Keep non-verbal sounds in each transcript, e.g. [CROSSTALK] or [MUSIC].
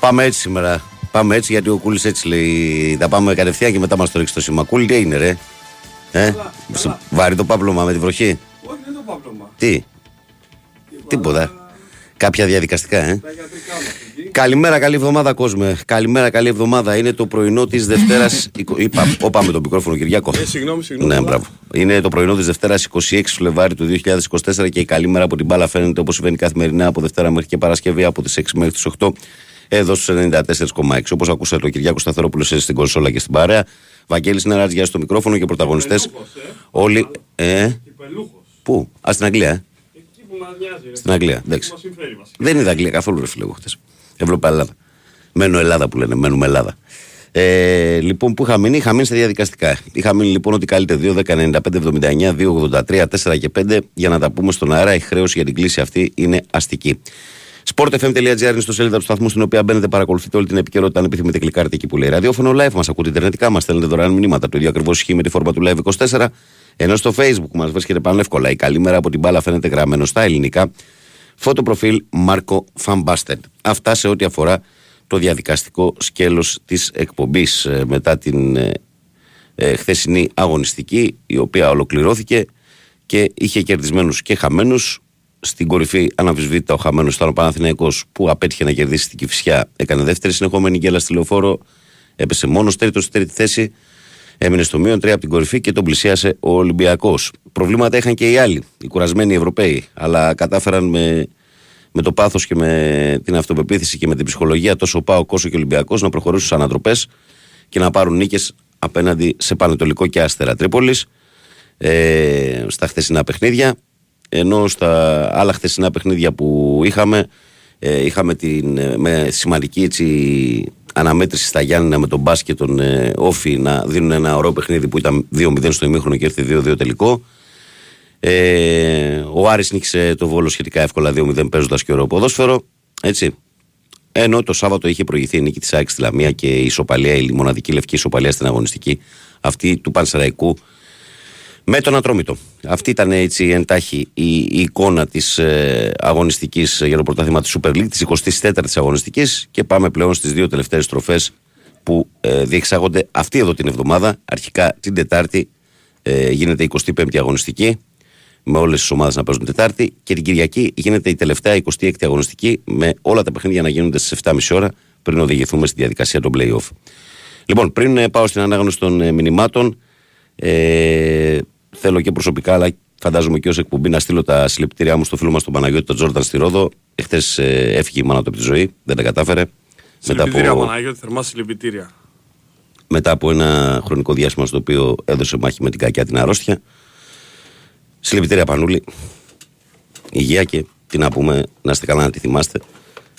Πάμε έτσι σήμερα. Πάμε έτσι γιατί ο Κούλης έτσι λέει. Θα πάμε κατευθείαν και μετά μας το ρίξει το σήμα. Κούλη, τι έγινε, ρε; Ε, βάρει το πάπλωμα με τη βροχή. Όχι, δεν το πάπλωμα. Τι, τίποτα. Κάποια διαδικαστικά, ε. Τα γιατρικά μας εκεί. Καλημέρα, καλή εβδομάδα, κόσμε. Καλημέρα, καλή εβδομάδα. Είναι το πρωινό της Δευτέρας. [LAUGHS] Είπα, όπα με το μικρόφωνο, Κυριάκο. Ε, συγγνώμη, συγγνώμη. Ναι, αλλά- μπράβο. Είναι το πρωινό της Δευτέρας 26 Φλεβάρι του 2024 και η καλή μέρα από την μπάλα φαίνεται όπως συμβαίνει καθημερινά από Δευτέρα μέχρι και Παρασκευή από τις 6 μέχρι τις 8 εδώ στους 94,6. Όπως ακούσατε, ο Κυριάκος Σταθερόπουλος στην κονσόλα και στην παρέα. Βαγγέλης Νεράτζ για στο μικρόφωνο και πρωταγωνιστές. Υπελούχος, ε. Όλοι. Ε, Υπελούχος. πού; Α, στην Αγγλία, ε. Εκεί που μας νοιάζει. ρε. Στην Αγγλία. Που Εντάξει. μας συμφέρει βασικά. Δεν είδα Αγγλία καθόλου, ρε φίλε, εγώ χτε. Έβλεπα Ελλάδα. Μένω Ελλάδα που λένε, μένουμε Ελλάδα. Ε, λοιπόν, που είχα μείνει, είχα μείνει σε διαδικαστικά. Είχα μείνει λοιπόν ότι καλείται 2, 10, 95, 79, 2, 83, 4 και 5 για να τα πούμε στον αέρα. Η χρέωση για την κλίση αυτή είναι αστική. Sportfm.gr είναι στο σελίδα του σταθμού στην οποία μπαίνετε, παρακολουθείτε όλη την επικαιρότητα. Αν επιθυμείτε, κλικάρετε εκεί που λέει ραδιόφωνο live. Μας ακούτε ιντερνετικά, μας στέλνετε δωρεάν μηνύματα. Το ίδιο ακριβώς ισχύει με τη φόρμα του live 24. Ενώ στο facebook μας βρίσκεται πανεύκολα. Η καλή μέρα από την μπάλα φαίνεται γραμμένο στα ελληνικά. Φωτοπροφίλ Μάρκο Φαμπάστεντ. Αυτά σε ό,τι αφορά το διαδικαστικό σκέλος της εκπομπής ε, μετά την ε, ε, χθεσινή αγωνιστική η οποία ολοκληρώθηκε και είχε κερδισμένους και χαμένους στην κορυφή αναμφισβήτητα ο χαμένος ήταν ο Παναθηναϊκός που απέτυχε να κερδίσει την Κηφισιά έκανε δεύτερη συνεχόμενη γκέλα στη λεωφόρο έπεσε μόνος τρίτος στη τρίτη θέση έμεινε στο μείον τρία από την κορυφή και τον πλησίασε ο Ολυμπιακός προβλήματα είχαν και οι άλλοι οι κουρασμένοι Ευρωπαίοι αλλά κατάφεραν με με το πάθος και με την αυτοπεποίθηση και με την ψυχολογία τόσο ο Πάο όσο και ο Ολυμπιακός να προχωρήσουν στι ανατροπές και να πάρουν νίκες απέναντι σε Πανετολικό και Άστερα Τρίπολης ε, στα χθεσινά παιχνίδια. Ενώ στα άλλα χθεσινά παιχνίδια που είχαμε, ε, είχαμε την, ε, με σημαντική έτσι, αναμέτρηση στα Γιάννηνα με τον μπάσκετ τον ε, Όφη να δίνουν ένα ωραίο παιχνίδι που ήταν 2-0 στο ημίχρονο και έρθει 2-2 τελικό. Ε, ο Άρης νίκησε το Βόλο σχετικά εύκολα 2-0 παίζοντας και ωραίο ποδόσφαιρο. Έτσι. Ενώ το Σάββατο είχε προηγηθεί η νίκη της ΑΕΚ στη Λαμία και η ισοπαλία, η μοναδική λευκή ισοπαλία στην αγωνιστική, αυτή του Πανσεραϊκού με τον Ατρόμητο. Αυτή ήταν έτσι εντάχει η, η εικόνα της ε, αγωνιστικής για το πρωτάθλημα της Super League, της 24η αγωνιστικής. Και πάμε πλέον στις δύο τελευταίες στροφές που ε, διεξάγονται αυτή εδώ την εβδομάδα. Αρχικά την Τετάρτη ε, γίνεται η 25η αγωνιστική με όλες τις ομάδες να παίζουν Τετάρτη. Και την Κυριακή γίνεται η τελευταία 26η αγωνιστική με όλα τα παιχνίδια να γίνονται στις 7.30 ώρα πριν οδηγηθούμε στη διαδικασία των playoff. Λοιπόν, πριν ε, πάω στην ανάγνωση των ε, μηνυμάτων, ε, θέλω και προσωπικά, αλλά φαντάζομαι και ως εκπομπή, να στείλω τα συλληπιτήριά μου στο φίλο μας τον Παναγιώτη, τον Τζόρταν στη Ρόδο. Εχθές ε, έφυγε η μάνα του από τη ζωή, δεν τα κατάφερε. Μετά Συλληπιτήρια, από, Παναγιώτη, θερμά συλληπιτήρια. μετά από ένα χρονικό διάστημα στο οποίο έδωσε μάχη με την κακιά την αρρώστια. Συλληπιτήρια Πανούλη. Υγεία και τι να πούμε, να είστε καλά να τη θυμάστε.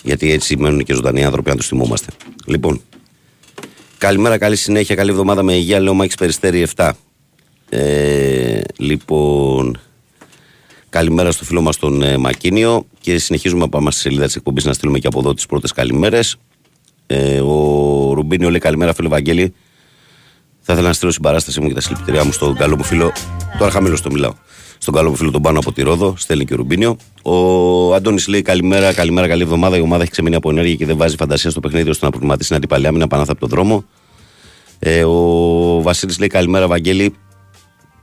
Γιατί έτσι μένουν και ζωντανοί άνθρωποι να τους θυμόμαστε. Λοιπόν, καλημέρα, καλή συνέχεια, καλή εβδομάδα με υγεία. Λέω Μάκης Περιστέρη 7. Ε, λοιπόν, καλημέρα στο φίλο μας τον ε, Μακίνιο και συνεχίζουμε να πάμε στη σελίδα της εκπομπής να στείλουμε και από εδώ τις πρώτες καλημέρες. Ε, ο Ρουμπίνιο λέει καλημέρα, φίλο Βαγγέλη. Θα ήθελα να στείλω συμπαράστασή μου και τα συλληπιτήριά μου στον καλό μου φίλο. Τώρα χαμηλώ το μιλάω. Στον καλό μου φίλο τον πάνω από τη Ρόδο, στέλνει και ο Ρουμπίνιο. Ο Αντώνης λέει καλημέρα, καλημέρα, καλή εβδομάδα. Η ομάδα έχει ξεμείνει από ενέργεια και δεν βάζει φαντασία στο παιχνίδι ώστε να προβληματίσει την αντιπαλιά. Μην απανάθα από τον δρόμο. Ε, ο Βασίλης λέει καλημέρα, Βαγγέλη.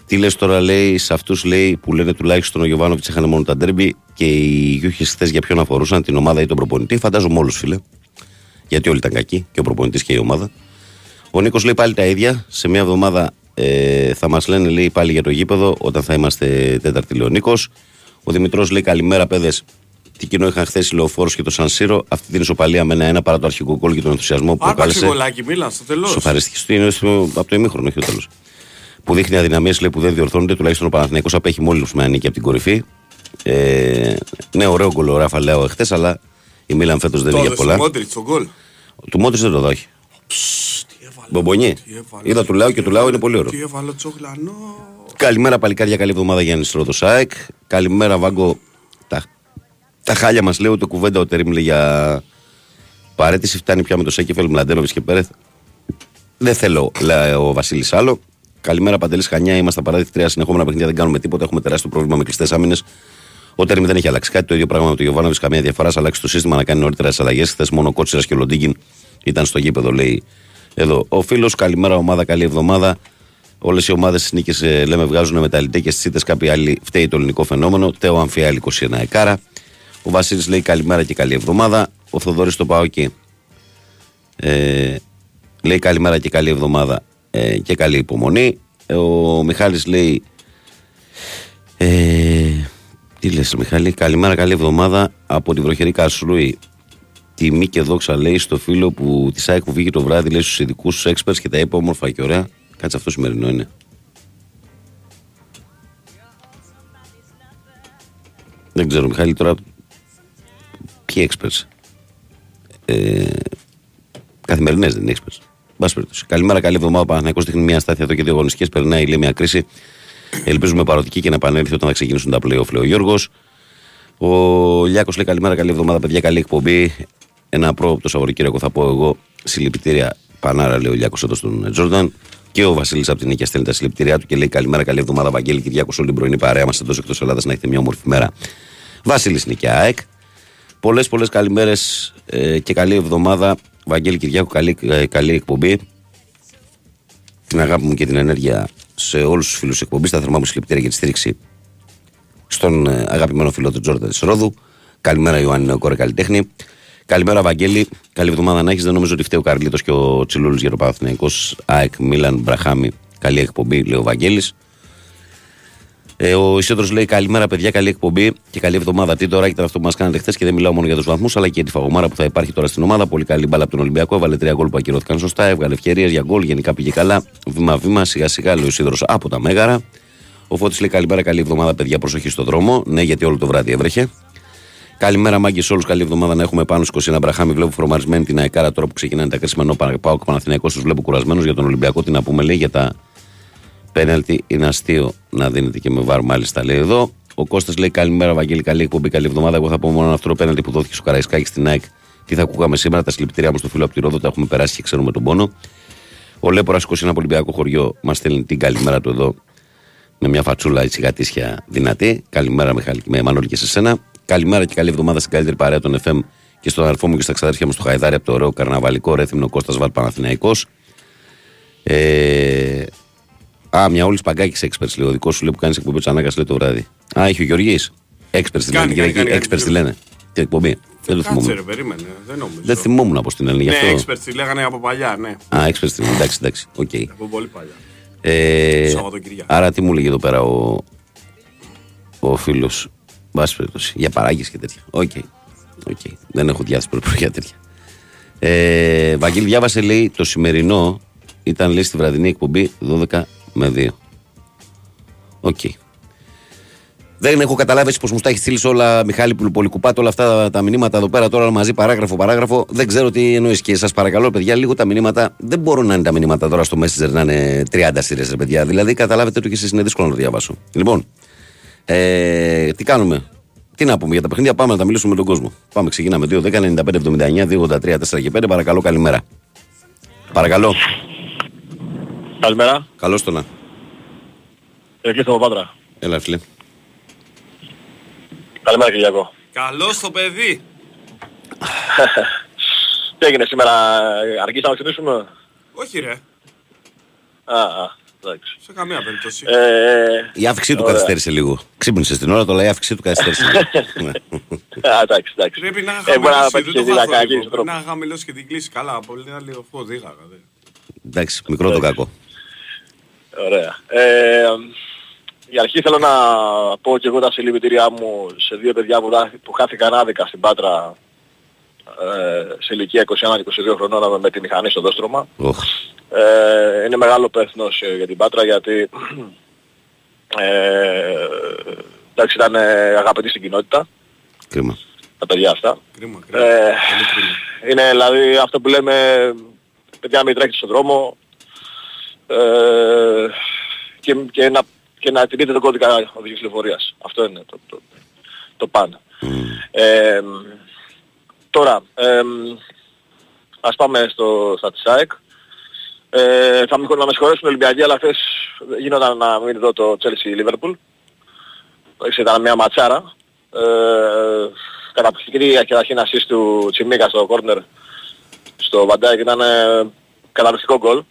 Τι λες τώρα, λέει, σε αυτούς λέει που λένε τουλάχιστον ο Γιωβάνοβιτς έχανε μόνο τα ντέρμπι και οι γιούχες χθες για ποιον αφορούσαν, την ομάδα ή τον προπονητή. Φαντάζομαι όλους, φίλε. Γιατί όλοι ήταν κακοί, και ο προπονητής και η ομάδα. Ο Νίκος λέει πάλι τα ίδια. Σε μια εβδομάδα ε, θα μας λένε λέει, πάλι για το γήπεδο όταν θα είμαστε τέταρτη, λέει ο Νίκος. Ο Δημητρός λέει καλημέρα, παιδες. Τι κοινό είχαν χθες οι λεωφόρο και το Σανσίρο. Αυτή την ισοπαλία με ένα-ένα παρά το αρχικό κόλ και τον ενθουσιασμό που Άρπαξε προκάλεσε. γολάκι, μίλας στο τέλος. Σοφαρίστηκε είναι στο- από το ημίχρονο, όχι το τέλος. Που δείχνει αδυναμίες λέει, που δεν διορθώνονται. Τουλάχιστον ο Παναθηναϊκός απέχει μόλις με νίκη από την κορυφή. Ε, ναι, ωραίο γκολ ο Ράφα Λέο εχθέ, αλλά η Μίλαν φέτος δεν είναι για πολλά. Μόντριτς, τον γκολ. Του Μότρι δεν το δώσει. Ψ, Τι έβαλε. Μπομπονιέ. τι έβαλε. Είδα του Λάου και του Λάου είναι πολύ ωραίο. Τι έβαλε ο Τσογλανό. Καλημέρα, παλικάρια. Καλή εβδομάδα Γιάννη Ρόδος ΣΑΕΚ. Καλημέρα, Βάγκο. Τα, τα χάλια μας λέει ούτε κουβέντα ο Τερήμ λέει για παρέτηση. Φτάνει πια με το Σέκεφελ, Μλαντένοβιτς και Πέρεθ. Δεν θέλω, λέει ο Βασίλης άλλο. Καλημέρα, Παντελής Χανιά. Είμαστε παράδειγμα τρία συνεχόμενα παιχνίδια. Δεν κάνουμε τίποτα. Έχουμε τεράστιο πρόβλημα με κλειστές άμυνες. Ο Τέρμι δεν έχει αλλάξει κάτι. Το ίδιο πράγμα με τον Γιωβάνοβιτ. Καμία διαφορά. Θα αλλάξει το σύστημα να κάνει νωρίτερα τις αλλαγές. Χθες μόνο ο Κότσιρας και ο Λοντίγκιν ήταν στο γήπεδο, λέει εδώ. Ο φίλος, καλημέρα ομάδα, καλή εβδομάδα. Όλες οι ομάδες στις νίκες ε, λέμε βγάζουν μεταλλητέ και στις ήττε κάποιοι άλλοι φταίει το ελληνικό φαινόμενο. Τέο Αμφιάλη 21 Εκάρα. Ο Βασίλης λέει καλημέρα και καλή εβδομάδα. Ο Θοδωρής το πάω εκεί. Ε, λέει καλημέρα και καλή εβδομάδα ε, και καλή υπομονή. Ε, ο Μιχάλης λέει ε, τι λες Μιχάλη, καλημέρα, καλή εβδομάδα από την βροχερή Καρσρούη. Τιμή και δόξα λέει στο φίλο που της ΑΕΚ που βγήκε το βράδυ λέει στους ειδικούς, στους experts και τα είπε όμορφα και ωραία. Κάτσε αυτό σημερινό είναι. Δεν ξέρω Μιχάλη τώρα ποιοι experts. Ε, Καθημερινές δεν είναι experts. Μπας περιπτώσει. Καλημέρα, καλή εβδομάδα. Ο Παναθηναϊκός δείχνει μια στάθεια εδώ και δύο αγωνιστικές. Περνάει λέει μια κρίση. Ελπίζουμε παροδική και να επανέλθει όταν θα ξεκινήσουν τα playoff, λέει ο Γιώργος. Ο Λιάκος λέει καλημέρα, καλή εβδομάδα, παιδιά, καλή εκπομπή. Ένα πρόοπτο Σαββατοκύριακο θα πω εγώ. Συλληπιτήρια Πανάρα, λέει ο Λιάκος εδώ στον Τζόρνταν. Και ο Βασίλης από την Νίκαια στέλνει τα συλληπιτήριά του και λέει καλημέρα, καλή εβδομάδα, Βαγγέλη Κυριάκος, όλη την πρωινή παρέα μας εντός εκτός Ελλάδας να έχετε μια όμορφη μέρα. Βασίλης Νίκαια ΑΕΚ. Πολλές, πολλές καλημέρες ε, και καλή εβδομάδα. Βαγγέλη Κυριάκο, καλή, ε, καλή εκπομπή. Την αγάπη μου και την ενέργεια σε όλους τους φίλους της εκπομπής. Τα θερμά μου συλληπιτήρια για τη στήριξη στον ε, αγαπημένο φίλο του Τζόρνταν της Ρόδου. Καλημέρα, Ιωάννη Νεοκόρε Καλλιτέχνη. Καλημέρα, Βαγγέλη. Καλή εβδομάδα να έχεις. Δεν νομίζω ότι φταίει ο Καρλίτος και ο Τσιλούλης για το Παναθηναϊκός. ΑΕΚ, Μίλαν, Μπραχάμι. Καλή εκπομπή, λέει ο Βαγγέλης. Ε, ο Ισίδρο λέει καλημέρα, παιδιά, καλή εκπομπή και καλή εβδομάδα. Τι τώρα ήταν αυτό που μας κάνατε χθες και δεν μιλάω μόνο για τους βαθμούς, αλλά και για τη φαγωμάρα που θα υπάρχει τώρα στην ομάδα. Πολύ καλή μπάλα από τον Ολυμπιακό. Έβαλε τρία γκολ που ακυρώθηκαν σωστά. Έβγαλε ευκαιρίες για γκολ. Γενικά πήγε καλά. Βήμα-βήμα, σιγά-σιγά λέει ο Ισίδρο από τα μέγαρα. Ο Φώτης λέει καλημέρα, καλή εβδομάδα, παιδιά, προσοχή στο δρόμο. Ναι, γιατί όλο το βράδυ έβρεχε. Καλημέρα, μάγκε όλους. Καλή εβδομάδα να έχουμε πάνω στου 21 Μπραχάμι. Βλέπω φορμαρισμένη την αεκάρα τώρα που ξεκινάνε τα κρίσιμα ενώ πάω και Παναθηναϊκός τους βλέπω κουρασμένους για τον Ολυμπιακό. Τι να πούμε, λέει για τα πέναλτι. Είναι αστείο να δίνεται και με βάρ, μάλιστα λέει εδώ. Ο Κώστας λέει καλημέρα, Βαγγέλη, καλή εκπομπή, καλή εβδομάδα. Εγώ θα πω μόνο αυτό το πέναλτι που δόθηκε στο Καραϊσκάκη στην ΑΕΚ. Τι θα ακούγαμε σήμερα, τα συλληπιτήριά μου στο φίλο από τη Ρόδο, τα έχουμε περάσει και ξέρουμε τον πόνο. Ο Λέπορα 21 από Ολυμπιακό χωριό μας στέλνει την καλημέρα του εδώ με μια φατσούλα έτσι γατήσια δυνατή. Καλημέρα, Μιχάλη, με Μανώλη και σε σένα. Καλημέρα και καλή εβδομάδα στην καλύτερη παρέα των FM και στον αδερφό μου και στα ξαδέρφια μου στο Χαϊδάρι από το ωραίο καρναβαλικό ρέθυμνο Κώστας Βαλ Παναθηναϊκός. Ε, α, μια όλη παγκάκι experts λέει. Ο δικός σου λέει που κάνεις εκπομπή της Ανάγκας λέει το βράδυ. Α, έχει ο Γεωργής. Experts τη Κάνει, λένε. κάνει, κάνει, Experts τη λένε. Την εκπομπή. Δεν το Κάτσε θυμόμουν. ρε, περίμενε. Δεν νομίζω. Δεν θυμόμουν πώ την λένε γι' Ναι, αυτό. experts τη λέγανε από παλιά, ναι. Α, experts τη λένε. Εντάξει, εντάξει. οκ. Από πολύ παλιά. Ε, Σαββατοκύριακο. άρα τι μου λέγει εδώ πέρα ο, ο φίλος. Βάση περιπτώσει. Για παράγει και τέτοια. Οκ. Οκ. Δεν έχω διάθεση προπρό για τέτοια. Ε, Βαγγέλη, διάβασε λέει το σημερινό ήταν λέει στη βραδινή εκπομπή 12 με 2. Οκ. Δεν έχω καταλάβει πώς μου τα έχει στείλει όλα, Μιχάλη Πολυκουπάτ, όλα αυτά τα, τα μηνύματα εδώ πέρα τώρα μαζί, παράγραφο, παράγραφο. Δεν ξέρω τι εννοείς. Και σας παρακαλώ, παιδιά, λίγο τα μηνύματα. Δεν μπορούν να είναι τα μηνύματα τώρα στο Messenger να είναι 30 σειρές, ρε παιδιά. Δηλαδή, καταλάβετε το και εσείς είναι δύσκολο να το διαβάσω. Λοιπόν, ε, τι κάνουμε; Τι να πούμε για τα παιχνίδια, πάμε να τα μιλήσουμε με τον κόσμο. Πάμε, ξεκινάμε. 2, 10, 95, 79, 2, 83, 4 και 5. Παρακαλώ, καλημέρα. Παρακαλώ. Καλημέρα. Καλώς το να. Εκεί στο Πάτρα. Έλα, φίλε. Καλημέρα Κυριακό. Καλό το παιδί. [LAUGHS] Τι έγινε σήμερα, αργήσαμε να ξυπνήσουμε; Όχι ρε. Α, α, εντάξει. Σε καμία περίπτωση. Ε, Η αύξησή του Ωραία. καθυστέρησε λίγο. Ξύπνησε την ώρα, το λέει η αύξησή του καθυστέρησε. [LAUGHS] Ναι. α, εντάξει, εντάξει. Πρέπει να Ε, μπορεί να χαμηλώσει, πέτυχε δεν το ζηλακάκι χάσω στον λίγο. τρόπο. Πρέπει να χαμηλώσει και την κλίση. Καλά, πολύ να λίγο αυτό δίγαγα. δε. Εντάξει, μικρό το κακό. Ωραία. Ε, για αρχή θέλω να πω και εγώ τα συλληπιτήριά μου σε δύο παιδιά που, δά- που χάθηκαν άδικα στην Πάτρα ε, σε ηλικία 21-22 χρονών με τη μηχανή στο δόστρωμα. Οχ. Ε, είναι μεγάλο πέθνος ε, για την Πάτρα γιατί ε, εντάξει ήταν ε, αγαπητοί στην κοινότητα Κρίμα. τα παιδιά αυτά. Κρίμα, κρίμα. Ε, Πολύ κρίμα. είναι δηλαδή αυτό που λέμε παιδιά μην τρέχετε στον δρόμο ε, και, και, να, και να τηρείτε τον κώδικα οδικής λεωφορείας. Αυτό είναι το, το, το πάνω. Ε, τώρα, ε, ας πάμε στο, στα της ΑΕΚ. Ε, θα με, να με συγχωρέσουν οι Ολυμπιακοί, αλλά χθες γίνονταν να μην δω το Chelsea Liverpool. Εντάξει, Ήταν μια ματσάρα. Ε, καταπληκτική καταρχήν assist του Τσιμίκα στο corner στο Βαντάκ ήταν ε, καταπληκτικό γκολ.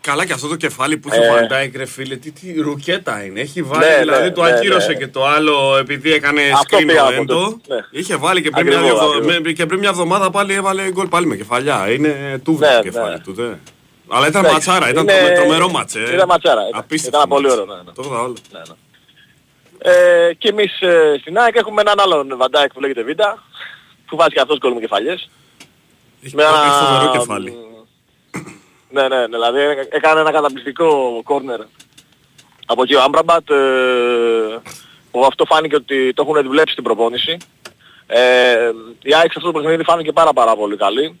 Καλά και αυτό το κεφάλι που είχε Ε. ο Βαντάικ ρε φίλε, τι, τι ρουκέτα είναι. Έχει βάλει, Ναι, δηλαδή ναι, το ναι, ακύρωσε ναι. και το άλλο επειδή έκανε Αυτό screen πήγα ο από Έντο. το- ναι. Είχε βάλει και πριν, μια, Ακριβώς, εβδο- ακριβώς. με- και πριν μια εβδομάδα πάλι έβαλε γκολ πάλι με κεφαλιά. Είναι τούβι Ναι, το κεφάλι ναι. του, δε. Αλλά ήταν Εντάξει, ματσάρα, ήταν είναι- τρομε- τρομερό μάτσε. ε. Ήταν ματσάρα, ήταν- Απίστευτο ήταν πολύ μάτσε. ωραίο, ναι, ναι. Το είδα όλο. Ναι, ναι. Ε, και εμείς ε, στην ΑΕΚ έχουμε έναν άλλον Βαντάκ που λέγεται Βίντα που βάζει και αυτός γκολ με κεφαλιές. Έχει Με έχει φοβερό ένα... κεφάλι. Ναι, ναι, ναι, δηλαδή έκανε ένα καταπληκτικό κόρνερ από εκεί ο Άμπραμπατ ε, που αυτό φάνηκε ότι το έχουν δουλέψει στην προπόνηση. Ε, η ΑΕΚ σε αυτό το παιχνίδι φάνηκε πάρα πάρα πολύ καλή.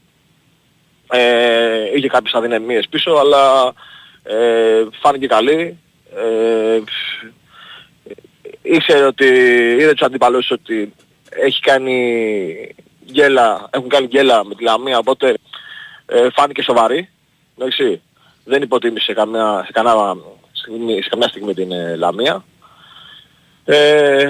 Ε, είχε κάποιες αδυναμίες πίσω αλλά ε, φάνηκε καλή. Ε, ήξερε ότι είδε τους αντιπαλούς ότι έχει κάνει γκέλα, έχουν κάνει γκέλα με τη Λαμία οπότε ε, φάνηκε σοβαρή. Εντάξει, δεν υποτίμησε καμιά, σε, κανένα, στιγμή, σε καμιά στιγμή την ε, Λαμία. Ε,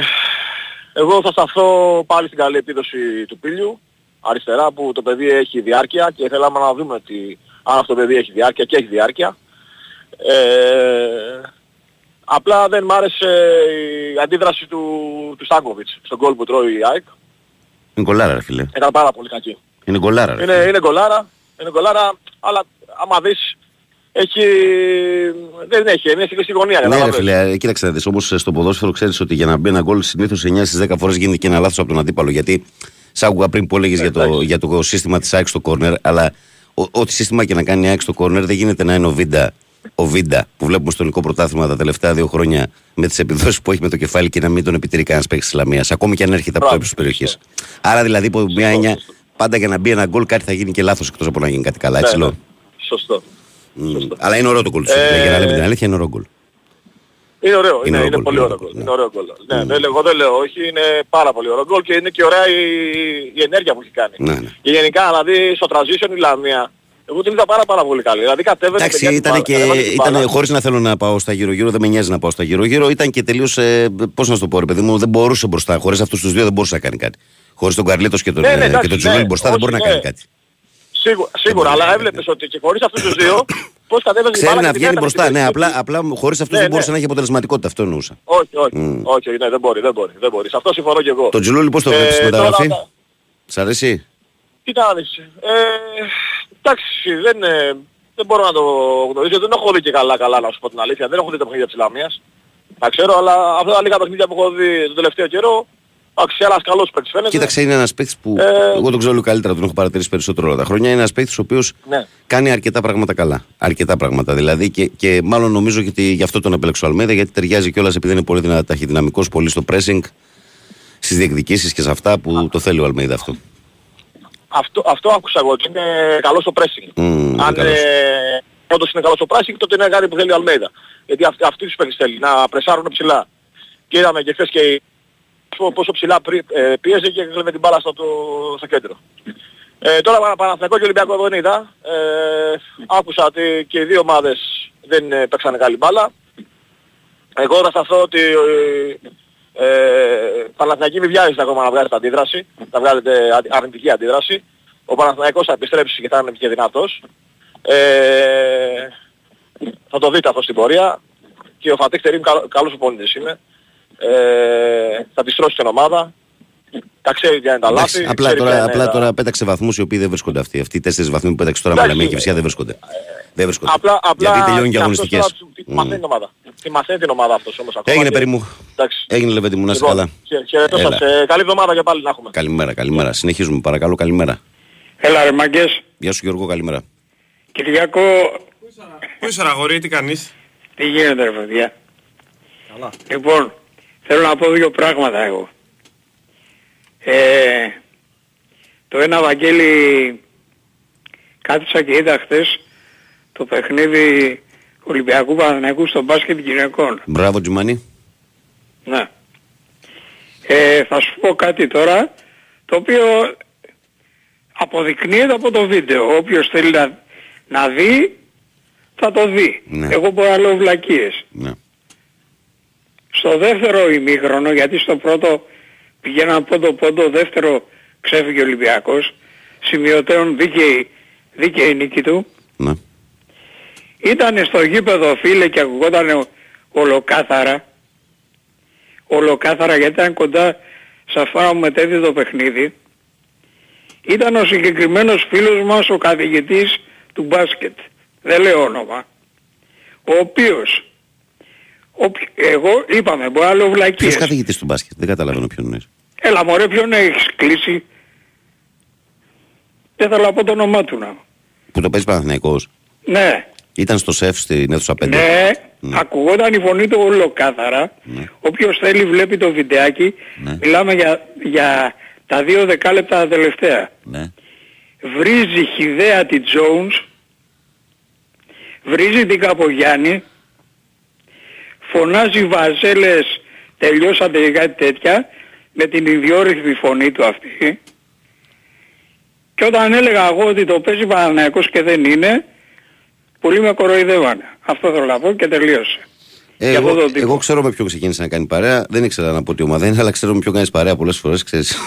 εγώ θα σταθώ πάλι στην καλή επίδοση του Πίλιου, αριστερά που το παιδί έχει διάρκεια και θέλαμε να δούμε ότι αν αυτό το παιδί έχει διάρκεια και έχει διάρκεια. Ε, απλά δεν μ' άρεσε η αντίδραση του, του Στάνκοβιτς στον γκολ που τρώει η ΑΕΚ. Είναι κολλάρα, ρε φίλε. Έκανε πάρα πολύ κακή. Είναι κολλάρα, ρε. Είναι, φίλε. είναι γκολάρα, είναι γκολάρα, αλλά άμα δεις έχει... δεν έχει, είναι στη γωνία. Ναι, ρε καταλάβες. φίλε, ε, κοίταξε να δεις, όμως ε, στο ποδόσφαιρο ξέρεις ότι για να μπει ένα γκολ συνήθως 9 στις 10 φορές γίνεται και ένα λάθος από τον αντίπαλο. Γιατί σ' άκουγα πριν που έλεγες για το, εντάξει. για το σύστημα της ΑΕΚ στο κόρνερ, αλλά ο- ό,τι σύστημα και να κάνει η ΑΕΚ στο κόρνερ δεν γίνεται να είναι ο Βίντα, ο Βίντα που βλέπουμε στο ελληνικό πρωτάθλημα τα τελευταία δύο χρόνια με τις επιδόσεις που έχει με το κεφάλι και να μην τον επιτηρεί κανένας παίκτης της Λαμίας, ακόμη και αν έρχεται από το Μπράβο, ύψος της περιοχής. Άρα δηλαδή από μια έννοια πάντα για να μπει ένα γκολ κάτι θα γίνει και λάθος εκτός από να γίνει κάτι καλά, έτσι Ναι, λέω. ναι. Σωστό. Μμ. Αλλά είναι ωραίο το γκολ του. Ε, Για να λέμε την αλήθεια, είναι ωραίο γκολ. Είναι ωραίο, Είναι είναι, ωραίο είναι, γκολ, πολύ είναι ωραίο ωραίο γκολ. γκολ, Είναι ωραίο γκολ. Ναι, Mm. δεν λέω- εγώ δεν λέω όχι, είναι πάρα πολύ ωραίο γκολ και είναι και ωραία η, η ενέργεια που έχει κάνει. Ναι, ναι. Και γενικά δηλαδή στο transition η Λαμία, εγώ την είδα πάρα πάρα πολύ καλή. Δηλαδή κατέβαινε Εντάξει, παιδιά, την ήταν μπάλα, και. κατέβαινε την Ήταν, μπάλα. χωρίς να θέλω να πάω στα γύρω-γύρω, δεν με νοιάζει να πάω στα γύρω-γύρω. Ήταν και τελείως. Ε, Πώς να σου το πω, ρε παιδί μου, δεν μπορούσε μπροστά. Χωρίς αυτούς τους δύο δεν μπορούσε να κάνει κάτι. Χωρίς τον Καρλίτος και τον, Ναι, ναι, ε, και εντάξει, τον Τζουλέλη ναι, μπροστά δεν μπορεί να όχι, κάνει ναι. κάτι. Σίγουρα, σίγουρα αλλά έβλεπες ότι και χωρίς αυτούς τους δύο, [COUGHS] πώς κατέβαινε την Ξέρει μπάλα να και την βγαίνει έκανε μπροστά. στην Ναι, περιοχή. απλά, απλά χωρίς αυτούς Ναι, δεν μπορούσε ναι. να έχει αποτελεσματικότητα. Αυτό εννοούσα. Όχι, όχι, Μμ. όχι, ναι, δεν μπορεί, δεν μπορεί, δεν μπορεί. Σε αυτό συμφωνώ και εγώ. Το Τζουλούλη πώς το Ε, βλέπει στη τώρα μεταγραφή; τα- Σ' αρέσει; Κοίτα να δεις. Ε, εντάξει, δεν, ε, δεν μπορώ να το γνωρίζω. Δεν έχω δει και καλά καλά να σου πω την αλήθεια. Δεν έχω δει τα παιχνίδια της Λαμίας. Τα ξέρω, αλλά αυτά τα λίγα παιχνίδια που έχω δει τον τελευταίο καιρό, εντάξει, ένας καλός παίκτης φαίνεται. Κοίταξε, είναι ένας παίκτης που. Ε, εγώ τον ξέρω λίγο καλύτερα, τον έχω παρατηρήσει περισσότερο όλα τα χρόνια. Είναι ένας παίκτης ο οποίος Ναι. κάνει αρκετά πράγματα καλά. Αρκετά πράγματα δηλαδή και, και μάλλον νομίζω ότι γι' αυτό τον επέλεξε ο Αλμέδα γιατί ταιριάζει κιόλας επειδή είναι πολύ δυνα, ταχυδυναμικός, πολύ στο pressing, στις διεκδικήσεις και σε αυτά που το θέλει ο Αλμέδα αυτό. Αυτό, αυτό άκουσα εγώ ότι είναι καλό στο pressing. Μμ, είναι Αν καλός. ε, όντως είναι καλό στο pressing τότε είναι κάτι που θέλει ο Αλμέιδα. Γιατί αυτοί, αυτοί τους παίκτες θέλει, να πρεσάρουν ψηλά. Και είδαμε και χθες και η- πόσο- πόσο ψηλά πρι- ε, πίεζε και έκλεβε την μπάλα στο, το, στο κέντρο. Ε, τώρα Πανα- Παναθηναϊκός και Ολυμπιακό δεν είδα. Ε, άκουσα ότι και οι δύο ομάδες δεν ε, παίξανε καλή μπάλα. Εγώ θα σταθώ ότι ε, ε, Παναθηναϊκή μη βιάζεται ακόμα να βγάζετε αντίδραση, να βγάζετε αρ- αρνητική αντίδραση. Ο Παναθηναϊκός θα επιστρέψει και θα είναι και δυνατός. Ε, θα το δείτε αυτό στην πορεία. Και ο Φατίχ Τερίμ καλ, καλός οπονητής είναι. Ε, θα τη στρώσει την ομάδα. Τα ξέρει ποια είναι τα Εντάξει, λάθη. απλά ξέρει ποια τώρα, είναι απλά τα- τώρα πέταξε βαθμούς οι οποίοι δεν βρίσκονται αυτοί. Αυτοί οι τέσσερις βαθμοί που πέταξε τώρα με Εντάξει, Λαμία και Φυσιά δεν βρίσκονται. Δεν βρίσκονται. Απλά, απλά Γιατί τελειώνουν και αυτός αγωνιστικές. τώρα του- Τη μαθαίνει την ομάδα. Τη μαθαίνει την ομάδα αυτός όμως ακόμα. Έγινε και- περί μου. Εντάξει. Έγινε λεβέντι μου, να είσαι Λοιπόν, καλά. χαι- χαιρετώ Έλα. σας. Ε, καλή εβδομάδα και πάλι να έχουμε. Καλημέρα, καλημέρα. Συνεχίζουμε, παρακαλώ, καλημέρα. Έλα ρε μαγκές. Γεια σου Γιώργο, καλημέρα. Κυριακό, Πού είσαι αγόρι, τι κάνεις; τι γίνεται ρε παιδιά; Καλά. Λοιπόν, θέλω να πω δύο πράγματα εγώ. Ε, το ένα Βαγγέλη κάθισα και είδα χθες το παιχνίδι Ολυμπιακού Παναθηναϊκού στο μπάσκετ γυναικών. Μπράβο, Τζιμάνι. Ναι. Ε, θα σου πω κάτι τώρα το οποίο αποδεικνύεται από το βίντεο. Όποιος θέλει να, να δει θα το δει. Ναι. Εγώ μπορώ να λέω βλακίες. Ναι. Στο δεύτερο ημίχρονο, γιατί στο πρώτο πηγαίναν πόντο πόντο, δεύτερο ξέφυγε ο Ολυμπιακός, σημειωτέων δίκαιη, δίκαιη νίκη του. Ναι. Ήταν στο γήπεδο φίλε και ακουγόταν ολοκάθαρα. Ολοκάθαρα γιατί ήταν κοντά σε αυτά που μετέδει το παιχνίδι. Ήταν ο συγκεκριμένος φίλος μας ο καθηγητής του μπάσκετ. Δεν λέω όνομα. Ο οποίος οποι- εγώ είπαμε μπορεί να λέω Ποιος βλακίες. καθηγητής του μπάσκετ, δεν καταλαβαίνω ποιον είναι. Έλα μωρέ ποιον έχεις κλείσει; Δεν θέλω να πω το όνομά του να. Που το παίζεις Παναθυναϊκό. Ναι. Ήταν στο σεφ στην αίθουσα 5. Ναι, Ναι. ακουγόταν η φωνή του ολοκάθαρα. Ναι. Όποιος θέλει βλέπει το βιντεάκι. Ναι. Μιλάμε για, για τα δύο δεκάλεπτα τα τελευταία. Ναι. Βρίζει χιδέα τη Jones, βρίζει την Καπογιάννη, φωνάζει βαζέλες, τελειώσατε ή κάτι τέτοια, με την ιδιόρυθμη φωνή του αυτή. Και όταν έλεγα εγώ ότι το παίζει Παναθηναϊκός και δεν είναι, πολλοί με κοροϊδεύανε. Αυτό θέλω να πω και τελείωσε. Ε, Για εγώ, αυτό το τύπο. εγώ ξέρω με ποιον ξεκίνησε να κάνει παρέα. Δεν ήξερα να πω τι ομάδα είναι, αλλά ξέρω με ποιον κάνεις παρέα πολλές φορές, ξέρεις.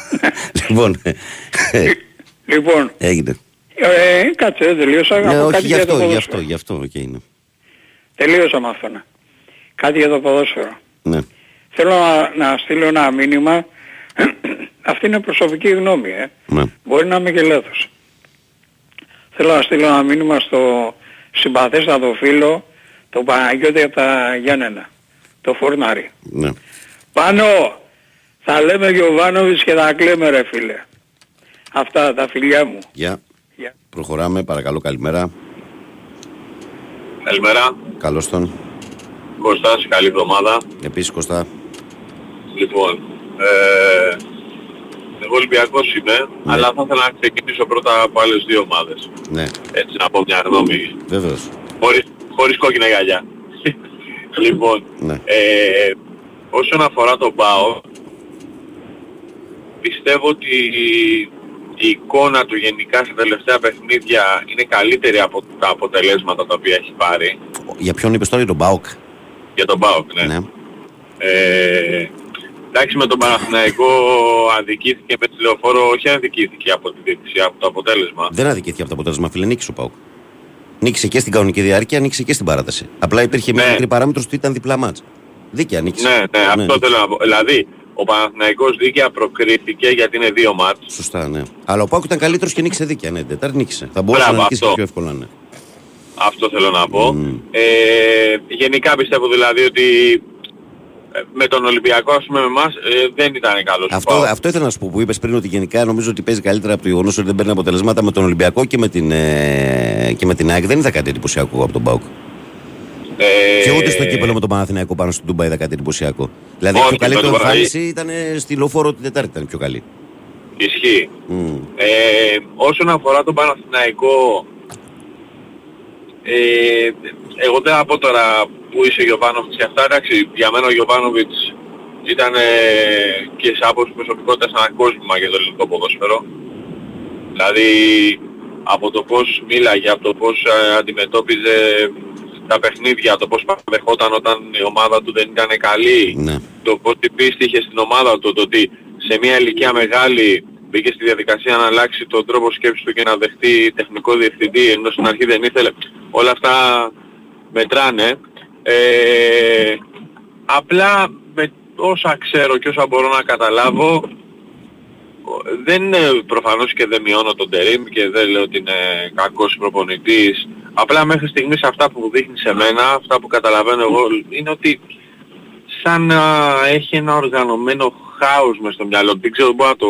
[LAUGHS] λοιπόν. ε, Λοιπόν, έγινε. ε, κάτσε, δεν τελείωσα. Ναι, Να πω όχι κάτι γι' για το αυτό, γι' ποδόσφαιρο. αυτό, γι' αυτό, οκ, είναι. Τελείωσα με αυτό. ναι. Κάτι για το ποδόσφαιρο. Ναι. Θέλω να, να στείλω ένα μήνυμα. [CLEARS THROAT] Αυτή είναι προσωπική γνώμη, ε. ναι. Μπορεί να είμαι και λάθος. Θέλω να στείλω ένα μήνυμα στο συμπαθέστατο φίλο, το Παναγιώτη από τα Γιάννενα, το Φορνάρι. ναι. Πάνω, θα λέμε Γιωβάνοβιτς και θα κλαίμε ρε φίλε. Αυτά τα φιλιά μου. Γεια. Γεια. Προχωράμε, παρακαλώ, καλημέρα. Καλημέρα. Καλώς τον. Κώστας, καλή εβδομάδα. Επίσης Κωστά. Λοιπόν, ε, εγώ Ολυμπιακός είμαι, αλλά θα ήθελα να ξεκινήσω πρώτα από άλλες δύο ομάδες. Ναι, Έτσι να πω μια γνώμη, βεβαίως. χωρίς, χωρίς κόκκινα γυαλιά. [LAUGHS] λοιπόν, Ναι. ε, όσον αφορά τον ΠΑΟ, πιστεύω ότι η εικόνα του γενικά στα τελευταία παιχνίδια είναι καλύτερη από τα αποτελέσματα τα οποία έχει πάρει Για ποιον είπες τώρα, για τον Μπάουκ; Για τον ΠΑΟΚ. Ναι. Ναι. Ε, εντάξει με τον Παναθηναϊκό αδικήθηκε με τη λεωφόρο, όχι αδικήθηκε από τη διαιτησία, από το αποτέλεσμα. Δεν αδικήθηκε από το αποτέλεσμα, φίλε, νίκησε ο Πάουκ. Νίκησε και στην κανονική διάρκεια, νίκησε και στην παράταση. Απλά υπήρχε μια Ναι. μικρή παράμετρος ότι ήταν διπλά μάτς. Δίκαια νίκησε. Ναι, ναι, αυτό θέλω να πω. Δηλαδή, ο Παναθηναϊκός δίκαια προκρίθηκε γιατί είναι δύο μάτς. Σωστά, ναι. Αλλά ο Πάουκ ήταν καλύτερος και νίκησε δίκαια. Ναι, Τετάρτη νίκησε. Θα μπορούσε Μπράβο, να νικήσει αυτό. πιο εύκολα, ναι. Αυτό θέλω να πω. Μμμ. Ε, γενικά πιστεύω δηλαδή ότι ε, με τον Ολυμπιακό, ας πούμε με εμάς, ε, δεν ήταν καλός. ο Αυτό, ΠΑΟΚ. αυτό ήθελα να σου πω που είπες πριν ότι γενικά νομίζω ότι παίζει καλύτερα από το γεγονός ότι δεν παίρνει αποτελέσματα με τον Ολυμπιακό και με την, ε, και με την ΑΕΚ. Δεν είδα κάτι εντυπωσιακό από τον Πάουκ. Ε, Και ούτε στο κύπελο με τον Παναθηναϊκό πάνω στον Ντούμπα είδα κάτι εντυπωσιακό. Δηλαδή η Όχι, πιο καλή με του τον Παναθη- εμφάνιση ήταν στη λεωφόρο την Τετάρτη, ήταν η πιο καλή. Ισχύει. Μμ. Ε, όσον αφορά τον Παναθηναϊκό, ε, εγώ δεν θα πω τώρα που είσαι ο Γιωβάνοβιτς και αυτά, εντάξει, για μένα ο Γιωβάνοβιτς ήταν ε, και σε άποψη προσωπικότητας ένα κόσμημα για το ελληνικό ποδόσφαιρο. Δηλαδή από το πώς μίλαγε, από το πώς ε, αντιμετώπιζε τα παιχνίδια, το πώς παραδεχόταν όταν η ομάδα του δεν ήταν καλή, Ναι. το πώς την πίστη είχε στην ομάδα του, το ότι σε μια ηλικία μεγάλη μπήκε στη διαδικασία να αλλάξει τον τρόπο σκέψης του και να δεχτεί τεχνικό διευθυντή ενώ στην αρχή δεν ήθελε. Όλα αυτά μετράνε. Ε, απλά με όσα ξέρω και όσα μπορώ να καταλάβω δεν είναι προφανώς και δεν μειώνω τον Τερίμ και δεν λέω ότι είναι κακός προπονητής. Απλά μέχρι στιγμής αυτά που δείχνει σε μένα, αυτά που καταλαβαίνω εγώ είναι ότι σαν να έχει ένα οργανωμένο χάος μες στο μυαλό του. Δεν ξέρω, μπορώ να το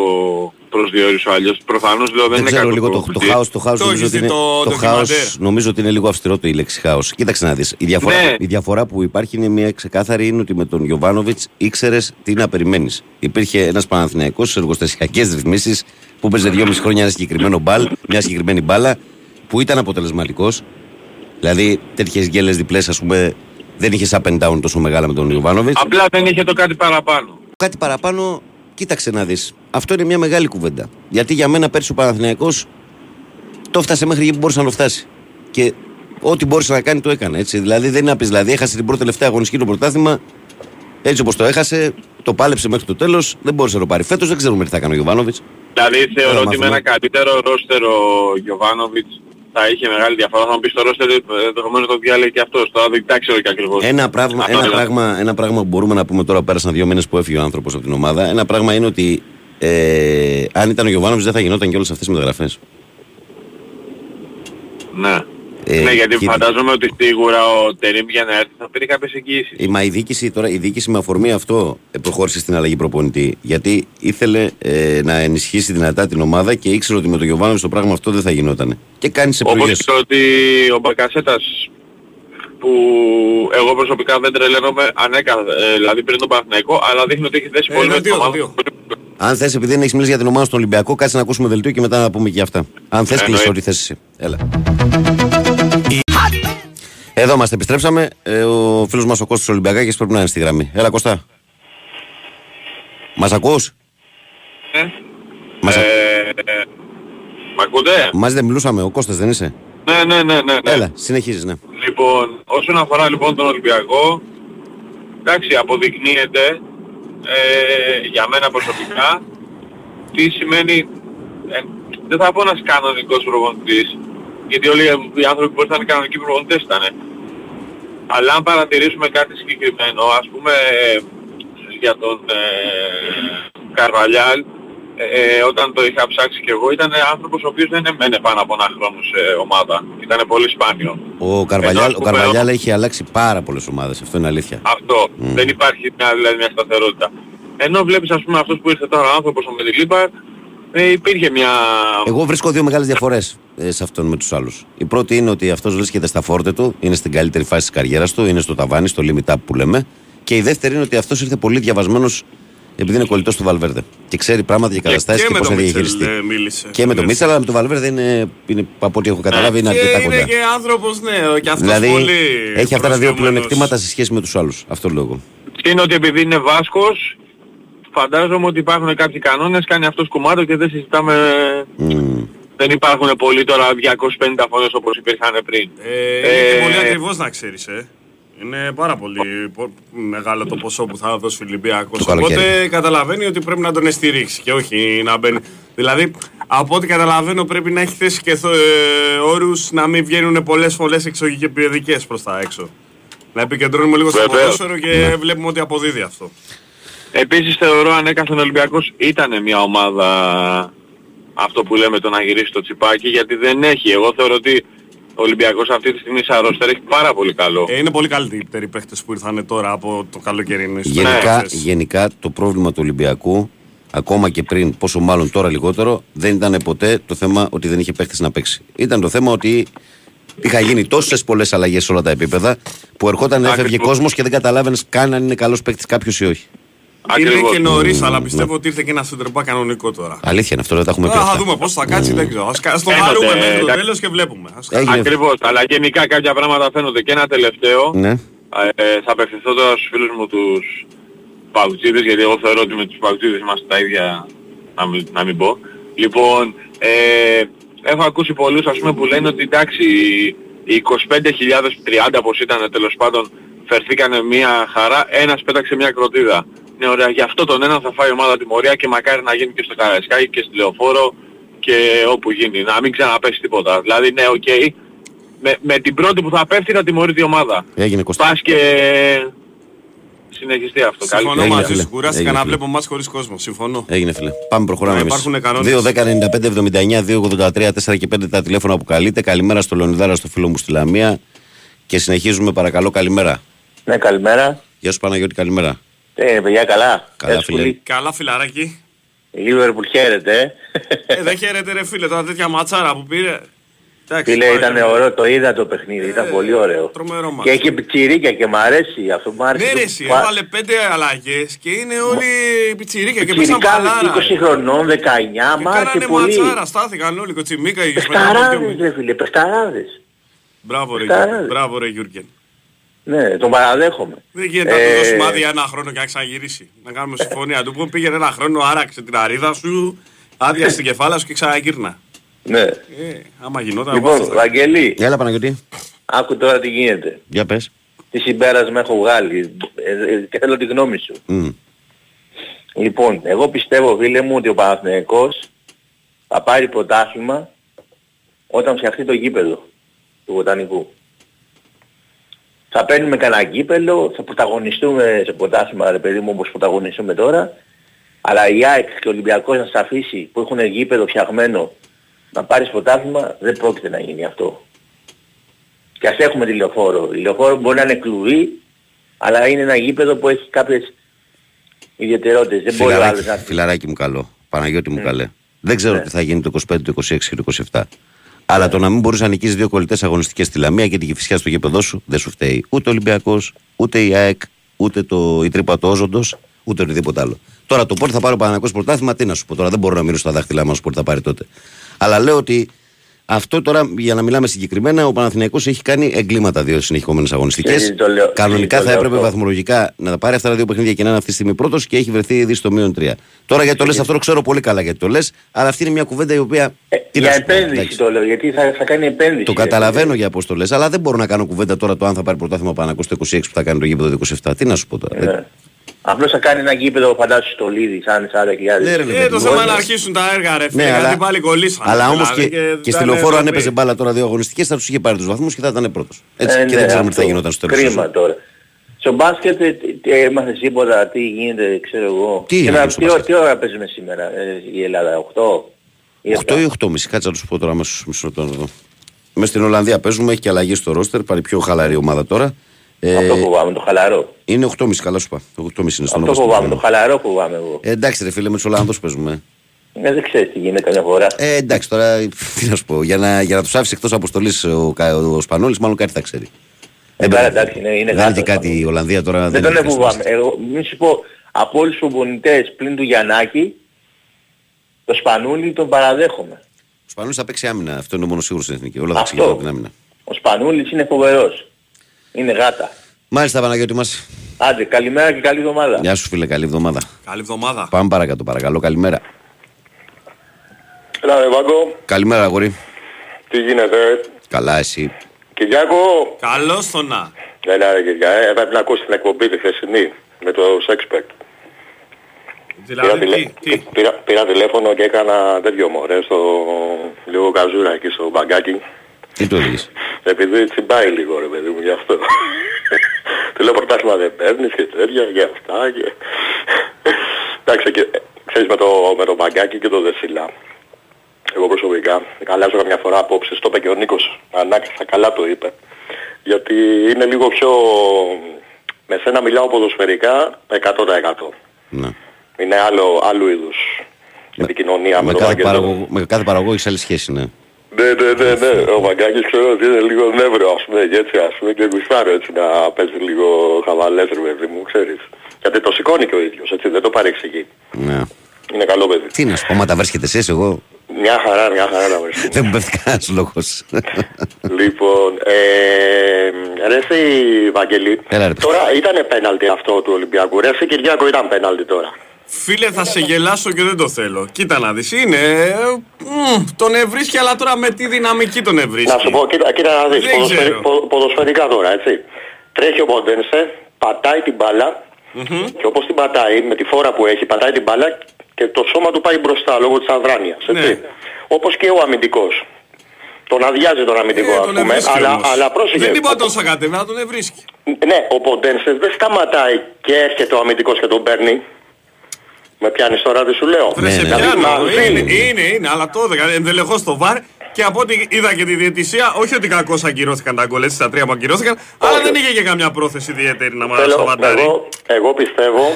προσδιορίσω αλλιώς. Προφανώς λέω δεν, Δεν είναι ξέρω κακός λίγο το, το προπονητής. χάος, το χάος Το νομίζω έχεις ότι δει είναι, το το ντοκιμαντέρ; χάος νομίζω ότι είναι λίγο αυστηρό το η λέξη χάος. Κοίταξε να δεις, η διαφορά, Ναι. η διαφορά που υπάρχει είναι μια ξεκάθαρη είναι ότι με τον Γιωβάνοβιτς ήξερες τι να περιμένεις. Υπήρχε ένας Παναθηναϊκός σε εργοστασιακές ρυθμίσεις που παίζε δυόμιση χρόνια ένα συγκεκριμένο μπαλ, μια συγκεκριμένη μπάλα που ήταν αποτελεσματικός. Δηλαδή τέτοιες γκέλες διπλές ας πούμε δεν είχες up and down τόσο μεγάλα με τον Γιωβάνοβιτς. Απλά δεν είχε το κάτι παραπάνω. Κάτι παραπάνω, κοίταξε να δεις. Αυτό είναι μια μεγάλη κουβέντα. Γιατί για μένα πέρσι ο Παναθηναϊκός το έφτασε μέχρι εκεί που μπορούσε να το φτάσει. Και ό,τι μπορούσε να κάνει το έκανε. Έτσι. Δηλαδή δεν είναι να πεις, δηλαδή έχασε την πρώτη τελευταία αγωνιστική το πρωτάθλημα. Έτσι όπως το έχασε, το πάλεψε μέχρι το τέλος, δεν μπόρεσε να το πάρει. Φέτος δεν ξέρουμε τι θα κάνει ο Γιωβάνοβιτς. Δηλαδή θεωρώ Τώρα ότι με μάθουμε. ένα καλύτερο ρόστερο Γιωβάνοβιτς θα είχε μεγάλη διαφορά. Θα μου πεις το ρόστερ ενδεχομένως το διάλεγε και αυτός. Τώρα δεν τα ξέρω και ακριβώς. Ένα πράγμα, Αυτό ένα, δηλαδή. πράγμα, ένα πράγμα που μπορούμε να πούμε τώρα, πέρασαν δύο μήνες που έφυγε ο άνθρωπος από την ομάδα. Ένα πράγμα είναι ότι ε, αν ήταν ο Γιωβάνοβιτς δεν θα γινόταν και όλες αυτές οι μεταγραφές. Ναι. Ε, ναι, γιατί κοίτα. φαντάζομαι ότι σίγουρα ο Τερίμ για να έρθει θα πήρε κάποιες εγγύησεις. Η, μα η διοίκηση, τώρα, η διοίκηση με αφορμή αυτό ε, προχώρησε στην αλλαγή προπονητή. Γιατί ήθελε ε, να ενισχύσει δυνατά την ομάδα και ήξερε ότι με τον Γιωβάνοβιτς το πράγμα αυτό δεν θα γινόταν. Και κάνει σε Όπως επιλογές. και ότι ο Μπακασέτας που εγώ προσωπικά δεν τρελαίνομαι ανέκαθεν, ε, δηλαδή πριν τον Παναθηναϊκό, αλλά δείχνει ότι έχει θέσει Ε, πολύ τα με την δύο, τα ομάδα. δύο. Αν θες, επειδή δεν έχεις μιλήσει για την ομάδα στον Ολυμπιακό, κάτσε να ακούσουμε δελτίο και μετά να πούμε και για αυτά. Αν θες, Εννοείται. κλείσει ό,τι θες εσύ. Έλα. Εδώ είμαστε, επιστρέψαμε. Ε, ο φίλος μας ο Κώστας Ολυμπιακάκης πρέπει να είναι στη γραμμή. Έλα, Κώστα. Μας ακούς, Ε, Μας, ε, ε, μ' ακούτε; Μαζί δεν μιλούσαμε, ο Κώστας δεν είσαι; Ναι, ναι, ναι, ναι. ναι. Έλα, συνεχίζεις, ναι. Λοιπόν, όσον αφορά λοιπόν τον Ολυμπιακό, εντάξει, αποδεικνύεται ε, για μένα προσωπικά τι σημαίνει, ε, δεν θα πω ένας κανονικός προπονητής, γιατί όλοι οι άνθρωποι που ήρθαν κανονικοί προπονητές ήταν. Αλλά αν παρατηρήσουμε κάτι συγκεκριμένο, ας πούμε ε, για τον ε, Καρβαλιάλ, ε, όταν το είχα ψάξει και εγώ, ήταν άνθρωπος ο οποίος δεν εμένε πάνω από ένα χρόνο σε ομάδα. Ήταν πολύ σπάνιο. Ο Καρβαλιάλ, Ενώ, ας ο πούμε, Καρβαλιάλ έχει αλλάξει πάρα πολλές ομάδες. Αυτό είναι αλήθεια. Αυτό. Δεν υπάρχει μια, δηλαδή, μια σταθερότητα. Ενώ βλέπεις ας πούμε αυτός που ήρθε τώρα ο άνθρωπος ο Μεντιλίμπαρ, ε, υπήρχε μια... Εγώ βρίσκω δύο μεγάλες διαφορές σε αυτόν με τους άλλους. Η πρώτη είναι ότι αυτός βρίσκεται στα φόρτε του, είναι στην καλύτερη φάση της καριέρας του, είναι στο ταβάνι, στο limit up που λέμε. Και η δεύτερη είναι ότι αυτός ήρθε πολύ διαβασμένος επειδή είναι κολλητός του Βαλβέρδε. Και ξέρει πράγματα και καταστάσεις και, και με πώς τον να Μίτσελ διαχειριστεί. ε, μίλησε. Και με τον Ναι. Μίτσελ, αλλά με τον Βαλβέρδε είναι, είναι από ό,τι έχω καταλάβει, είναι Και αρκετά είναι κοντά. και άνθρωπος, ναι, και αυτός Δηλαδή πολύ έχει αυτά τα δύο προσγειωμένος. πλεονεκτήματα σε σχέση με τους άλλους. Αυτό λέω. Είναι ότι επειδή είναι Βάσκος, φαντάζομαι ότι υπάρχουν κάποιοι κανόνες, κάνει αυτός κουμάντο και δεν συζητάμε... Μμμ. Δεν υπάρχουν πολλοί τώρα 250 φωνές όπως υπήρχαν πριν. Ε, είναι Ε, και πολύ ακριβώς να ξέρεις, ε. Είναι πάρα πολύ πο- μεγάλο το ποσό που θα δώσει ο Ολυμπιακός. Το καλοκαίρι. Οπότε καταλαβαίνει ότι πρέπει να τον στηρίξει και όχι να μπαίνει. Δηλαδή, από ό,τι καταλαβαίνω πρέπει να έχει θέσει και θο- ε, όρους να μην βγαίνουν πολλές φωλές εξωγηπηδικές προς τα έξω. Να επικεντρώνουμε λίγο στο Βεβαίως. ποδόσφαιρο και βλέπουμε ότι αποδίδει αυτό. Επίσης θεωρώ ανέκαθεν ο Ολυμπιακός ήταν μια ομάδα αυτό που λέμε το να γυρίσει το τσιπάκι γιατί δεν έχει. Εγώ θεωρώ ότι ο Ολυμπιακός αυτή τη στιγμή σαν ρόστερ έχει πάρα πολύ καλό. Ε, είναι πολύ καλύτεροι οι παίχτες που ήρθαν τώρα από το καλοκαιρινό. Γενικά, Ναι. γενικά το πρόβλημα του Ολυμπιακού, ακόμα και πριν, πόσο μάλλον τώρα λιγότερο, δεν ήταν ποτέ το θέμα ότι δεν είχε παίχτες να παίξει. Ήταν το θέμα ότι είχα γίνει τόσες πολλές αλλαγές σε όλα τα επίπεδα που ερχόταν, έφευγε Ακριβώς. κόσμος και δεν καταλάβαινες καν αν είναι καλός παίχτη κάποιος ή όχι. Είναι Ακριβώς. και νωρίς, αλλά πιστεύω ότι ήρθε και ένα σεντερμπά κανονικό τώρα. Αλήθεια είναι αυτό, δεν τα έχουμε πει. Τώρα θα αυτά. δούμε πώς θα κάτσει, δεν ξέρω. Ας, ας το Φαίνεται, χαρούμε μέχρι το εντάξει. τέλος και βλέπουμε. Ας Έγινε. Ακριβώς. Αλλά γενικά κάποια πράγματα φαίνονται και ένα τελευταίο. Ναι. Ε, θα απευθυνθώ τώρα στους φίλους μου τους παγκτσίδες γιατί εγώ θεωρώ ότι με τους παγκτσίδες είμαστε τα ίδια να μην, να μην πω. Λοιπόν, ε, έχω ακούσει πολλούς ας πούμε που λένε ότι εντάξει οι 25.030 πως ήταν τέλος πάντων φερθήκανε μια χαρά, ένας πέταξε μια κροτίδα. Ναι ωραία, γι' αυτό τον έναν θα φάει η ομάδα τιμωρία και μακάρι να γίνει και στο Καραϊσκάκι και στη Λεωφόρο και όπου γίνει. Να μην ξαναπέσει τίποτα. Δηλαδή ναι, οκ. Με, με την πρώτη που θα πέφτει θα τιμωρείται η ομάδα. Έγινε Κώστα. Πας και συνεχιστεί αυτό. Συμφωνώ Έγινε, μαζί φίλε. σου. Κουράστηκα Έγινε, να φίλε. βλέπω μάτς χωρίς κόσμο. Συμφωνώ. Έγινε φίλε. Πάμε προχωράμε Ναι, εμείς. υπάρχουν κανόνες. 2-10-95-79-283-4 και 5 τα τηλέφωνα που καλείτε. Καλημέρα στο Λεωνιδάρα, στο φίλο μου στη Λαμία. Και συνεχίζουμε παρακαλώ καλημέρα. Ναι, καλημέρα. Γεια σου Παναγιώτη, καλημέρα. Ε, παιδιά, καλά. Καλά, Γεια σου, φίλε. Κουλή. Καλά φιλαράκι. Η Λίβερπουλ χαίρεται, ε. Ε, δεν χαίρετε ρε φίλε, τώρα τέτοια ματσάρα που πήρε. Εντάξει, Φίλε, πάει. ήταν ωραίο, το είδα το παιχνίδι, ήταν Ε, πολύ ωραίο. τρομερό μάτς. Και έχει πιτσιρίκια και μ' αρέσει, αυτό που μ' άρεσε. Ναι το ρε εσύ, πα- έβαλε πέντε αλλαγές και είναι όλοι πιτσιρίκια και πέσαν Πιτσιρικάδες, παλάρα. 20 χρονών, 19, Και μ' άρεσε κάνανε πολύ. ματσάρα, στάθηκαν όλοι, κοτσιμίκα, οι Πεχταράδες, ρε φίλε, πεχταράδες. Μπράβο ρε, Πεχταράδες. Γιούργεν. Μπράβο ρε Γιούργεν. Ναι, τον παραδέχομαι. Δεν γίνεται να Ε, του δώσουμε άδεια ένα χρόνο και να ξαναγυρίσει. Να κάνουμε συμφωνία. Του πούμε πήγαινε ένα χρόνο, άραξε την αρίδα σου, άδεια στην κεφάλα σου και ξαναγύρνα. Ναι. Ε, άμα γινόταν εγώ Λοιπόν, αυτό θα- Βαγγελή, Έλα Παναγιώτη. άκου τώρα τι γίνεται. Για πες. Τι συμπέρασμα έχω βγάλει. Ε, ε, και θέλω τη γνώμη σου. Μμ. Λοιπόν, εγώ πιστεύω φίλε μου ότι ο Παναθηναϊκός θα πάρει πρωτάθλημα όταν φτιαχτεί το γήπεδο του Βοτανικού. Θα παίρνουμε κανένα γήπεδο, θα πρωταγωνιστούμε σε πρωτάθλημα ρε παιδί μου όπως πρωταγωνιστούμε τώρα, αλλά η ΑΕΚ και ο Ολυμπιακός να σε αφήσει που έχουν γήπεδο φτιαγμένο να πάρεις πρωτάθλημα δεν πρόκειται να γίνει αυτό. Και ας έχουμε τη λεωφόρο. Η λεωφόρο μπορεί να είναι κλουβί, αλλά είναι ένα γήπεδο που έχει κάποιες ιδιαιτερότητες. Δεν μπορεί ο άλλος Φιλαράκι, να... φιλαράκι μου καλό. Παναγιώτη μου καλέ. Δεν ξέρω Ναι. τι θα γίνει το 25, το 26 και το 27. Αλλά το να μην μπορείς να νικήσεις δύο κολλητές αγωνιστικές στη Λαμία και την Κυφυσιά στο γήπεδο σου δεν σου φταίει. Ούτε ο Ολυμπιακός, ούτε η ΑΕΚ, ούτε το, η τρύπα του Όζοντος, ούτε οτιδήποτε άλλο. Τώρα το πότε θα πάρει ο Παναγιακό πρωτάθλημα, τι να σου πω τώρα, δεν μπορώ να μείνω στα δάχτυλά μα πότε θα πάρει τότε. Αλλά λέω ότι αυτό τώρα, για να μιλάμε συγκεκριμένα, ο Παναθηναϊκός έχει κάνει εγκλήματα δύο συνεχόμενες αγωνιστικές. Γιατί το λέω- Κανονικά γιατί το θα λέω έπρεπε αυτό. βαθμολογικά να τα πάρει αυτά τα δύο παιχνίδια και να είναι αυτή τη στιγμή πρώτος και έχει βρεθεί ήδη στο μείον 3. Τώρα γιατί το λες αυτό, το ξέρω πολύ καλά γιατί το λες, αλλά αυτή είναι μια κουβέντα η οποία. Ε, τι για να σου πω, επένδυση εντάξει. το λέω, γιατί θα, θα κάνει επένδυση. Το καταλαβαίνω για πώς το λες, αλλά δεν μπορώ να κάνω κουβέντα τώρα το αν θα πάρει πρωτάθλημα Πανακό το 26 που θα κάνει το γήπεδο το 27. Τι να σου πω τώρα. Ναι. Απλώς θα κάνει ένα γήπεδο φαντάσου στο Λίδι, σαν 40 χιλιάδες. Ναι, ρε, Ε, το παιδί μου, θέμα είναι όχι. να αρχίσουν τα έργα ρε φίλε, Ναι, γιατί αλλά, πάλι κολλήσανε. αλλά όμως δηλαδή, και, και στη ήταν λεωφόρο, αν ντροπή. έπαιζε μπάλα τώρα δύο αγωνιστικές, θα τους είχε πάρει τους βαθμούς και θα ήταν πρώτος. Έτσι. Ε, και ναι, δεν ξέρουμε τι θα αυτό. γινόταν στο τέλος. Κρίμα τώρα. Στο μπάσκετ ε, τι- τι- έμαθες τίποτα, τι γίνεται, ξέρω εγώ. Τι Και είναι να- στο τι, ώρα- μπάσκετ; τι ώρα παίζουμε σήμερα ε, η Ελλάδα, 8. ή 8 7? ή 8,5. Κάτσε να τους πω τώρα αμέσως μισό λεπτό να δω. Μέσα στην Ολλανδία παίζουμε, έχει και αλλαγή στο ρόστερ, πάρει πιο χαλαρή ομάδα τώρα. Ε, Αυτό φοβάμαι, το χαλαρό. είναι 8,5, καλά σου είπα. 8,5 είναι στον Αυτό Όβαστο. φοβάμαι, το χαλαρό φοβάμαι εγώ. Ε, εντάξει, ρε φίλε, με τους Ολλανδούς παίζουμε. Ε, δεν ξέρεις τι γίνεται καμιά φορά. Ε, εντάξει, τώρα τι να σου πω. Για να, για να τους άφησε εκτός αποστολής ο, Κα- ο Σπανόλης, μάλλον κάτι θα ξέρει. Ε, καλά, εντάξει, είναι, είναι δεν είναι και γάτος, κάτι η Ολλανδία τώρα. Δεν τον είναι φοβάμαι. Εγώ, μην σου πω, από όλους τους προπονητές πλην του Γιαννάκη, το Σπανούλι τον παραδέχομαι. Ο Σπανόλη θα παίξει άμυνα. Αυτό είναι μόνος σίγουρος στην εθνική. Όλα θα Αυτό. ξεκινήσουν από την άμυνα. Ο Σπανούλης είναι φοβερός. Είναι γάτα. Μάλιστα, Παναγιώτη μας. Άντε, καλημέρα και καλή εβδομάδα. Γεια σου, φίλε, καλή εβδομάδα. Καλή εβδομάδα. Πάμε παρακάτω, παρακαλώ. Καλημέρα. Έλα ρε Βάγκο, Καλημέρα, αγόρι. τι γίνεται. Καλά, εσύ. Κυριάκο, Καλώς το να. έλα ρε Κυριά, ε, πρέπει να ακούσεις την εκπομπή τη χθεσινή με το Sexpect. Πήρα, Δηλαδή τηλε... τι, τι; πήρα, πήρα τηλέφωνο και έκανα τέτοιο μωρέ στο λίγο καζούρα εκεί στο μπαγκάκι. Τι το έλεγε. Επειδή τσιμπάει λίγο ρε παιδί μου γι' αυτό. [LAUGHS] Του λέω πρωτάθλημα δεν παίρνεις και τέτοια και αυτά και... Εντάξει και ε, ξέρεις με το, με το μπαγκάκι και το δεσίλα. Εγώ προσωπικά αλλάζω καμιά φορά απόψεις, το είπε και ο Νίκος ανάκρισα καλά το είπε. Γιατί είναι λίγο πιο... Με σένα μιλάω ποδοσφαιρικά 100%. Ναι. Είναι άλλο, άλλου είδους επικοινωνία με, Με το κάθε, Βαγγέλη. παραγωγό, με κάθε παραγωγό έχεις άλλη σχέση, ναι. Ναι, ναι, ναι, ναι. Ο Μαγκάκης ξέρω ότι είναι λίγο νεύρο, ας πούμε, και έτσι, ας πούμε, και γουστάρω έτσι να παίζει λίγο χαβαλές, ρε παιδί μου, ξέρεις. Γιατί το σηκώνει και ο ίδιος, έτσι, δεν το παρεξηγεί. ναι. Είναι καλό παιδί. Τι να σου πω, μα τα βρίσκεται εσείς, εγώ; Μια χαρά, μια χαρά να βρίσκει. δεν μου πέφτει κανένας λόγος. λοιπόν, ε, ρε εσύ, Βαγγελή, Έλα, ρε. τώρα ήταν πέναλτι αυτό του Ολυμπιακού. Ρε εσύ, Κυριάκο, ήταν πέναλτι τώρα. Φίλε θα σε γελάσω και δεν το θέλω. Κοίτα να δεις, είναι... ε, μ, τον ευρίσκει αλλά τώρα με τι δυναμική τον ευρίσκει. Να σου πω, κοίτα, κοίτα να δεις, Δεν ποδοσφαιρι- ξέρω. πο- ποδοσφαιρικά τώρα, έτσι. Τρέχει ο Ποντένσε, πατάει την μπάλα και όπως την πατάει, με τη φόρα που έχει, πατάει την μπάλα και το σώμα του πάει μπροστά λόγω της αδράνειας, έτσι. Ναι. Όπως και ο αμυντικός. Τον αδειάζει τον αμυντικό, Ε, ας τον πούμε, ευρίσκει αλλά, όμως. αλλά πρόσεχε. Δεν είπα ο- τον σακατεύει, αλλά τον ευρίσκει. Ναι, ο Ποντένσε δεν σταματάει και έρχεται ο αμυντικός και τον παίρνει. Με πιάνεις τώρα τι σου λέω; Βρε σε ναι. πιάνω. Μαζί. Είναι, είναι, είναι, αλλά το έδωκα. Ενδελεχώς στο βαρ και από ό,τι είδα και τη διαιτησία, όχι ότι κακώς αγκυρώθηκαν τα γκολ, έτσι τα τρία που αγκυρώθηκαν, αλλά δεν είχε και καμιά πρόθεση ιδιαίτερη να μας Θέλω, σταματάρει. εγώ, εγώ πιστεύω,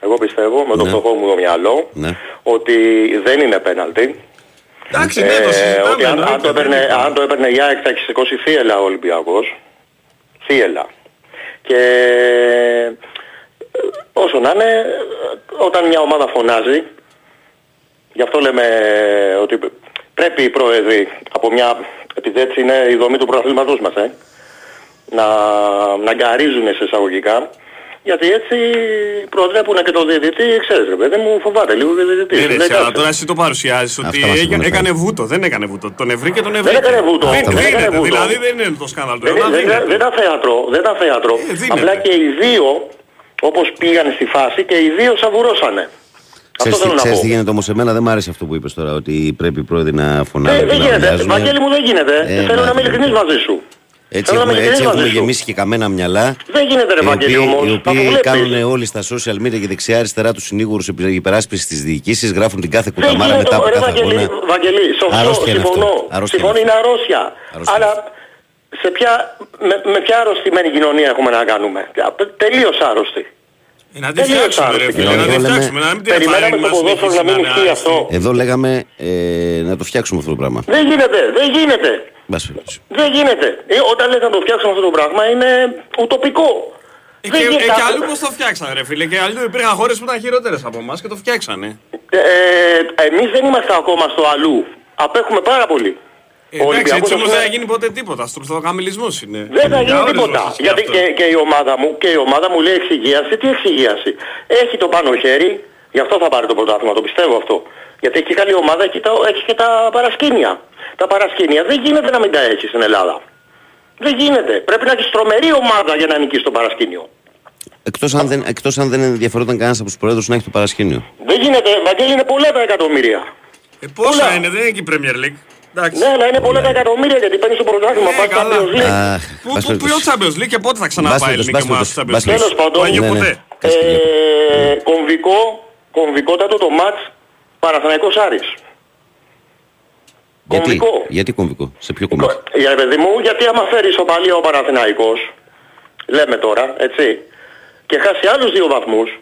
εγώ πιστεύω με το Ναι. φτωχό μου το μυαλό Ναι. ότι δεν είναι πέναλτι. Εντάξει, ναι, το Ε, συζητάμε. ότι αν, αν, εννοείται, το έπαιρνε, δεν είναι. αν το έπαιρνε η ΑΕΚ θα έχει σηκώσει θύελα ο Ολυμπιακός. Θύελα. Και ε, όσο να είναι, ε, όταν μια ομάδα φωνάζει, γι' αυτό λέμε ότι πρέπει οι πρόεδροι από μια, επειδή έτσι είναι η δομή του πρωταθλήματός μας, ε, να, να γκαρίζουν σε εισαγωγικά, γιατί έτσι προτρέπουν και το διαιτητή, ξέρεις ρε παιδί μου, φοβάται λίγο ο διαιτητής. Ναι, ρε, Λέει, εσύ, αλλά «Κάτσε». τώρα εσύ το παρουσιάζεις ότι Αυτά μας έκα- έχουν έκανε φέρει. βούτο. Δεν έκανε βούτο. Τον ευρύ και τον ευρύ. έκανε βούτο. Δεν Αυτά μας- δίνεται. έκανε βούτο. Δηλαδή δεν είναι το σκάνδαλο. Δεν, Τώρα δεν, δίνεται. δεν ήταν θέατρο, δεν ήταν θέατρο. Ε, δίνεται. Απλά και οι δύο όπως πήγαν στη φάση και οι δύο σαβουρώσανε. Αυτό Ξέρεις, τι- θέλω να ξέρεις πω. τι γίνεται όμως εμένα δεν μου άρεσε αυτό που είπες τώρα ότι πρέπει οι πρόεδροι να φωνάζουν Ε, δεν να γίνεται. ουρλιάζουν. Βαγγέλη μου δεν γίνεται. Ε, Θέλω να είμαι Βαγγέλη. ειλικρινής μαζί σου. Έτσι Θέλω να έχουμε, είμαι έτσι ειλικρινής έχουμε μαζί σου. γεμίσει και καμένα μυαλά Δεν γίνεται ρε οι Βαγγέλη οποίοι, όμως. οι Αφού οποίοι βλέπεις. κάνουν όλοι στα social media και δεξιά-αριστερά τους συνήγορους υπεράσπισης της διοικήσης, γράφουν την κάθε Δεν κουταμάρα γίνεται, μετά από ρε κάθε Βαγγελή, αγώνα. Βαγγελή, σωστό, Αρρώστια είναι αυτό. συμφωνώ. Αρρώστια Συμφωνώ, είναι είναι αρρώστια. Αρρώστια Αλλά είναι σε ποια, με, με ποια αρρωστημένη κοινωνία έχουμε να κάνουμε; Τελείως άρρωστη. Ε, να τη Τελείως φτιάξουμε, ρε άρρωστη φίλε, να κοινωνία. τη Λέμε- φτιάξουμε. Να μην την Περιμέναμε εφαρίνουμε το να ποδόσφαιρο συνεχίσει να μην είναι ισχύει άρρωστη. αυτό. Εδώ λέγαμε ε, να το φτιάξουμε αυτό το πράγμα. Δεν γίνεται, δεν γίνεται. Μπας περιπτώσει. Δεν γίνεται. Ε, όταν λες να το φτιάξουμε αυτό το πράγμα είναι ουτοπικό. Ε, Δεν και, γίνεται. ε, και αλλού πώς το φτιάξανε ρε φίλε. Και αλλού υπήρχαν χώρες που ήταν χειρότερες από εμάς και το φτιάξανε. Ε, εμείς δεν είμαστε ακόμα στο αλλού. Απέχουμε πάρα πολύ. Ε, εντάξει, Ολυμπιακός, έτσι ας όμως πούμε, δεν θα γίνει ποτέ τίποτα. Στουρθοκαμιλισμός είναι. Δεν θα Για γίνει όλες τίποτα. μας ισχύει Γιατί αυτό. και, και, η ομάδα μου, και η ομάδα μου λέει εξυγίαση. Τι εξυγίαση; Έχει το πάνω χέρι, γι' αυτό θα πάρει το πρωτάθλημα, το πιστεύω αυτό. Γιατί έχει καλή ομάδα, έχει, τα, έχει και τα παρασκήνια. Τα παρασκήνια δεν γίνεται να μην τα έχεις στην Ελλάδα. Δεν γίνεται. Πρέπει να έχεις τρομερή ομάδα για να νικήσεις το παρασκήνιο. Εκτός αν, δεν, εκτός αν δεν ενδιαφερόταν κανένας από τους πρόεδρους να έχει το παρασκήνιο. Δεν γίνεται. Βαγγέλη είναι πολλά τα εκατομμύρια. Ε, πόσα Πολλά. είναι, δεν είναι και η Premier League. Εντάξει. Ναι, αλλά είναι πολλά τα εκατομμύρια γιατί παίρνεις στο πρωτάθλημα. Ε, Πας καλά. Champions League. Αχ, Πού, μπας πού, ποιο περιπτώσει. Champions League και πότε θα ξαναπάει η Μπας ελληνική ομάδα στο περιπτώσει, Champions μπας League. Τέλος πάντων. Όχι Ναι, ναι. ποτέ. Κάτσε και βλέπω. Ε, κομβικό, κομβικότατο το μάτς Παναθηναϊκός Άρης. Γιατί, Κομβικό. γιατί κομβικό, σε ποιο κομμάτι; Για παιδί μου, γιατί άμα φέρεις ισοπαλία ο Παναθηναϊκός, λέμε τώρα, έτσι, και χάσει άλλους δύο βαθμούς,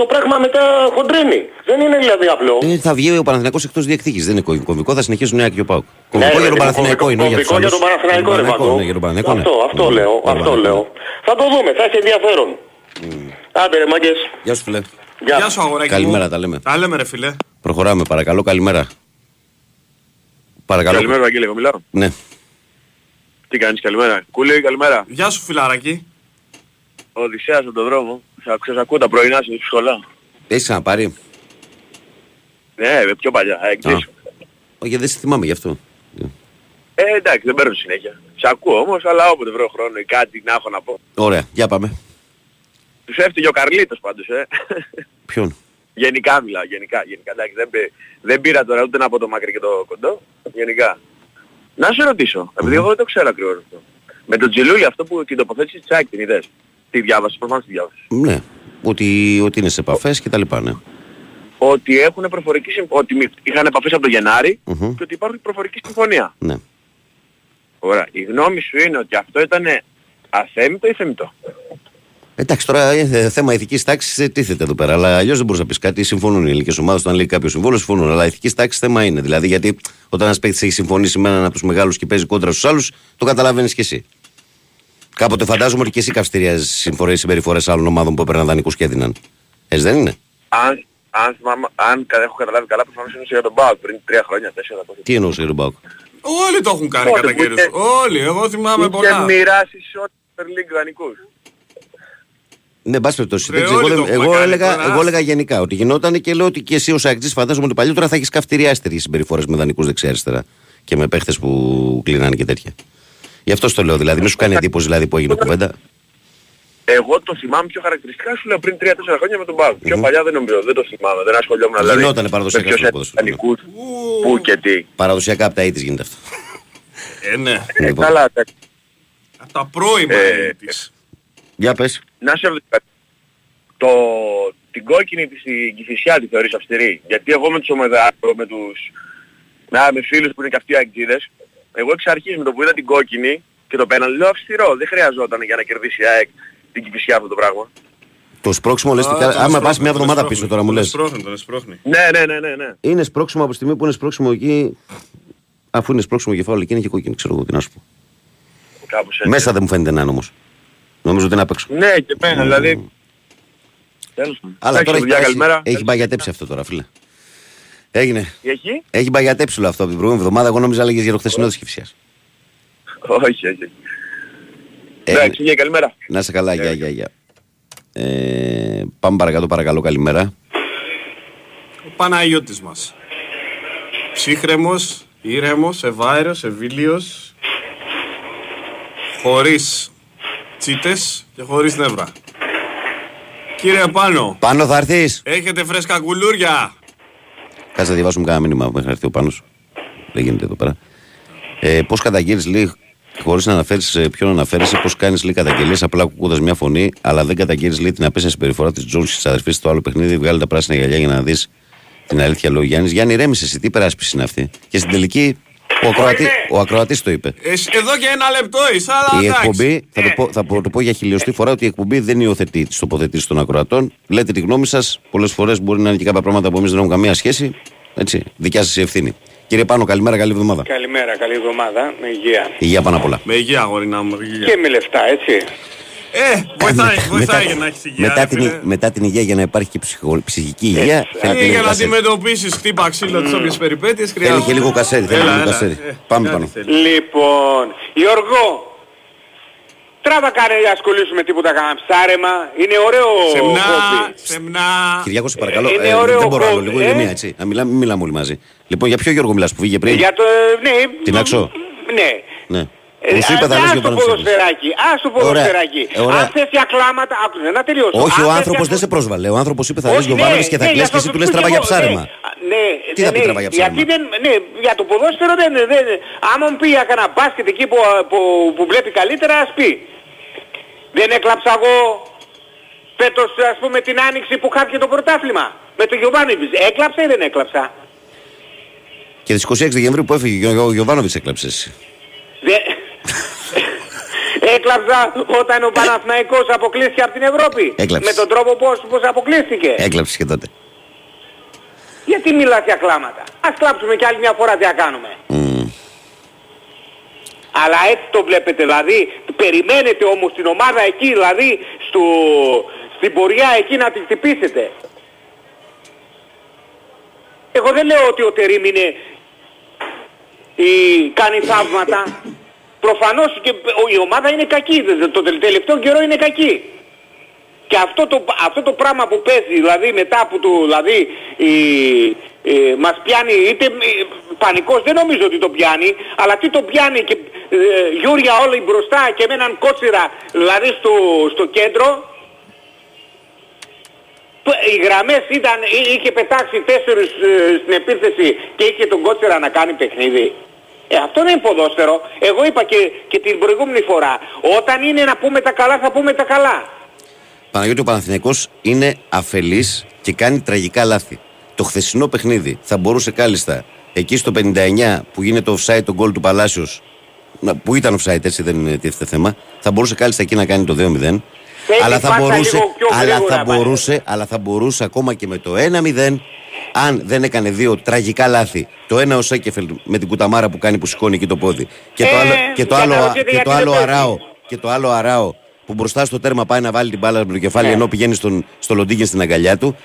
το πράγμα μετά χοντρένει. Δεν είναι δηλαδή απλό. Ε, θα βγει ο Παναθηναϊκός εκτός διεκδίκησης, δεν είναι κομβικό. Κομβικό θα συνεχίσουν Νέα και ο Πάουκ. Ναι, Κομβικό ρε για τον παιδί μου, Παναθηναϊκό κομβικό- είναι, όχι για τους κομβικό για άλλους. τον Παναθηναϊκό, ρε Βαγκό. Ναι, για τον Παναθηναϊκό, ναι. Αυτό, αυτό Ναι, λέω, τον αυτό Παναθηναϊκό. λέω. Θα το δούμε, θα έχει ενδιαφέρον. Άντε ρε μάγκες. Γεια σου φίλε. Γεια. Γεια σου αγοράκι Καλημέρα, μου. τα λέμε. Τα λέμε ρε φίλε. Προχωράμε, παρακαλώ, καλημέρα. Παρακαλώ. Καλημέρα Βαγγέλη, εγώ μιλάω. Ναι. Τι κάνεις, καλημέρα. Κούλη, καλημέρα. Γεια σου φιλαράκι. Ο Οδυσσέας από τον δρόμο. Σας σας ακούω τα πρωινά στη σχολά. Έχεις ξαναπάρει; Ναι, ε, πιο παλιά. Ε, εκτός. Όχι, δεν σε θυμάμαι γι' αυτό. Ε, εντάξει, δεν παίρνω συνέχεια. Σε ακούω όμως, αλλά όποτε βρω χρόνο ή κάτι να έχω να πω. Ωραία, για πάμε. Τους έφτυγε ο Καρλίτος πάντως, ε. Ποιον; γενικά μιλάω, γενικά. γενικά. Εντάξει, δεν, πή- δεν πήρα τώρα ούτε από το μακρύ και το κοντό. Γενικά. Να σε ρωτήσω, επειδή εγώ δεν το ξέρω ακριβώς αυτό. Με τον Τζιλούλη αυτό που την τοποθέτησε της ΑΕΚ την είδες; Τη διάβασες, προφανώς τη διάβασες. Ναι. Ότι, ότι είναι σε επαφές και τα λοιπά, ναι. Ότι έχουν προφορική συμφωνία, ότι μη- είχαν επαφές από τον γεναρη Μμμ. και ότι υπάρχει προφορική συμφωνία. Ναι. Ωραία. Η γνώμη σου είναι ότι αυτό ήταν αθέμητο ή θεμητό; Εντάξει, τώρα ε, θέμα ηθικής τάξης τίθεται εδώ πέρα. Αλλά αλλιώς δεν μπορείς να πεις κάτι. Συμφωνούν οι ελληνικές ομάδες. Όταν λέει κάποιος συμβόλαιος, συμφωνούν. Αλλά ηθικής τάξης θέμα είναι. Δηλαδή, γιατί όταν ένας παίκτης έχει συμφωνήσει με έναν από τους μεγάλους και παίζει κόντρα στους άλλους, το καταλαβαίνεις κι εσύ. Κάποτε φαντάζομαι ότι και εσύ καυστηριάζει συμφορές συμπεριφορές άλλων ομάδων που έπαιρναν δανεικούς και έδιναν. Έτσι δεν είναι; Αν, αν, θυμάμαι- αν κα- έχω καταλάβει καλά, προφανώς είναι για τον Μπάουκ πριν τρία χρόνια, τέσσερα. πόσο. Τι εννοούσε για τον Πάουκ. Όλοι το έχουν κάνει Πότε κατά που καιρούς. είχε- Όλοι, εγώ θυμάμαι Είχε πολλά. μοιράσει σε ό,τι Super League δανεικούς. Ναι, εν πάση περιπτώσει. Ρε, δεν ξέρω, όλοι Εγώ, το δεν- έχουμε εγώ, κάνει έλεγα, τώρα. εγώ έλεγα γενικά ότι γινόταν και λέω ότι και εσύ ως αεκτή φαντάζομαι ότι παλιότερα θα έχεις καυτηριάσει τέτοιες συμπεριφορές με δανεικούς δεξιά-αριστερά και με παίχτες που κλείνανε και τέτοια. Γι' αυτό το λέω δηλαδή. Μην σου κάνει εντύπωση δηλαδή που έγινε κουβέντα. Εγώ το θυμάμαι πιο χαρακτηριστικά σου λέω πριν 3-4 χρόνια με τον Μπάουκ. Πιο παλιά δεν νομίζω, δεν το θυμάμαι, δεν ασχολιόμουν δηλαδή. Γινότανε παραδοσιακά με ποιος στο ποδόσφαιρο, ναι. δανεικούς, Πού και τι. Παραδοσιακά από τα ήτης γίνεται αυτό. Ε, ναι. Ε, Λοιπόν. καλά, εντάξει. Από τα πρώιμα Ε, της. Για πες. Να σε ρωτήσω κάτι. Το, την κόκκινη της στην Κηφισιά τη θεωρείς αυστηρή; Γιατί εγώ με τους ομεδά, με τους να, με φίλους που είναι και αυτοί αεκτζίδες, εγώ εξ αρχής με το που είδα την κόκκινη και το πέναλ λέω αυστηρό. Δεν χρειαζόταν για να κερδίσει η ΑΕΚ την Κηφισιά αυτό το πράγμα. Το σπρώξιμο λες, Α, τι- τον άμα εσπρώχνει, πας μια τον εβδομάδα εσπρώχνει. πίσω τώρα μου Τον λες. εσπρώχνει, τον εσπρώχνει. Ναι, ναι, ναι, ναι, ναι. Είναι σπρώξιμο από τη στιγμή που είναι σπρώξιμο εκεί, αφού είναι σπρώξιμο κεφάλαιο εκεί είναι και κόκκινη, ξέρω εγώ τι να σου πω. Κάπως έτσι. Μέσα δεν μου φαίνεται να είναι όμως. Νομίζω ότι είναι απ' έξω. Ναι, και εμένα, δηλαδή. Τέλος πάντων. Αλλά Εντάξει, τώρα έχει, παιδιά, πάει- καλημέρα. έχει μπαγιατέψει αυτό τώρα, φίλε. Έγινε. Τι έχει; Έχει μπαγιατέψει όλο αυτό από την προηγούμενη εβδομάδα. Εγώ νόμιζα έλεγες για το χθεσινός της Κυφσιάς. Όχι, όχι. Ε, Εντάξει, γεια, καλημέρα. να σε καλά, γεια, γεια, γεια. Ε, πάμε παρακάτω, παρακαλώ, καλημέρα. Ο Παναγιώτης μας. Ψύχρεμος, ήρεμος, ευάερος, ευήλιος, χωρίς τσίτες και χωρίς νεύρα. Κύριε Πάνο, Πάνω θα έρθεις; έχετε φρέσκα κουλούρια. Κάτσε να διαβάσουμε κανένα μήνυμα μέχρι να έρθει ο Πάνος. Δεν γίνεται εδώ πέρα. Ε, Πώς καταγγείλει λέει, χωρίς να αναφέρεις ποιον αναφέρεσαι, πώς κάνεις λέει καταγγελίες, απλά ακούγοντας μια φωνή, αλλά δεν καταγγείλει λέει την απέσια συμπεριφορά της Τζόνση της αδερφής στο άλλο παιχνίδι. Βγάλει τα πράσινα γυαλιά για να δεις την αλήθεια, λέει ο Γιάννης. Γιάννη, ρέμισε εσύ, τι περάσπιση είναι αυτή. Και στην τελική ο, ακροατή, ο ακροατής το είπε. Ε, εδώ και ένα λεπτό είσαι, αλλά Η εντάξει. εκπομπή, θα το, πω, θα πω- το πω για χιλιοστή φορά, ότι η εκπομπή δεν υιοθετεί τις τοποθετήσεις των ακροατών. Λέτε τη γνώμη σας. Πολλές φορές μπορεί να είναι και κάποια πράγματα που εμείς δεν έχουμε καμία σχέση. Έτσι, δικιά σας η ευθύνη. Κύριε Πάνο, καλημέρα, καλή εβδομάδα. Καλημέρα, καλή εβδομάδα, με υγεία. Υγεία πάνω απ' όλα. Με υγεία, αγορίνα μου. με υγεία. Και με λεφτά, έτσι. Ε, βοηθάει, βοηθάει για να έχεις υγεία. μετά, ρε την, φίλε. μετά την υγεία για να υπάρχει και ψυχο- ψυχική υγεία Έτσι, θέλει Ε, και για λίγο να κασέρι. αντιμετωπίσεις χτύπα ξύλο τις όποιες περιπέτειες Θέλει χρειάζεται. και λίγο κασέρι, θέλει Έλα, λίγο έλα, κασέρι. ε, Πάμε κάτι πάνω. θέλεις. Λοιπόν, Γιώργο, τράβα κάνε να ασχολήσουμε τίποτα κανένα ψάρεμα. Είναι ωραίο Σεμνά, χόμπι. σεμνά. Κυριάκο, σε παρακαλώ, είναι ε, ωραίο δεν μπορώ άλλο, κόμμα, λίγο ε. ηρεμία, έτσι. Να μιλάμε, μην μιλάμε όλοι μαζί. Λοιπόν, για ποιο Γιώργο μιλάς που φύγε πριν; Για το, ναι. Την Άξο. Ναι. Ναι. Ε, Μου σου είπα α- θα λες ας για το τον ποδοσφαιράκι, ας το ποδοσφαιράκι. Ε, ωραία. Αν θες για κλάματα, άκουσε, να τελειώσω. Όχι, Αν ο θες άνθρωπος για- δεν σε πρόσβαλε. Ο άνθρωπος είπε θα Όχι, λες Γιωβάνοβιτ και θα ναι, κλαις γι' και εσύ αυτό του το λες σου τραβά και για εγώ, ψάρεμα. Ναι, ναι, Τι θα πει ναι, τραβά για Γιατί ψάρεμα; δεν, ναι, για το ποδόσφαιρο δεν, δεν άμα μου πει για κανένα μπάσκετ εκεί που, που, που βλέπει καλύτερα, ας πει. Δεν έκλαψα εγώ φέτος, ας πούμε, την άνοιξη που χάθηκε το πρωτάθλημα. Με τον Γιωβάνοβιτς. Έκλαψα ή δεν έκλαψα; Και τις 26 Δεκεμβρίου που έφυγε ο Γιωβάνοβιτς έκλαψες. Εσύ. [LAUGHS] Δεν... Έκλαψα όταν ο Παναθηναϊκός αποκλείστηκε από την Ευρώπη. Έκλαψες. Με τον τρόπο πώς, πώς αποκλείστηκε. Έκλαψες και τότε. Γιατί μιλάς για κλάματα; Ας κλάψουμε κι άλλη μια φορά τι θα κάνουμε. Μμμ. Αλλά έτσι το βλέπετε δηλαδή. Περιμένετε όμως την ομάδα εκεί δηλαδή στο, στην πορεία εκεί να τη χτυπήσετε. Εγώ δεν λέω ότι ο Τερίμ είναι η, κάνει θαύματα. Προφανώς και ο- η ομάδα είναι κακή. Δε- Το τελε- τελευταίο καιρό είναι κακή. Και αυτό το, αυτό το πράγμα που παίζει, δηλαδή μετά που του, δηλαδή, η, ε, μας πιάνει, είτε ε, πανικός δεν νομίζω ότι το πιάνει, αλλά τι το πιάνει και ε, Γιούρια όλοι μπροστά και με έναν κότσιρα, δηλαδή στο, στο κέντρο, που οι γραμμές ήταν, εί- είχε πετάξει τέσσερις ε, στην επίθεση και είχε τον κότσιρα να κάνει παιχνίδι. Ε, αυτό δεν είναι ποδόσφαιρο. Εγώ είπα και, και την προηγούμενη φορά, όταν είναι να πούμε τα καλά θα πούμε τα καλά. Παναγιώτη ο Παναθηναϊκός είναι αφελής και κάνει τραγικά λάθη. Το χθεσινό παιχνίδι θα μπορούσε κάλλιστα εκεί στο 59 που γίνεται το offside το γκολ του Παλάσιος να- που ήταν offside έτσι δεν είναι τίθεται θέμα θα μπορούσε κάλλιστα εκεί να κάνει το 2-0 Θέλει αλλά θα, πάσα μπορούσε, λίγο πιο αλλά, γρήγορα, θα πάλι. μπορούσε, αλλά θα μπορούσε ακόμα και με το 1-0 αν δεν έκανε δύο τραγικά λάθη το ένα ο Σέκεφελ με την κουταμάρα που κάνει που σηκώνει εκεί το πόδι και το Ε, άλλο, και το άλλο, καταλαβαίνετε και γιατί το άλλο δεν παίζει. αράο και το άλλο αράο που μπροστά στο τέρμα πάει να βάλει την μπάλα με το κεφάλι Ναι. ενώ πηγαίνει στον, στο Λοντίγκεν στην αγκαλιά του.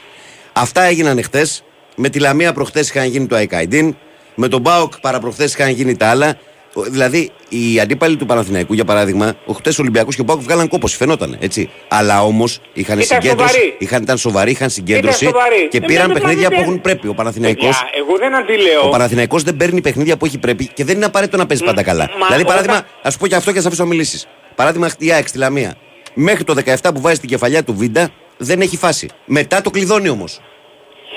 Αυτά έγιναν εχθές. Με τη Λαμία προχθές είχαν γίνει το Αϊκαϊντίν. Με τον Μπάουκ παραπροχθές είχαν γίνει τα άλλα. Ο- Δηλαδή, οι αντίπαλοι του Παναθηναϊκού, για παράδειγμα, ο χτες Ολυμπιακός και ο Μπάουκ βγάλαν κόπος, φαινόταν. Έτσι. Αλλά όμως είχαν Ήταν συγκέντρωση. σοβαροί. Είχαν, ήταν σοβαροί, είχαν συγκέντρωση σοβαροί. και Ε, πήραν με- με- παιχνίδια με- που έχουν πρέπει. Ο Παναθηναϊκός Παιδιά, εγώ δεν αντιλέω. ο Παναθηναϊκός δεν παίρνει παιχνίδια που έχει πρέπει και δεν είναι απαραίτητο να παίζει πάντα καλά. μα δηλαδή, παράδειγμα, όταν- ας πω και αυτό και α αφήσω μιλήσεις. Παράδειγμα, η ΑΕΚ στη Λαμία. Μέχρι το 17 που βάζει την κεφαλιά του Βίντα δεν έχει φάση. Μετά το κλειδώνει όμως.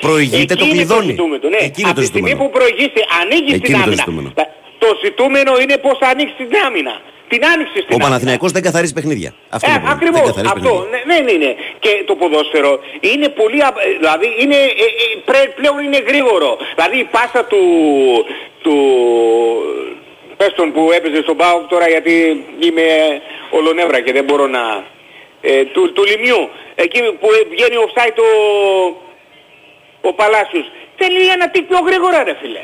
Προηγείται Εκεί το είναι κλειδώνει. ζητούμενο, ναι. Εκεί είναι Από το τη στιγμή ζητούμενο. που προηγήσει, ανοίγει Εκεί την είναι το άμυνα. Ζητούμενο. Τα- Το ζητούμενο είναι πώς θα ανοίξει την άμυνα. Την άνοιξε στην Ο άμυνα. Παναθηναϊκός δεν καθαρίζει παιχνίδια. Αυτό Ε, είναι το πρόβλημα. ακριβώς, Δεν καθαρίζει αυτό, παιχνίδια. ναι, ναι, ναι. Και το ποδόσφαιρο είναι πολύ, α- ε, δηλαδή είναι, ε, ε, πρέ- πλέον είναι γρήγορο. Δηλαδή η πάσα του, του, πες τον που έπαιζε στον ΠΑΟΚ τώρα γιατί είμαι ολονεύρα και δεν μπορώ να, ε, του, του Λιμιού, εκεί που βγαίνει offside ο, ο Παλάσιος. Θέλει ένα τι πιο γρήγορα ρε φίλε.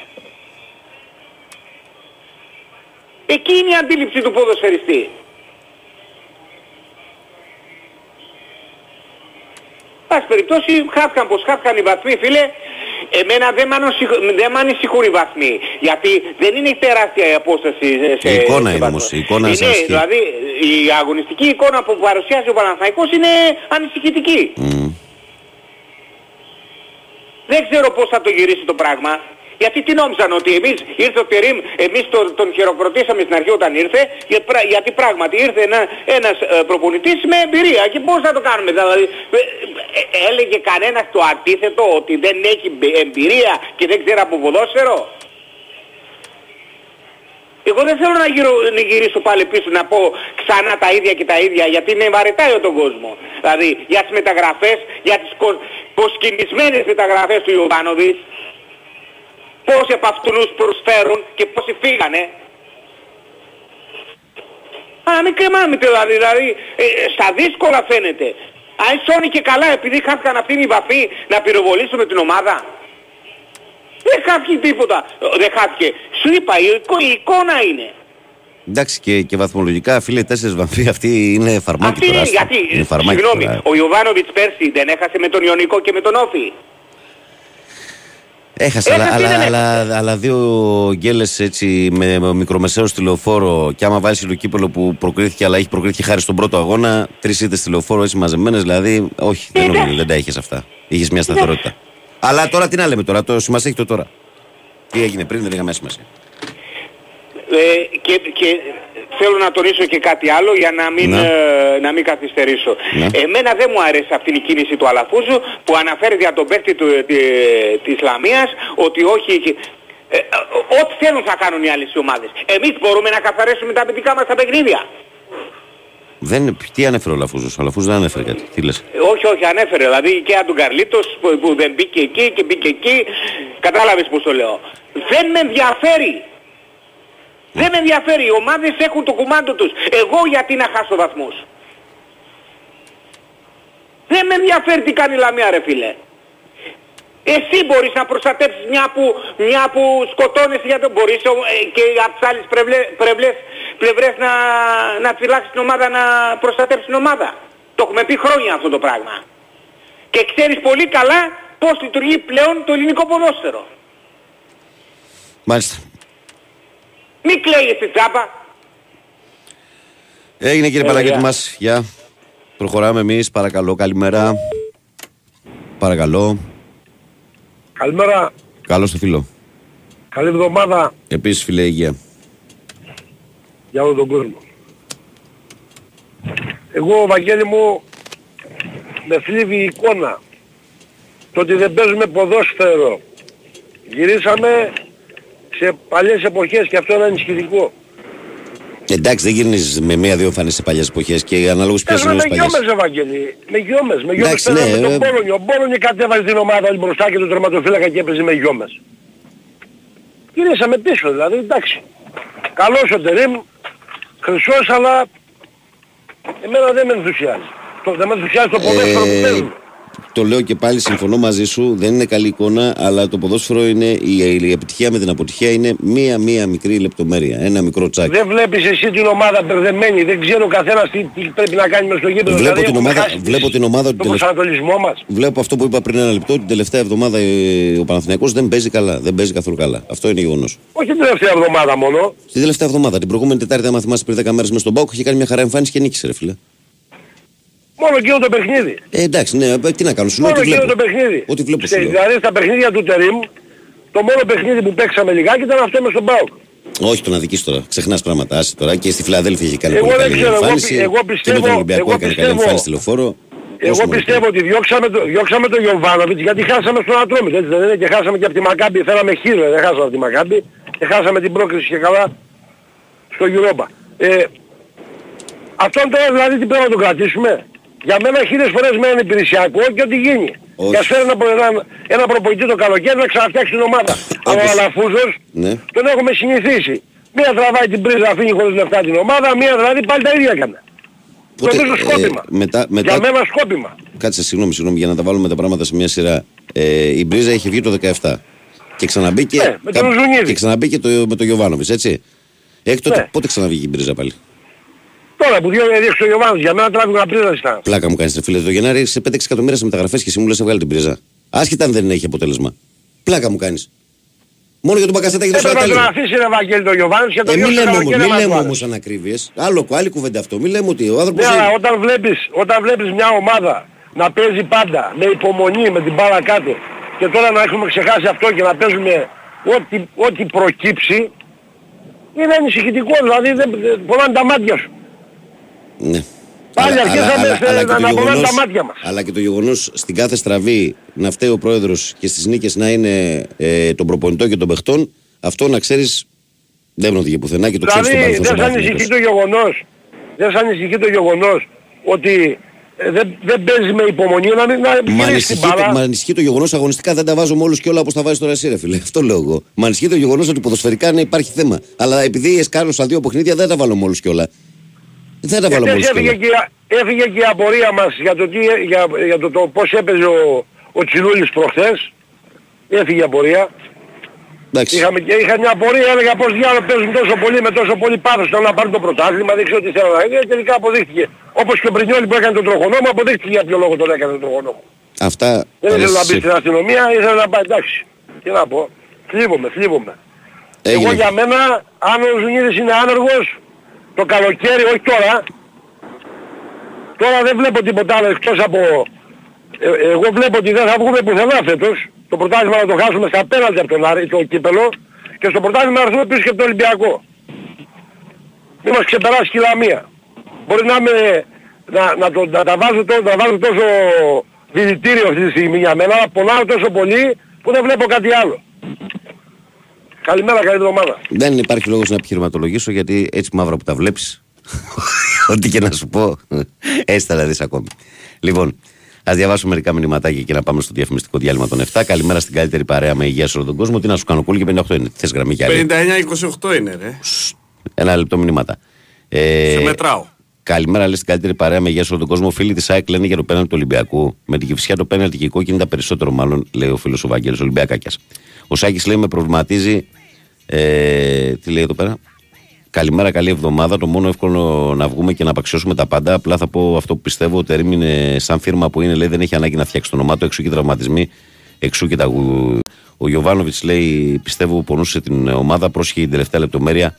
Εκεί είναι η αντίληψη του ποδοσφαιριστή. Πάση περιπτώσει χάθηκαν πως χάθηκαν οι βαθμοί φίλε. Εμένα δεν με ανησυχ- δεν με ανησυχούν οι βαθμοί. Γιατί δεν είναι τεράστια η απόσταση σε, σε Η εικόνα σε είναι βαθμός. όμως, η εικόνα είναι, σε ανησυχεί. Δηλαδή η αγωνιστική εικόνα που παρουσιάζει ο Παναθηναϊκός είναι ανησυχητική. Μμ. Δεν ξέρω πώς θα το γυρίσει το πράγμα. Γιατί τι νόμιζαν ότι εμείς ήρθε ο Τερίμ, εμείς τον, τον χειροκροτήσαμε στην αρχή όταν ήρθε, για- πρα- γιατί πράγματι ήρθε ένα, ένας ε, προπονητής με εμπειρία και πώς θα το κάνουμε. Δηλαδή, ε, ε, έλεγε κανένας το αντίθετο ότι δεν έχει μπε- εμπειρία και δεν ξέρει από ποδόσφαιρο; Εγώ δεν θέλω να, γυρω, να γυρίσω πάλι πίσω να πω ξανά τα ίδια και τα ίδια γιατί με βαρετάει τον κόσμο. Δηλαδή για τις μεταγραφές, για τις κο- προσκυνησμένες μεταγραφές του Ιωβάνοβιτς, πόσοι από αυτούς προσφέρουν και πόσοι φύγανε. Α, μην κρεμάμε δηλαδή, δηλαδή ε, ε, στα δύσκολα φαίνεται. Αν σώνει και καλά επειδή χάθηκαν αυτήν η βαφή να πυροβολήσουμε την ομάδα. Δεν χάθηκε τίποτα. Ε, Δεν χάθηκε. Σου είπα, η, εικο- η εικόνα είναι. Εντάξει και, και βαθμολογικά, φίλε, τέσσερις βαμβοί αυτοί είναι φαρμάκι Αυτή τώρα. είναι άστα. γιατί, Είναι φαρμάκι συγγνώμη, τώρα. ο Ιωβάνοβιτς πέρσι δεν έχασε με τον Ιωνικό και με τον Όφη. Έχασε, αλλά, Έχασε, αλλά, δεν αλλά, αλλά δύο γκέλες έτσι με, με μικρομεσαίο στη λεωφόρο και άμα βάλεις το κύπελο που προκρίθηκε, αλλά έχει προκρίθηκε χάρη στον πρώτο αγώνα, τρεις ήττε στη λεωφόρο έτσι μαζεμένες, δηλαδή όχι, δεν Εντάξει. νομίζω, δεν τα είχες αυτά. Είχες μια σταθερότητα. Αλλά τώρα τι να λέμε τώρα, το σημασία έχει το τώρα. Τι έγινε πριν, δεν είχαμε σημασία. Ε, και, και θέλω να τονίσω και κάτι άλλο για να μην, Ναι. ε, να μην καθυστερήσω. Ναι. Εμένα δεν μου αρέσει αυτή η κίνηση του Αλαφούζου που αναφέρει για τον παίκτη του, τη, της Λαμίας ότι όχι... Ε, ε, ό,τι θέλουν θα κάνουν οι άλλες ομάδες. Εμείς μπορούμε να καθαρίσουμε τα αμυντικά μας τα παιχνίδια. Δεν, τι ανέφερε ο Λαφούζο, ο Λαφούζο δεν ανέφερε κάτι. Τι λες; Ε, Όχι, όχι, ανέφερε. Δηλαδή και αν τον Καρλίτος που, που δεν μπήκε εκεί και μπήκε εκεί. Κατάλαβες πώς το λέω. Δεν με ενδιαφέρει. Δεν με ενδιαφέρει. Οι ομάδες έχουν το κουμάντο τους. Εγώ γιατί να χάσω βαθμούς. Δεν με ενδιαφέρει τι κάνει η Λαμία ρε φίλε. Εσύ μπορείς να προστατεύσεις μια που, μια που σκοτώνεσαι για το... Μπορείς ο- ε, και από τις άλλες πλευρές, πλευρές, πλευρές να, να φυλάξεις την ομάδα, να προστατεύσεις την ομάδα. Το έχουμε πει χρόνια αυτό το πράγμα. Και ξέρεις πολύ καλά πώς λειτουργεί πλέον το ελληνικό ποδόσφαιρο. Μάλιστα. Μην κλαίγεσαι τσάπα. Έγινε κύριε Έλα, Παναγιώτη γεια. μας. Γεια. Προχωράμε εμείς. Παρακαλώ, καλημέρα. Παρακαλώ. Καλημέρα, Καλό στο φίλο. καλή εβδομάδα Επίσης, φίλε, υγεία. για όλο τον κόσμο. Εγώ, Βαγγέλη μου, με θλίβει η εικόνα. Το ότι δεν παίζουμε ποδόσφαιρο. Γυρίσαμε σε παλιές εποχές και αυτό είναι ανησυχητικό. Εντάξει, δεν γίνεις με μία-δύο εμφανίσει σε παλιές εποχές και αναλόγως ποιες είναι Παίζουμε οι με παλιές. γιόμες, Ευαγγέλη. Με γιόμες. Με γιόμες Εντάξει, παίζαμε ναι, με ε, τον Πόλωνη. Ο Πόλωνη κατέβαζε την ομάδα όλη μπροστά και τον τερματοφύλακα και έπαιζε με γιόμες. Γυρίσαμε πίσω δηλαδή, εντάξει. Καλός ο Τερίμ, χρυσός αλλά εμένα δεν με ενθουσιάζει. Το, δεν με ενθουσιάζει το ποδόσφαιρο που Ε, παίζουμε. Το λέω και πάλι, συμφωνώ μαζί σου. Δεν είναι καλή εικόνα, αλλά το ποδόσφαιρο είναι η, η επιτυχία με την αποτυχία είναι μία-μία μικρή λεπτομέρεια. Ένα μικρό τσάκι. Δεν βλέπεις εσύ την ομάδα μπερδεμένη, δεν ξέρω ο καθένας τι, τι πρέπει να κάνει μες στο γήπεδο. Βλέπω δηλαδή, την έχουμε ομάδα- χάσει βλέπω την ομάδα του το τελευ- προσανατολισμό μας. Βλέπω αυτό που είπα πριν ένα λεπτό. Την τελευταία εβδομάδα ε, ο Παναθηναϊκός δεν παίζει καλά. Δεν παίζει καθόλου καλά. Αυτό είναι γεγονός. Όχι την τελευταία εβδομάδα μόνο. Την τελευταία εβδομάδα, την προηγούμενη Τετάρτη, άμα θυμάσαι πριν 10 μέρες μες στον Πάουκ, είχε κάνει μια χαρά εμφάνιση και νίκησε, ρε φίλε. Μόνο εκείνο το παιχνίδι. Ε, εντάξει, ναι, ε, τι να κάνω, σου λέω Μόνο ότι εκείνο βλέπω. το παιχνίδι. Ό,τι βλέπω σου Και λέω. Δηλαδή στα παιχνίδια του Τερίμ, το μόνο παιχνίδι που παίξαμε λιγάκι ήταν αυτό με στον Πάουκ. Όχι τον αδική τώρα. Ξεχνάς πράγματα. Άσε τώρα. Και στη Φιλαδέλφια είχε κάνει Εγώ πολύ δεν καλή ξέρω, εγώ εμφάνιση. πι- εγώ και με πιστεύω- τον Ολυμπιακό εγώ έκανε καλή πιστεύω- εμφάνιση στη λεωφόρο. Εγώ Όσο πιστεύω ότι διώξαμε, το, διώξαμε τον Γιωβάνοβιτς γιατί χάσαμε στον Ατρόμητο, έτσι δεν είναι, και χάσαμε και από τη Μακάμπη, θέλαμε χείρο, δεν χάσαμε από τη Μακάμπη και χάσαμε την πρόκριση και καλά στο Europa. Ε, αυτόν τώρα δηλαδή τι πρέπει να τον κρατήσουμε; Για μένα χίλιες φορές με ένα υπηρεσιακό και ό,τι γίνει. Όχι. Και ας φέρει ένα, ένα, ένα προπονητή το καλοκαίρι να ξαναφτιάξει την ομάδα. Αλλά ο όπως- Αλαφούζος Ναι. τον έχουμε συνηθίσει. Μία τραβάει την πρίζα, αφήνει χωρίς λεφτά την ομάδα, μία δηλαδή πάλι τα ίδια έκανε. Πότε, Νομίζω ε, σκόπιμα. μετά, μετά, Για μένα σκόπιμα. Κάτσε, συγγνώμη, συγγνώμη, για να τα βάλουμε τα πράγματα σε μια σειρά. Ε, η Μπρίζα είχε βγει το 17. Και ξαναμπήκε, Ναι, με τον Ζουνίδη. και ξαναμπήκε το, με τον Γιωβάνοβιτς, έτσι. Έκτοτε, Ναι. πότε ξαναβγήκε η Μπρίζα πάλι; Τώρα που δύο έδιωξε ο Γιωβάνος, για μένα τράβηγα να πρίζα ήταν. Πλάκα μου κάνεις, φίλε. Το Γενάρη σε 5-6 εκατομμύρια σε μεταγραφές και εσύ μου λες βγάλει την Μπρίζα. Άσχετα αν δεν έχει αποτέλεσμα. Πλάκα μου κάνεις. Μόνο για τον Μπακασέτα έχει δώσει Έπρεπε ένα να τον τέλειο. αφήσει ρε Βαγγέλη τον Γιωβάνος και τον Ε, μην διώξει λέμε το όμως, καλοκαίρι μην να λέμε του όμως άρεσε. ανακρίβειες. Άλλο, άλλη κουβέντα αυτό. Μην λέμε ότι ο άνθρωπος... Ναι, αλλά είναι- όταν βλέπεις, όταν βλέπεις μια ομάδα να παίζει πάντα με υπομονή με την μπάλα κάτω και τώρα να έχουμε ξεχάσει αυτό και να παίζουμε ό,τι, ό,τι προκύψει είναι ανησυχητικό. Δηλαδή δεν, δεν πονάνε τα μάτια σου. Ναι. Πάλι Αλλά- αρχίσαμε αλλά- σε- αλλά και να το να πονάνε γεγονός- τα μάτια μας. Αλλά και το γεγονός στην κάθε στραβή να φταίει ο πρόεδρος και στις νίκες να είναι ε, τον προπονητό και των παιχτών, αυτό να ξέρεις δεν οδηγεί πουθενά και το ξέρεις στον Δηλαδή παρελθόν. δεν σε ανησυχεί το γεγονός, δεν σε ανησυχεί το γεγονός ότι ε, δεν, δεν παίζει με υπομονή να μην να Μα γυρίσει την ανησυχεί, το, μπάλα. μα ανησυχεί το γεγονός αγωνιστικά δεν τα βάζω με όλους και όλα όπως τα βάζει τώρα εσύ, ρε φίλε. Αυτό λέω εγώ. Μα ανησυχεί το γεγονός ότι ποδοσφαιρικά ναι, υπάρχει θέμα. Αλλά επειδή εσκάρω στα δύο παιχνίδια δεν τα βάλω με όλους και όλα. Δεν τα βάλω με όλου Εχθές και έφυγε όλα. και, η- έφυγε και η απορία μας για το, τι, για, για το, το πώς έπαιζε ο, ο Τσιλούλης προχθές. Έφυγε η απορία. Εντάξει. Είχαμε, και είχα μια απορία, έλεγα πώς διάλογο παίζουν τόσο πολύ με τόσο πολύ πάθος θέλουν να πάρουν το πρωτάθλημα, δεν ξέρω τι θέλω να είναι. Τελικά αποδείχθηκε. Όπως και ο Μπρινιόλη που έκανε τον τροχονόμο, αποδείχθηκε για ποιο λόγο τον έκανε τον τροχονόμο. Αυτά. Δεν ήθελε να μπει εσύ- στην αστυνομία, ήθελε να πάει εντάξει. Τι να πω. Θλίβομαι, θλίβομαι. Έγινε. Εγώ για μένα, αν ο Ζουνίδης είναι άνεργος, το καλοκαίρι, όχι τώρα, τώρα δεν βλέπω τίποτα άλλο εκτός από... ε, εγώ βλέπω ότι δεν θα βγούμε πουθενά φέτος. Το πρωτάθλημα να το χάσουμε στα πέναλτι από τον Άρη, το κύπελο, και στο πρωτάθλημα να έρθουμε πίσω και από τον Ολυμπιακό. Μην μας ξεπεράσει και η Λαμία. Μπορεί να, είμαι, να, να, το, να, τα βάζω, τό- να βάζω τόσο δηλητήριο αυτή τη στιγμή για μένα, αλλά πονάω τόσο πολύ που δεν βλέπω κάτι άλλο. Καλημέρα, καλή εβδομάδα. Δεν υπάρχει λόγος να επιχειρηματολογήσω γιατί έτσι μαύρα που τα βλέπεις. [LAUGHS] Ό,τι και να σου πω, έτσι θα τα δεις ακόμη. Λοιπόν, ας διαβάσω μερικά μηνυματάκια και να πάμε στο διαφημιστικό διάλειμμα των 7. Καλημέρα στην καλύτερη παρέα με υγεία σε όλο τον κόσμο. Τι να σου κάνω, κούλ και 58 είναι. Θες γραμμή για άλλη. 59-28 είναι ρε. Ένα λεπτό μηνύματα. Ε, Σε μετράω. Καλημέρα, λέει στην καλύτερη παρέα με υγεία σε όλο τον κόσμο. Φίλοι της ΑΕΚ λένε για το πέναλτι του Ολυμπιακού. Με την κυφσιά το πέναλτι και η κόκκινη τα περισσότερο, μάλλον, λέει ο φίλος ο Βαγγέλης Ολυμπιακάκιας. Ο Σάκης λέει με προβληματίζει. Ε, τι λέει εδώ πέρα. Καλημέρα, καλή εβδομάδα. Το μόνο εύκολο να βγούμε και να απαξιώσουμε τα πάντα. Απλά θα πω αυτό που πιστεύω. ότι έμεινε σαν φίρμα που είναι, λέει, δεν έχει ανάγκη να φτιάξει το όνομά του. Εξού και οι τραυματισμοί, εξού και τα γου. Ο Γιωβάνοβιτς λέει, πιστεύω, πονούσε την ομάδα. Πρόσχε την τελευταία λεπτομέρεια.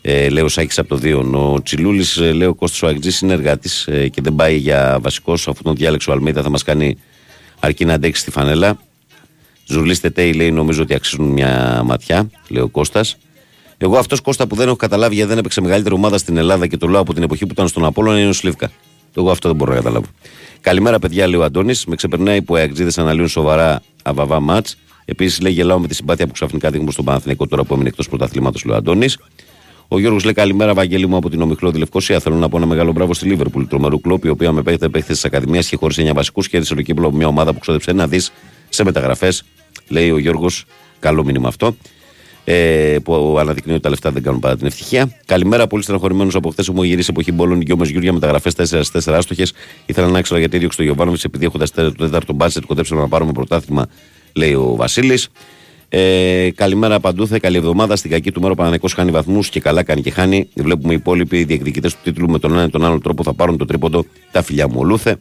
Ε, λέει ο Σάκης από το 2. Ο Τσιλούλης, ε, λέει ο Κώστας ο Αγτζή, είναι εργάτης ε, και δεν πάει για βασικός. Αφού τον διάλεξε ο Αλμίδα, θα μας κάνει αρκεί να αντέξει τη φανέλα. Ζουλή Τετέι λέει: Νομίζω ότι αξίζουν μια ματιά, λέει ο Κώστας. Εγώ αυτός Κώστα που δεν έχω καταλάβει γιατί δεν έπαιξε μεγαλύτερη ομάδα στην Ελλάδα και το λέω από την εποχή που ήταν στον Απόλλωνα είναι ο Σλίβκα. Εγώ αυτό δεν μπορώ να καταλάβω. Καλημέρα, παιδιά, λέει ο Αντώνης. Με ξεπερνάει που οι Αγτζίδε αναλύουν σοβαρά αβαβά ματ. Επίσης λέει: Γελάω με τη συμπάθεια που ξαφνικά δείχνουμε στον Παναθηναϊκό τώρα που έμεινε εκτός πρωταθλήματος, λέει ο Αντώνης. Ο Γιώργος λέει: Καλημέρα, Βαγγέλη μου από την Ομιχλό τη Λευκοσία. Θέλω να πω ένα μεγάλο μπράβο στη Λίβερπουλ. Τρομερού κλόπ, η οποία με παίχτε παίχτες της Ακαδημίας και χώρισε 9 βασικούς και έδειξε το κύπλο από μια ομάδα που ξόδεψε ένα δις σε μεταγραφές. Λέει ο Γιώργος, καλό μήνυμα αυτό. Ε, που αναδεικνύει ότι τα λεφτά δεν κάνουν παρά την ευτυχία. Καλημέρα, πολύ στεναχωρημένος από χθες μου γυρίσει εποχή μπόλων και όμω Γιούρια μεταγραφές 4 4 άστοχες. Ήθελα να ξέρω γιατί έδιωξε το Γιωβάνοβιτς επειδή έχοντα το τέταρτο μπάτζετ κοντέψαμε να πάρουμε πρωτάθλημα, λέει ο Βασίλης. Ε, καλημέρα παντούθε, καλή εβδομάδα. Στην κακή του μέρα ο Παναναναϊκός χάνει βαθμούς και καλά κάνει και χάνει. Βλέπουμε οι υπόλοιποι διεκδικητές του τίτλου με τον ένα ή τον άλλο τρόπο θα πάρουν το τρίποντο. Τα φιλιά μου ολούθε.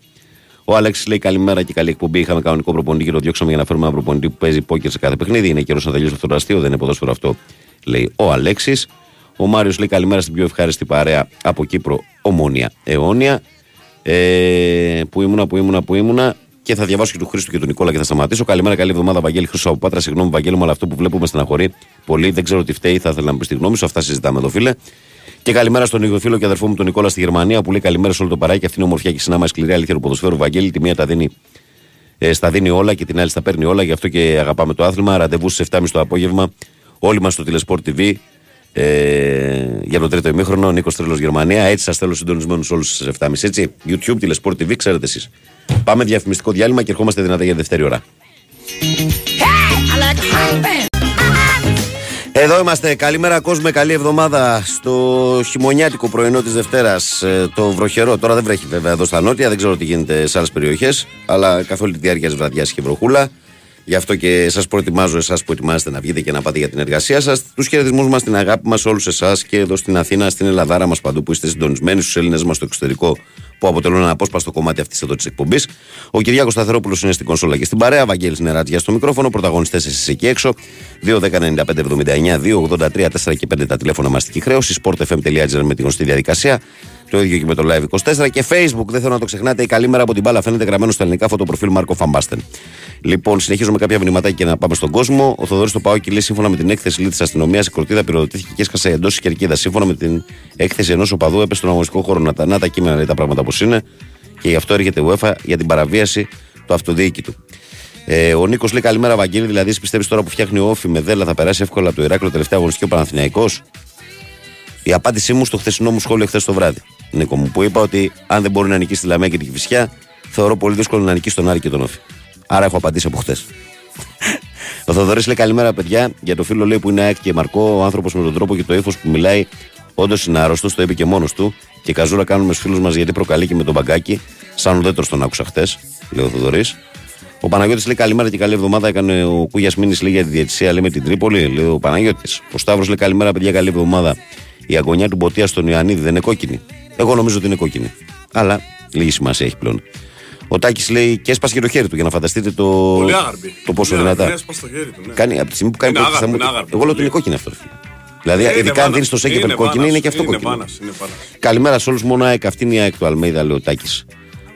Ο Άλεξη λέει καλημέρα και καλή εκπομπή. Είχαμε κανονικό προπονητή και το διώξαμε για να φέρουμε ένα προπονητή που παίζει πόκερ σε κάθε παιχνίδι. Είναι καιρός να τελειώσει αυτό το αστείο, δεν είναι ποδόσφαιρο αυτό, λέει ο Αλέξης. Ο Μάριος λέει καλημέρα στην πιο ευχάριστη παρέα από Κύπρο, Ομόνια αιώνια. Ε, που ήμουνα, που ήμουνα, που ήμουνα. Και θα διαβάσω και του Χρήστου και του Νικόλα και θα σταματήσω. Καλημέρα, καλή εβδομάδα, Βαγγέλη Χρυσό από Πάτρα. Συγγνώμη, Βαγγέλη μου, αλλά αυτό που βλέπουμε στεναχωρεί πολύ. Δεν ξέρω τι φταίει, θα ήθελα να μου πει τη γνώμη σου. Αυτά συζητάμε εδώ, φίλε. Και καλημέρα στον ίδιο φίλο και αδερφό μου τον Νικόλα στη Γερμανία που λέει καλημέρα σε όλο το παράκι. Αυτή είναι η ομορφιά και συνάμα σκληρή αλήθεια του ποδοσφαίρου. Βαγγέλη, τη μία τα δίνει, ε, στα δίνει όλα και την άλλη στα παίρνει όλα. Γι' αυτό και αγαπάμε το άθλημα. Ραντεβού στις 7.30 το απόγευμα. Όλοι μας στο Τηλεσπορ TV ε, για το τρίτο ημίχρονο. Νίκος Τρέλο Γερμανία. Έτσι σας θέλω συντονισμένου όλους στις 7.30. Έτσι. YouTube, Τηλεσπορ TV, ξέρετε εσείς. Πάμε διαφημιστικό διάλειμμα και ερχόμαστε δυνατά για δεύτερη ώρα. Εδώ είμαστε. Καλημέρα, κόσμο. Καλή εβδομάδα στο χειμωνιάτικο πρωινό της Δευτέρας. Το βροχερό. Τώρα δεν βρέχει βέβαια εδώ στα νότια. Δεν ξέρω τι γίνεται σε άλλες περιοχές. Αλλά καθ' όλη τη διάρκεια της βραδιάς είχε βροχούλα. Γι' αυτό και σας προετοιμάζω εσάς που ετοιμάζετε να βγείτε και να πάτε για την εργασία σας. Τους χαιρετισμούς μας, την αγάπη μας, όλους εσάς και εδώ στην Αθήνα, στην Ελλαδάρα μας παντού που είστε συντονισμένοι, στους Έλληνες μας στο εξωτερικό που αποτελούν ένα απόσπαστο κομμάτι αυτής εδώ της εκπομπής. Ο Κυριάκος Σταθερόπουλος είναι στην κονσόλα και στην παρέα. Βαγγέλης Νεράτζια στο μικρόφωνο. Πρωταγωνιστές εσείς εκεί έξω. 2.195.79, 2.83, 4 και 5 τα τηλέφωνα μαστική χρέωση. sportfm.gr με τη γνωστή διαδικασία. Το ίδιο και με το Live 24 και Facebook. Δεν θέλω να το ξεχνάτε. Η καλή μέρα από την μπάλα φαίνεται γραμμένο στα ελληνικά φωτοπροφίλ Μάρκο Φαμπάστεν. Λοιπόν, συνεχίζω με κάποια μηνυματάκια και να πάμε στον κόσμο. Ο Θοδωρής το Πάο λέει σύμφωνα με την έκθεση λίτης αστυνομίας, η κορτίδα πυροδοτήθηκε και έσκασε εντός της κερκίδας. Σύμφωνα με την έκθεση ενός οπαδού, έπεσε στον αγωνιστικό χώρο. Να τα, να τα κείμενα λέει τα πράγματα όπως είναι. Και γι' αυτό έρχεται η UEFA για την παραβίαση του αυτοδιοίκητου. Ε, ο Νίκος λέει καλημέρα, Βαγγέλη. Δηλαδή, πιστεύεις τώρα που φτιάχνει ο Όφη με δέλα θα περάσει εύκολα από το Ηράκλειο τελευταία αγωνιστική ο Παναθηναϊκός; Η απάντησή μου στο χθεσινό μου σχόλιο χθες το βράδυ, Νίκο μου, που είπα ότι αν δεν μπορεί να νικήσει τη Λαμία και την Κυφυσιά, θεωρώ πολύ δύσκολο να νικήσει τον Άρη και τον Όφη. Άρα έχω απαντήσει από χθες. ο Θοδωρής λέει καλημέρα, παιδιά. Για το φίλο λέει που είναι ΑΕΚ και Μαρκό, ο άνθρωπος με τον τρόπο και το ύφος που μιλάει, όντως είναι άρρωστος, το είπε και μόνος του. Και καζούρα κάνουμε στους φίλους μας γιατί προκαλεί και με τον μπαγκάκι. Σαν ουδέτερος τον άκουσα χθες, λέει ο Θοδωρής. Ο Παναγιώτης λέει καλημέρα και καλή εβδομάδα. Έκανε ο Κούγιας Μήνης λέει για τη διαιτησία λέει με την Τρίπολη. Λέει ο Παναγιώτης. Ο Σταύρος λέει καλημέρα, παιδιά, καλή εβδομάδα. Η αγωνιά του Μποτία στον Ιωαννίδη δεν είναι κόκκινη. Εγώ νομίζω ότι είναι κόκκινη. Αλλά λίγη σημασία έχει πλέον. Ο Τάκης λέει και έσπασε και το χέρι του για να φανταστείτε το, Πολύ άγαρπη. το πόσο Πολύ δυνατά. άγαρπη, έσπασε το χέρι του, ναι. Κάνει, από τη στιγμή που κάνει Είναι πρώτη θα άγαρπη, μου. είναι άγαρπη, Εγώ λέω ότι πολύ. είναι κόκκινη αυτό. ρε φίλε. Δηλαδή, Ε, είναι ειδικά αν βάνας, δίνεις το Σέκεπερ είναι κόκκινη, βάνας, είναι και αυτό είναι κόκκινο. βάνας, είναι βάνας. Καλημέρα σε όλους, μόνο ΑΕΚ. Αυτή είναι η ΑΕΚ του Αλμέιδα, λέει ο Τάκης.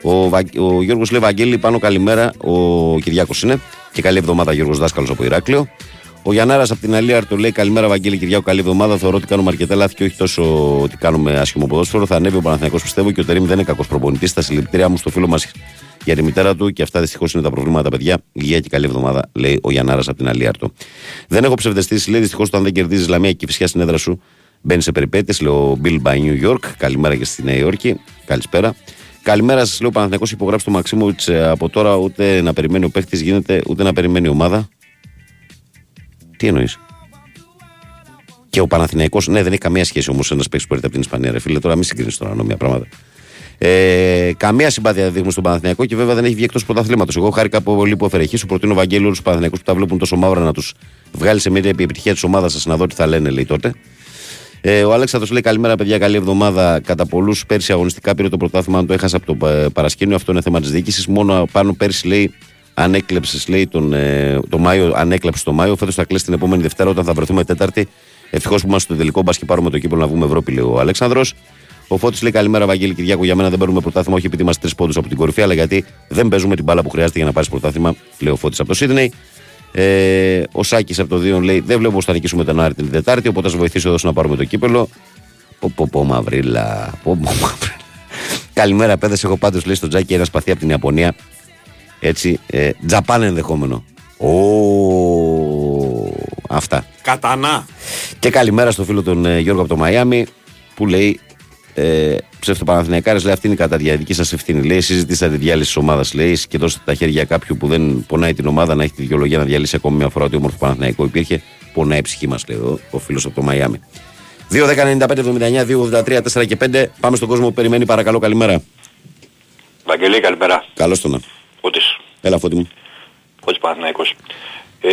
Ο, Βα... ο Γιώργος λέει Βαγγέλη, πάνω καλημέρα. Ο Κυριάκος είναι. Και καλή εβδομάδα, Γιώργος Δάσκαλος από Ηράκλειο. Ο Γιαννάρας από την Αλία το λέει Καλημέρα, Βαγγέλη Κυριάκο. Καλή εβδομάδα. Θεωρώ ότι κάνουμε αρκετά λάθη και όχι τόσο ότι κάνουμε άσχημο ποδόσφαιρο. Θα ανέβει ο Παναθηναϊκός πιστεύω και ο Τερήμ δεν είναι κακός προπονητής. Τα συλληπιτήριά μου στο φίλο μας για τη μητέρα του και αυτά δυστυχώς είναι τα προβλήματα, παιδιά. Υγεία και καλή εβδομάδα, λέει ο Γιαννάρα από την Αλίαρτο. Δεν έχω ψευδεστήσει, λέει δυστυχώς όταν δεν κερδίζεις Λαμία και φυσικά στην έδρα σου μπαίνει σε περιπέτειες, λέει ο Bill by New York. Καλημέρα και στη Νέα Υόρκη. Καλησπέρα. Καλημέρα σας, λέει ο Παναθηναϊκός υπογράψει το Μαξίμοβιτ από τώρα ούτε να περιμένει ο παίχτη γίνεται, ούτε να περιμένει η ομάδα. Τι εννοείς; Και ο Παναθηναϊκός, ναι, δεν έχει καμία σχέση όμως ένας παίχτη που έρχεται από την Ισπανία, ρε φίλε. Τώρα μην συγκρίνεις τώρα νόμια πράγματα. Ε, καμία συμπάθεια δεν δείχνουμε στον Παναθηναϊκό και βέβαια δεν έχει βγει εκτός πρωταθλήματος. Εγώ χάρηκα πολύ που έφερε εκεί. Σου προτείνω Βαγγέλη όλους τους Παναθηναϊκούς που τα βλέπουν τόσο μαύρα να τους βγάλει σε μια επιτυχία της ομάδας σας να δω τι θα λένε, λέει τότε. Ε, ο Αλέξανδρος λέει καλημέρα, παιδιά. Καλή εβδομάδα. Κατά πολλούς πέρσι αγωνιστικά πήρε το πρωτάθλημα. Αν το έχασα από το ε, παρασκήνιο, αυτό είναι θέμα της διοίκησης. Μόνο πάνω πέρσι λέει αν έκλεψε λέει, τον, ε, το Μάιο, αν έκλεψε το Μάιο, φέτος θα κλείσει την επόμενη Δευτέρα όταν θα βρεθούμε Τέταρτη. Ευτυχώς που είμαστε στο τελικό μπα και πάρουμε το κύπελο να βγούμε Ευρώπη, λέει ο Αλέξανδρος. Ο Φώτης λέει καλημέρα, Βαγγέλη Κυριάκο. Για μένα δεν παίρνουμε πρωτάθλημα, όχι επειδή είμαστε τρεις πόντους από την κορυφή, αλλά γιατί δεν παίζουμε την μπάλα που χρειάζεται για να πάρεις πρωτάθλημα, λέει ο Φώτης από το Σίδνεϊ. Ε, ο Σάκης από το 2 λέει: Δεν βλέπω πώς θα νικήσουμε τον Άρη την Τετάρτη, οπότε θα σα βοηθήσω εδώ να πάρουμε το κύπελο. Πω, πω, πω, μαυρίλα. Πω, πω, μαυρίλα. Καλημέρα, παιδες. Έχω πάντως λέει στο τζάκι ένα σπαθί από την Ιαπωνία. Έτσι, ε, Τζαπάν ενδεχόμενο. Ω, αυτά. Κατανά. Και καλημέρα στο φίλο τον ε, Γιώργο από το Μαϊάμι που λέει ε, ψευτοπαναθηναϊκάρες λέει αυτή είναι η κατά τη δική σας ευθύνη λέει συζητήσατε τη διάλυση της ομάδας λέει και δώσετε τα χέρια κάποιου που δεν πονάει την ομάδα να έχει τη δικαιολογία να διαλύσει ακόμη μια φορά ότι όμορφο Παναθηναϊκό υπήρχε πονάει η ψυχή μας λέει ο, ο φίλος από το Μαϊάμι 2-10-95-79, 2-83, 4 και 5 πάμε στον κόσμο που περιμένει παρακαλώ καλημέρα Βαγγελή, καλημέρα. Καλώς τον να Φώτης, Έλα φώτη μου Φώτης Παναθηναϊκός. Ε,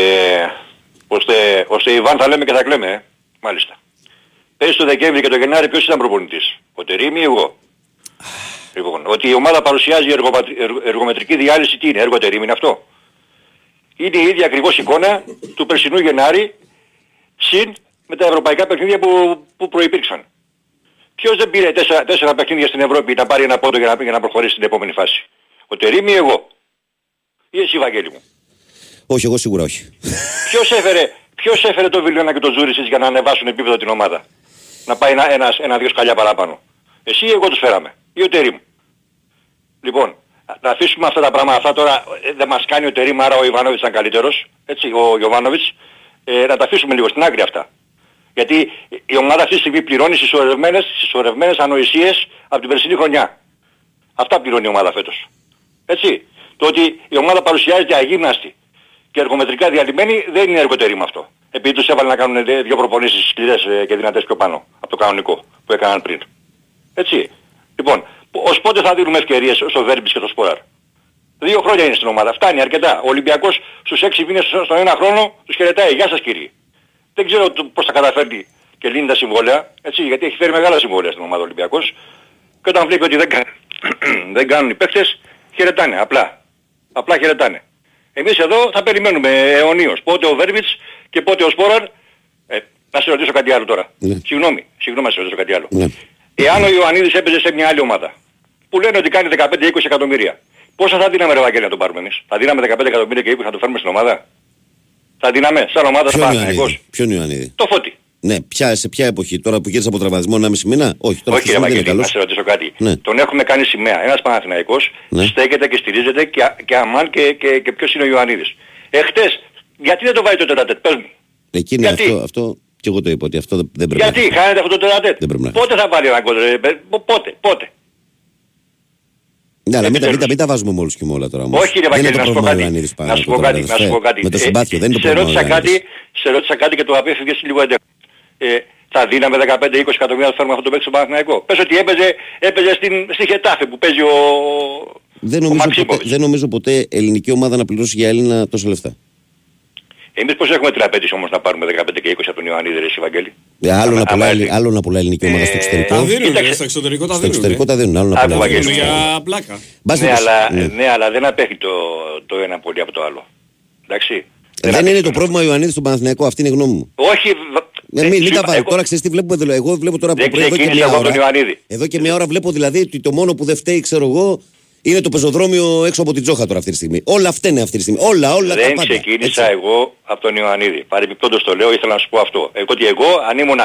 ώστε, ώστε Ιβάν θα λέμε και θα κλαίμε, ε. μάλιστα. Πέρυσι το Δεκέμβρη και το Γενάρη ποιος ήταν προπονητής. Ο Τερίμι ή εγώ. Λοιπόν, ότι η ομάδα παρουσιάζει εργοπα- εργο- εργομετρική διάλυση τι είναι, έργο Τερίμι είναι αυτό. Είναι η ίδια ακριβώς εικόνα του περσινού Γενάρη συν με τα ευρωπαϊκά παιχνίδια που, που προϋπήρξαν. Ποιος δεν πήρε τέσσερα, τέσσερα παιχνίδια στην Ευρώπη να πάρει ένα πόντο για να, για να προχωρήσει στην επόμενη φάση. Ο Τερίμι ή εγώ. Ή εσύ Βαγγέλη μου. Όχι εγώ σίγουρα όχι Ποιος έφερε, ποιος έφερε το Βιλιώνα και το Ζούρισιτς για να ανεβάσουν επίπεδο την ομάδα; Να πάει ένα, ένας, ένα-δυο σκαλιά παραπάνω. Εσύ ή εγώ τους φέραμε. Ή ο Τερίμ. Λοιπόν, να αφήσουμε αυτά τα πράγματα. Αυτά τώρα ε, δεν μας κάνει ο Τερίμ, άρα ο Ιβάνοβιτς ήταν καλύτερος. Έτσι, ο Γιωβάνοβιτς. Ε, να τα αφήσουμε λίγο στην άκρη αυτά. Γιατί η ομάδα αυτή τη στιγμή πληρώνει συσσωρευμένες, συσσωρευμένες ανοησίες από την περσινή χρονιά. Αυτά πληρώνει η ομάδα φέτος. Έτσι. Το ότι η ομάδα παρουσιάζεται αγύμναστη και εργομετρικά διαλυμένη δεν είναι εργοτερή με αυτό. Επειδή τους έβαλε να κάνουν δε- δύο προπονήσεις σκληρές ε, και δυνατές πιο πάνω από το κανονικό που έκαναν πριν. Έτσι. Λοιπόν, ως πότε θα δίνουμε ευκαιρίες στο Βέρμπης και στο Σπόραρ. Δύο χρόνια είναι στην ομάδα. Φτάνει αρκετά. Ο Ολυμπιακός στους έξι μήνες στο- στον ένα χρόνο τους χαιρετάει. Γεια σας κύριοι. Δεν ξέρω το- πώς θα καταφέρνει και λύνει τα συμβόλαια. Έτσι, γιατί έχει φέρει μεγάλα συμβόλαια στην ομάδα ο Ολυμπιακός. Και όταν βλέπει ότι δεν, κα- [CLEARS THROAT] δεν κάνουν οι παίκτες, χαιρετάνε. Απλά. Απλά χαιρετάνε. Εμείς εδώ θα περιμένουμε αιωνίως. Πότε ο Βέρβιτς και πότε ο Σπόραρ. Ε, να σε ρωτήσω κάτι άλλο τώρα. Ναι. Συγγνώμη, συγγνώμη να σε ρωτήσω κάτι άλλο. Ναι. Εάν ο Ιωαννίδης έπαιζε σε μια άλλη ομάδα, που λένε ότι κάνει 15-20 εκατομμύρια, πόσα θα δίναμε ρε Βαγγέλη να τον πάρουμε εμείς; Θα δίναμε 15 εκατομμύρια και 20 να το φέρουμε στην ομάδα; Θα δίναμε, σαν ομάδα Ποιον Παναθηναϊκός. Ιωαννίδη. Ποιον Ιωαννίδη; Το φώτι. Ναι, ποια, σε ποια εποχή, τώρα που γύρισε από τραυματισμό 1,5 μήνα; Όχι, τώρα Όχι αυτός ρε δεν είναι Βαγγέλη, να καλός. σε ρωτήσω κάτι. Ναι. Τον έχουμε κάνει σημαία. Ένας Παναθηναϊκός Ναι. στέκεται και στηρίζεται και, α- και αμάν και, και, και ποιος είναι ο Ιωαννίδης. Εχθές, γιατί δεν το βάζει το τετατέτ, πες μου. Εκεί είναι Γιατί; αυτό, αυτό και εγώ το είπα ότι αυτό δεν πρέπει Γιατί, να χάνεται αυτό το τετατέτ. Δεν πρέπει να Πότε θα βάλει ένα γκολ, ρε, παι- πότε, πότε; Ναι, αλλά μην τα, μην, τα, Επιτέλους. μην τα βάζουμε με όλους και με όλα τώρα όμως. Όχι ρε δεν Βαγγέλη, είναι να το σου πω πρόβλημα ο κάτι. Ιωαννίδης πάνω Να σου από πω το κάτι, να σου αδερφέ. πω κάτι. Με το Ε, συμπάθειο δεν είναι το σε πρόβλημα ο ρώτησα κάτι, Ιωαννίδης. σε ρώτησα κάτι και το απέφυγες λίγο έντεχνο. Ε, θα δίναμε 15-20 εκατομμύρια να φέρουμε αυτό το παίκτη στο Παναθηναϊκό. Πες ότι έπαιζε, έπαιζε στην, στη Χετάφη που παίζει ο, Δεν ο νομίζω, ποτέ, Μαξίμοβιτς. δεν νομίζω ποτέ ελληνική ομάδα να πληρώσει για Έλληνα τόσα λεφτά. Εμείς πώς έχουμε την απέτηση όμως να πάρουμε 15 και 20 από τον Ιωαννίδη, ρε εσύ, Βαγγέλη. Ε, Άλλο, Άμα- να άμα πουλάει, έρθει. άλλο να πουλάει ελληνική ομάδα στο Ε, εξωτερικό. Τα δίνουν, Κοίταξε. στο εξωτερικό τα Στο δίνουν. εξωτερικό τα δίνουν, άλλο να Άκου, πουλάει. Βαγγέλη. Δίνουν στο- για πλάκα. Μπας Ναι, να το- αλλά, ναι. ναι, αλλά δεν απέχει το, το ένα πολύ από το άλλο. Εντάξει. Ε, Δεν απέχει είναι το ένα. πρόβλημα ο Ιωαννίδης στον Παναθηναϊκό, αυτή είναι η γνώμη μου. Όχι, βα- Ε, δεν μην, μην σου τα είπα, βάζω. εγώ- Τώρα ξέρεις τι βλέπουμε. δηλαδή, Εγώ βλέπω τώρα Δεν που πριν εδώ και ξεκίνησα μια από τον ώρα. Ιωαννίδη. Εδώ και μια ώρα βλέπω δηλαδή ότι το μόνο που δεν φταίει, ξέρω εγώ, είναι το πεζοδρόμιο έξω από την Τζόχα τώρα αυτή τη στιγμή. Όλα φταίνε αυτή τη στιγμή. Όλα, όλα τα Δεν πάντα. ξεκίνησα Έτσι. εγώ από τον Ιωαννίδη. Παρεμπιπτόντως το λέω, ήθελα να σου πω αυτό. Εγώ ότι εγώ, αν ήμουν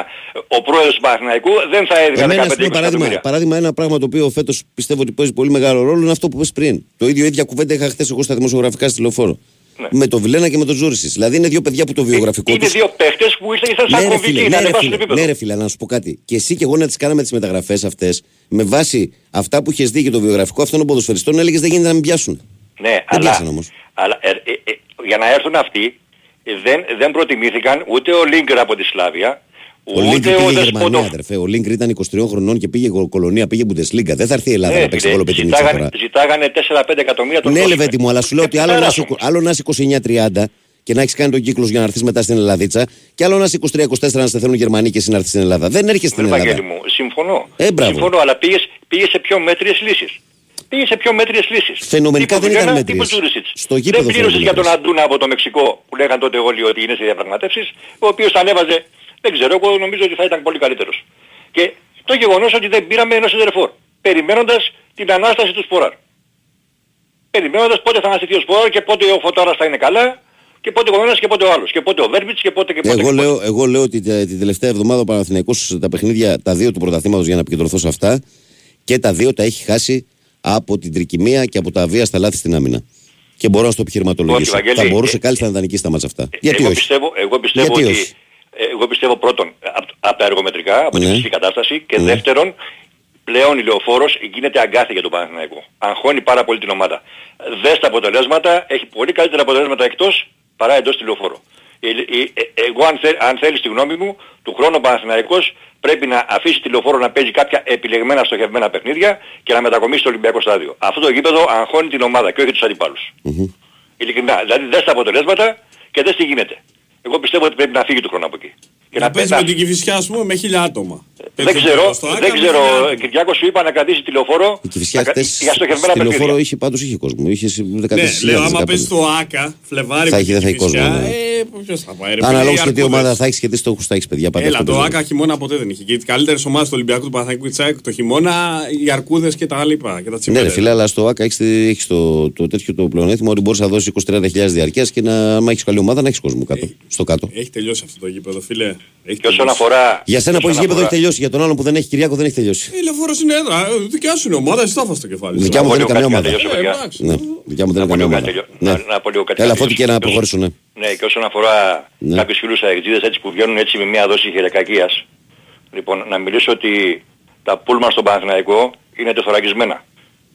ο πρόεδρος του Παναθηναϊκού, δεν θα έδινα Εμένα, 15 ας πούμε, παράδειγμα, εκατομμύρια. παράδειγμα, ένα πράγμα το οποίο φέτος πιστεύω ότι παίζει πολύ μεγάλο ρόλο είναι αυτό που πες πριν. Το ίδιο ίδια κουβέντα είχα χθες εγώ στα δημοσιογραφικά στη λεωφόρο. Ναι. Με το Βιλένα και με τον Τζούρισι. Δηλαδή είναι δύο παιδιά που το βιογραφικό Είναι τους- δύο παίχτες που ήρθαν ήρθαν σαν Ναι, ρε κομβικοί φίλε, να ναι, ρε ανεβάσουν φίλε, επίπεδο. ναι, ρε φίλε, να σου πω κάτι. Και εσύ και εγώ να τις κάναμε τις μεταγραφές αυτές με βάση αυτά που είχες δει και το βιογραφικό αυτών των ποδοσφαιριστών, έλεγες δεν γίνεται να μην πιάσουν. Ναι, Δεν αλλά, πιάσαν όμως. αλλά ε, ε, ε, για να έρθουν αυτοί ε, δεν, δεν προτιμήθηκαν ούτε ο Λίγκερ από τη Σλάβια, Ο Λίγκρ ούτε πήγε ο η Γερμανία, Δεσποτόφ. αδερφέ. Ο Λίγκρ ήταν 23 χρονών και πήγε κολονία, πήγε Bundesliga. Δεν θα έρθει η Ελλάδα Ναι, να παίξει φίλε, κολοπετινή ζητάγανε, φορά. ζητάγανε 4-5 εκατομμύρια τον Ναι, κόσμο. Λεβέντι μου, αλλά σου λέω Και ότι άλλο να πέρασε είσαι- όμως. άλλο να είσαι 29-30 και να έχεις κάνει τον κύκλο για να έρθεις μετά στην Ελλαδίτσα, και άλλο να είσαι 23-24 να σε θέλουν οι Γερμανοί και εσύ να έρθεις στην Ελλάδα. Δεν έρχεσαι στην Βρε Ελλάδα. Βαγγέλη μου, συμφωνώ. Ε, μπράβο. συμφωνώ, αλλά πήγες, πήγες σε πιο μέτριες λύσεις. Πήγες σε πιο μέτριες λύσεις. Φαινομενικά Τύπου δεν ήταν Βιλένα, μέτριες. τύπου Τζούρισιτς. Στο γήπεδο Δεν πλήρωσες φαίνονται για τον μέτριες. Αντούνα από το Μεξικό που λέγαν τότε όλοι ότι είναι σε διαπραγματεύσεις, ο οποίος τα ανέβαζε, δεν ξέρω, εγώ νομίζω ότι θα ήταν πολύ καλύτερος. Και το γεγονός ότι δεν πήραμε ένα σεντερφόρ, περιμένοντας την ανάσταση του Σποράρ. Περιμένοντας πότε θα αναστηθεί ο Σποράρ και πότε ο Φωτάρας θα είναι καλά και πότε ο ένας και πότε ο άλλος. Και πότε ο Βέρμπιτς και πότε και πότε. Εγώ και πότε. λέω, εγώ λέω ότι τε- την τελευταία εβδομάδα ο Παναθηναϊκός τα παιχνίδια, τα δύο του πρωταθλήματος για να επικεντρωθώ σε αυτά και τα δύο τα έχει χάσει από την τρικυμία και από τα αβίαστα λάθη στην άμυνα. Και μπορώ να στο επιχειρηματολογήσω. Όχι, Βαγγέλη, θα μπορούσε ε, κάλλιστα να τα νικήσει τα μάτσα αυτά. Γιατί εγώ όχι; Πιστεύω, εγώ πιστεύω Γιατί ότι... όχι; Ε, Εγώ πιστεύω πρώτον από, από τα εργομετρικά, από Ναι. την φυσική κατάσταση και Ναι. δεύτερον πλέον η λεωφόρος γίνεται αγκάθι για τον Παναθηναϊκό. Αγχώνει πάρα πολύ την ομάδα. Δες τα αποτελέσματα, έχει πολύ καλύτερα αποτελέσματα εκτός παρά εντός τη λεωφόρο. Ε, ε, ε, Εγώ αν, θέλ, αν θέλεις τη γνώμη μου, του χρόνου ο Παναθηναϊκός πρέπει να αφήσει τη λεωφόρο να παίζει κάποια επιλεγμένα στοχευμένα παιχνίδια και να μετακομίσει στο Ολυμπιακό στάδιο. Αυτό το γήπεδο αγχώνει την ομάδα και όχι τους αντιπάλους. Ειλικρινά. Δηλαδή δες τα αποτελέσματα και δες τι γίνεται. Εγώ πιστεύω ότι πρέπει να φύγει του χρόνου από εκεί. Και Να παίζει να- με την Κηφισιά ας πούμε με χίλια άτομα. δεν Τέτοιο ξέρω, ποσοστό. δεν Άκα με ξέρω. χίλια άτομα. Κυριάκος σου είπα να κρατήσει τηλεοφόρο Η Κηφισιά να κα- χτες για στοχευμένα στη λεωφόρο παιχνίδια. είχε, πάντως είχε κόσμο. Είχε Ναι, 14.000. λέω άμα 15. παίζει το ΆΚΑ, Φλεβάρι Θα με έχει, την δεν θα έχει Κηφισιά, κόσμο, ναι. ε, ποιος θα πάει ρε Αναλόγω φίλε, οι και τι αρκούδες. ομάδα θα έχει και τι στόχου θα έχει, παιδιά. Πάντα Έλα, αυτό το παίζει. ΆΚΑ χειμώνα ποτέ δεν είχε. Και οι καλύτερες ομάδες του Ολυμπιακού του Παναθηναϊκού και Τσάικ το χειμώνα, οι αρκούδες και τα λοιπά. Και τα Ναι, τσιμπέλες. ρε φίλε, αλλά στο ΑΚΑ έχεις το, το τέτοιο το πλεονέκτημα ότι μπορείς να δώσεις 20-30 διαρκείας και να, άμα έχεις καλή ομάδα, να έχεις κόσμο κάτω. Στο κάτω. Έχει τελειώσει αυτό το γήπεδο, φίλε. Έχει Και όσον τελειώσει. αφορά... Για σένα που όσον έχει γήπεδο έχει αφορά- τελειώσει. Για τον άλλον που δεν έχει Κυριάκο δεν έχει τελειώσει. Η λεωφόρος είναι έδρα. ε, Δικιά σου είναι ομάδα, εσύ θα φας το κεφάλι. σου. Δικιά μου δεν είναι Πολύ καμία κάτι να ομάδα. τελειώσω, Ε, παιδιά. εντάξει. Ναι, δικιά μου δεν είναι Να πω καμία λίγο ομάδα. κάτι τελειώ- Ναι. να- να πω λίγο κάτι Έλα, να φώτη και να τελειώσω. προχωρήσω, ναι. Ναι, και όσον αφορά Ναι. κάποιους φίλους αεξίδες έτσι που βγαίνουν έτσι με μια δόση χειρεκακίας, λοιπόν, να μιλήσω ότι τα πούλμαν στον Παναθηναϊκό είναι τεθωρακισμένα.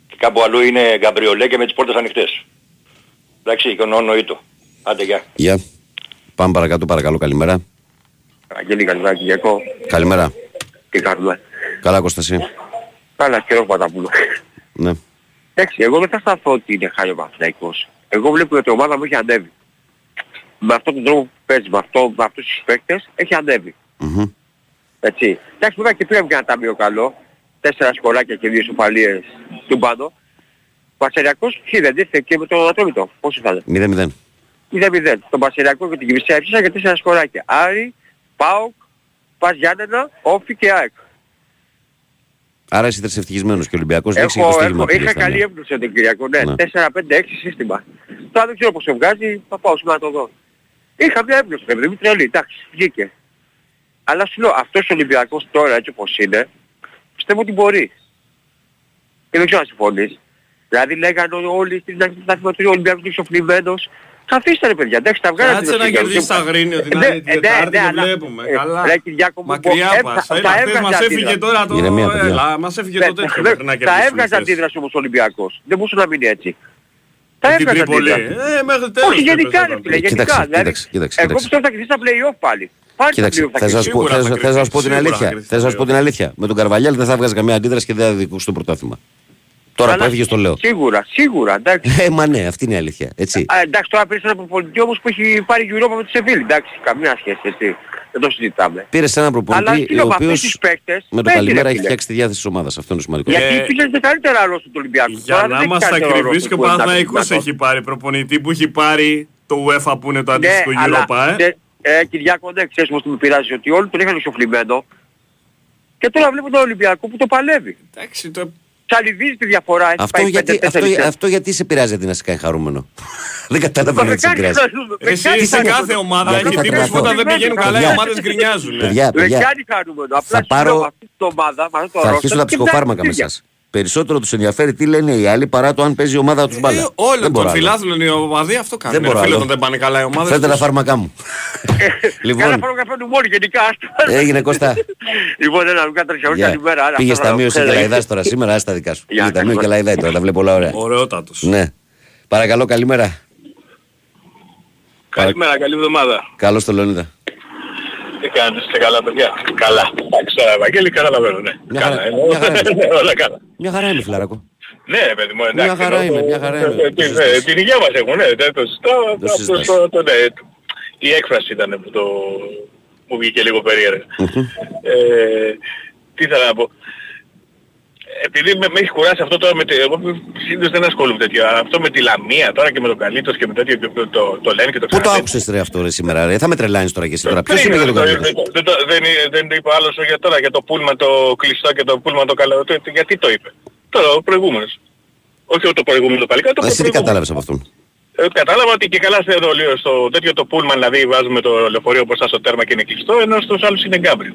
Και κάπου αλλού είναι γκαμπριολέ και με τις πόρτες ανοιχτές. Εντάξει, και νοήτο. Άντε, γεια. Γεια. Πάμε παρακάτω, παρακαλώ. Καλημέρα. Αγγέλη καλημέρα Κυριακό. Καλημέρα. Τι κάνουμε; Καλά, Κώσταση. Καλά καιρό Παταπούλο. Ναι. Εντάξει, εγώ δεν θα σταθώ ότι είναι χάλιο Παναθηναϊκός. Εγώ βλέπω ότι η ομάδα μου έχει ανέβει. Με αυτόν τον τρόπο που παίζει, με, αυτό, με αυτούς τους παίκτες, έχει ανέβει. Μμμ. Έτσι. Εντάξει, βέβαια και πήγαμε και ένα ταμείο καλό. Τέσσερα σκοράκια και δύο σοφαλίες του πάνω. Ο Πασεριακός ποιοι δεν ήρθε και με τον Ατρόμητο. Πόσο θα είναι. 0-0. 0-0. Τον Πασεριακό και την Κυβισιά έψησα για τέσσερα σκοράκια. Άρη, ΠΑΟΚ, Πας Γιάννενα, Όφη και ΑΕΚ. Άρα είσαι ευτυχισμένος και ο Ολυμπιακός δεν έχεις Έχω, το έχω, στίγμα που είχα λες, καλή ναι. έμπνευση τον Κυριακό, ναι. Ναι. 4-5-6 σύστημα. Τώρα δεν ξέρω πώς το βγάζει, θα πάω σήμερα να το δω. Είχα μια έμπνευση, παιδί μου, τρελή, εντάξει, βγήκε. Αλλά σου λέω, αυτός ο Ολυμπιακός τώρα έτσι όπως είναι, πιστεύω ότι μπορεί. Και δεν ξέρω αν συμφωνείς. Δηλαδή λέγανε όλοι στην αρχή του σταθμού ότι ο Ολυμπιακός είναι εξοφλημένος. Καθίστε ρε παιδιά, εντάξει, τα βγάλατε. Κάτσε το να σύγκαλο. κερδίσει τα Αγρίνιο την Ναι, άλλη ε, ναι, Τετάρτη, ναι, το αλλά- βλέπουμε. ε, Καλά. ρε, Κυριάκο μου, Μακριά ε, πας. θα- Έλα, θα χθες έβγαζε μας έφυγε αντίδραση. τώρα το... Ηρεμία, παιδιά. Έλα, μας έφυγε Ναι, το τέτοιο ναι, μέχρι να Θα κερδίσουμε έβγαζε χθες. αντίδραση όμως ο Ολυμπιακός. Δεν μπορούσε να μείνει έτσι. Θα Την έβγαζε Τρίπολη. αντίδραση. Ε, μέχρι τέλος Όχι πρέπει γενικά να ρε το φίλε, πει. γενικά. Κοίταξε, δηλαδή, κοίταξε, κοίταξε, Εγώ κοίταξε. πιστεύω θα κερδίσει τα play-off πάλι. Πάλι στα Κοίταξε, play-off θα θα σας κερδίσει. πω, Σίγουρα θα, θα σας- θα σας πω την κερδίσει, αλήθεια. σίγουρα θα Θα σας πω την αλήθεια. Με τον Καρβαλιάλ δεν θα βγάζει καμία αντίδραση και δεν θα δικούσε το πρωτάθλημα. Τώρα που Αλλά έφυγες το λέω. Σίγουρα, σίγουρα, εντάξει. Ε, μα ναι, αυτή είναι η αλήθεια. Έτσι. Α, εντάξει, τώρα πήρες ένα προπονητή όμως που έχει πάρει Europa με τη Σεβίλη. Εντάξει, καμία σχέση, έτσι. Δεν το συζητάμε. Πήρες έναν Αλλά προπονητή τι λέω, ο με αυτούς οποίο τους παίκτες, με το παίζει, ρε καλημέρα έχει φίλε. φτιάξει τη διάθεση της ομάδας. Αυτό είναι το σημαντικό. Γιατί Ε, πήγαινε καλύτερα άλλο του Ολυμπιακού. Για Τώρα να δεν έχει είμαστε καλύτερο ρόλο ακριβείς του και ο Ολυμπιακού. Παναθηναϊκός έχει πάρει προπονητή που έχει πάρει το UEFA που είναι το Ναι, αντίστοιχο αλλά, Europa, ε. τε- ε, Κυριάκο, ναι, ξέρεις πως με πειράζει ότι όλοι τον είχαν εξοφλημένο και τώρα βλέπω τον Ολυμπιακό που το παλεύει. Εντάξει, το... Τσαλιδίζει τη διαφορά, έχει Αυτό πάει γιατί, 5-4 αυτό, λεπτά. αυτό γιατί σε πειράζει ότι να σε κάνει χαρούμενο; [LAUGHS] δεν κατάλαβα Μα γιατί σε με κάνει πειράζει. χαρούμενο, με Εσύ κάνει σε χαρούμενο. κάθε ομάδα Γιατί έχει θα τύπους που τρελαθώ. όταν δεν πηγαίνουν καλά οι Παιδιά. ομάδες γκρινιάζουν. ε. Παιδιά, Με παιδιά, κάνει χαρούμενο. Απλά θα σου πάρω- λέω με αυτή την ομάδα, με αυτό το θα ρόστερ αρχίσω τα και ψυχοφάρμακα με βγάζει εσά. Περισσότερο τους ενδιαφέρει τι λένε οι άλλοι παρά το αν παίζει η ομάδα τους μπάλα. Ε, Όλο Δεν μπορώ τον άλλο. φιλάθλων οι οπαδοί αυτό κάνουν. Δεν μπορώ Φίλε, άλλο. όταν δεν πάνε καλά οι ομάδες Φέρτε τα τους. φάρμακά μου. [LAUGHS] Καλά λοιπόν, πάρω καφέ του μόνοι γενικά. άστο. έγινε Κώστα. Λοιπόν, ένα Λουκά Τρεσιαούς, Γεια. καλημέρα. Άρα, Πήγες αυτά θα ταμείο τα σε πω. Κελαϊδάς τώρα σήμερα, άστα δικά σου. Γεια, Πήγε ταμείο καλημέρα. Κελαϊδάει τώρα, τα βλέπω όλα ωραία. Ωραιότατος. Ναι. Παρακαλώ, καλημέρα. Καλημέρα, καλή εβδομάδα. Καλώς το Λεωνίδα. Τι κάνετε, είστε καλά παιδιά; Καλά. Εντάξει τώρα, Ευαγγέλη, καταλαβαίνω, ναι. Μια καλά, χαρά, εννοώ. μια χαρά. όλα καλά. Μια χαρά είναι, φιλαράκο. Ναι, ρε παιδί μου, εντάξει. Μια χαρά εννοώ, είμαι, μια χαρά το- είμαι. το- Το την- συζητάς; ε, Την υγεία μας έχουν, ναι, δεν το συζητάω. Το απλώς συζητάς. το- το- ναι, το- Η έκφραση ήταν που το... μου βγήκε λίγο περίεργα. Ε, Τι ήθελα να πω; Επειδή με, με έχει κουράσει αυτό τώρα με τη, εγώ συνήθως δεν ασχολούμαι τέτοιο, αλλά αυτό με τη Λαμία τώρα και με τον Καλίτος και με τέτοιο και το, το, το λένε και το Πού το ξαναλένε. άκουσες ρε αυτό ρε σήμερα, ρε; Θα με τρελάνεις τώρα και εσύ τώρα. Ποιος Δεν είναι είναι, για τον δεν- Καλίτος; δεν- δεν το- Δεν δεν το είπε ο άλλος για τώρα, για το πούλμα το κλειστό και το πούλμα το καλό. Το- Γιατί το είπε; Τώρα ο προηγούμενος. Όχι το προηγούμενο το παλικάρι, το Εσύ τι προηγούμενο. κατάλαβες από αυτόν; Ε, κατάλαβα ότι και καλά στο, στο τέτοιο το πούλμαν, δηλαδή βάζουμε το λεωφορείο μπροστά στο τέρμα και είναι κλειστό, ενώ στους άλλους είναι γκάμπριο.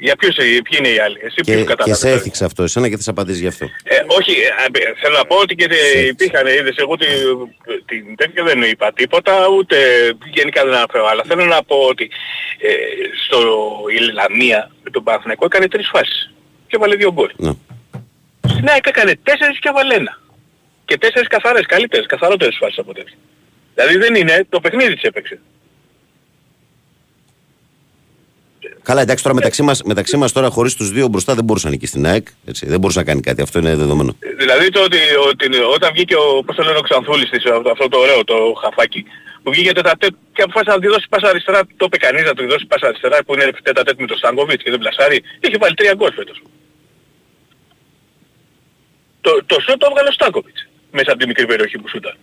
Για ποιους, ε, ποιοι είναι οι άλλοι, εσύ Και, ποιους και κατάλαβες. σε έθιξε αυτό, εσένα και θα απαντήσει γι' αυτό. Ε, όχι, ε, ε, θέλω να πω ότι και Σε- ε, υπήρχαν, είδες, εγώ τη, την τέτοια δεν είπα τίποτα, ούτε γενικά δεν αναφέρω, αλλά θέλω να πω ότι ε, στο η Λαμία με τον Παναθηναϊκό έκανε τρεις φάσεις και έβαλε δύο γκολ. Ναι. Στην ΑΕΚ έκανε τέσσερις και έβαλε ένα. Και τέσσερις καθαρές, καλύτερες, καθαρότερες φάσεις από τέτοια. Δηλαδή δεν είναι, το παιχνίδι της έπαιξε. Καλά, εντάξει τώρα μεταξύ μα μεταξύ μας τώρα χωρίς τους δύο μπροστά δεν μπορούσε να νικήσει στην ΑΕΚ. Έτσι, δεν μπορούσε να κάνει κάτι. Αυτό είναι δεδομένο. Δηλαδή το ότι, ότι όταν βγήκε ο, πώς το λένε, ο Ξανθούλης της, αυτό, αυτό το ωραίο το χαφάκι, που βγήκε τετατέτ και αποφάσισε να τη δώσει πάσα αριστερά, το είπε κανείς να του δώσει πάσα αριστερά που είναι τετατέτ με τον Στάνκοβιτς και δεν πλασάρει, είχε βάλει τρία γκολ φέτος. Το, το σούτ το έβγαλε ο Στάνκοβιτς μέσα από τη μικρή περιοχή που σούταν.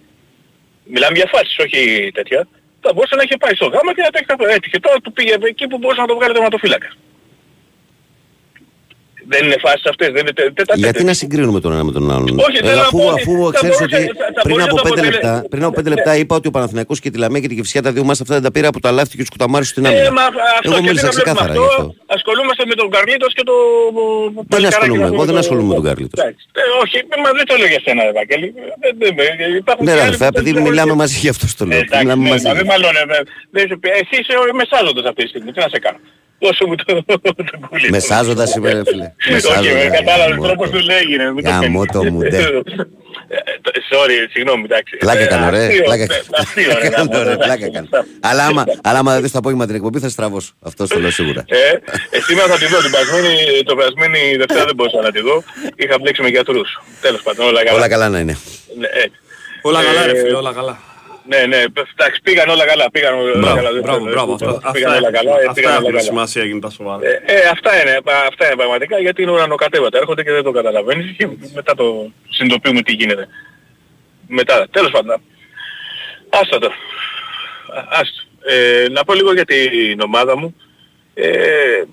Μιλάμε για φάσεις, όχι τέτοια. Θα μπορούσε να είχε πάει στο γάμα και να το έχει καθ- έτυχε. Τώρα του πήγε εκεί που μπορούσε να το βγάλει τερματοφύλακα. Δεν είναι φάσεις αυτές, δεν είναι τε- τετατέτ. Γιατί να συγκρίνουμε τον ένα με τον άλλον; Όχι, θέλω να αφού πω ότι αφού θα ξέρεις μπορούσε- ότι θα- θα πριν μπορούσε από, να το πέντε αποτελε- λεπτά, πριν από πέντε Ναι. λεπτά είπα ότι ο Παναθηναϊκός και τη Λαμία και τη Κηφισιά τα δύο μας αυτά δεν τα πήρα από τα λάθη και τους κουταμάριους στην Ε, άμυνα. μα αυτό Εγώ και μίλησα τι να βλέπουμε ξεκάθαρα γι' αυτό. Ασχολούμαστε με τον Καρλίτος και το... Δεν ασχολούμαι, εγώ δεν ασχολούμαι με τον Καρλίτος. Εντάξει. Ε, όχι, μα δεν το λέω για σένα, Ευαγγέλη. Δεν- δεν- δεν- υπάρχουν Ναι, και ρε άλλοι αδερφέ, που δεν επειδή το- μιλάμε μαζί γι' αυτό το Ε, λέω. Εντάξει, Μιλάμε ναι, μαζί. μα δεν μαλώνε. ε, δεν σου πει- Εσύ είσαι ο μεσάζοντας αυτή τη στιγμή. Τι να σε κάνω. Δώσε μου το, το κουλί. Μεσάζοντας είμαι, ρε φίλε. [LAUGHS] Όχι, Μεσάζοντας, ε, κατάλαβες γαμώ τρόπος το. του λέγει. ρε, μην το Γαμώ κάνεις. το μου, ντε. Ε, το- Sorry, συγγνώμη, εντάξει. Πλάκα Ε, κάνω, ρε. αστείο, Πλάκα ε, αστείο, ρε, [LAUGHS] κάνω, γαμώ, ρε. εντάξει. Πλάκα κάνω. Αλλά άμα, αλλά άμα δεν δεις το απόγευμα την εκπομπή θα στραβώσω. Αυτό το λέω σίγουρα. Ε, ε, σήμερα θα τη δω. Την περασμένη, το περασμένη Δευτέρα δεν μπορούσα να τη δω. Είχα μπλέξει με γιατρούς. Τέλος πάντων, όλα καλά. Όλα καλά να είναι. Ναι, ε, Όλα καλά Ε, ρε φίλε, όλα καλά. Ναι, ναι, εντάξει, πήγαν όλα καλά. Πήγαν όλα Μπράβο, καλά. δεν μπράβο, θέλω, μπράβο. ε, Αυτά- Πήγαν Αυτά όλα καλά. ε, αυτά πήγαν όλα έχουν καλά. σημασία έγινε τα σοβαρά. Ε, ε, αυτά είναι, πα- αυτά είναι πραγματικά γιατί είναι ουρανοκατέβατα. Έρχονται και δεν το καταλαβαίνεις και μετά το συνειδητοποιούμε τι γίνεται. Μετά, τέλος πάντων. Άστα το. Α- Άστο. Ε, να πω λίγο για την ομάδα μου. Ε,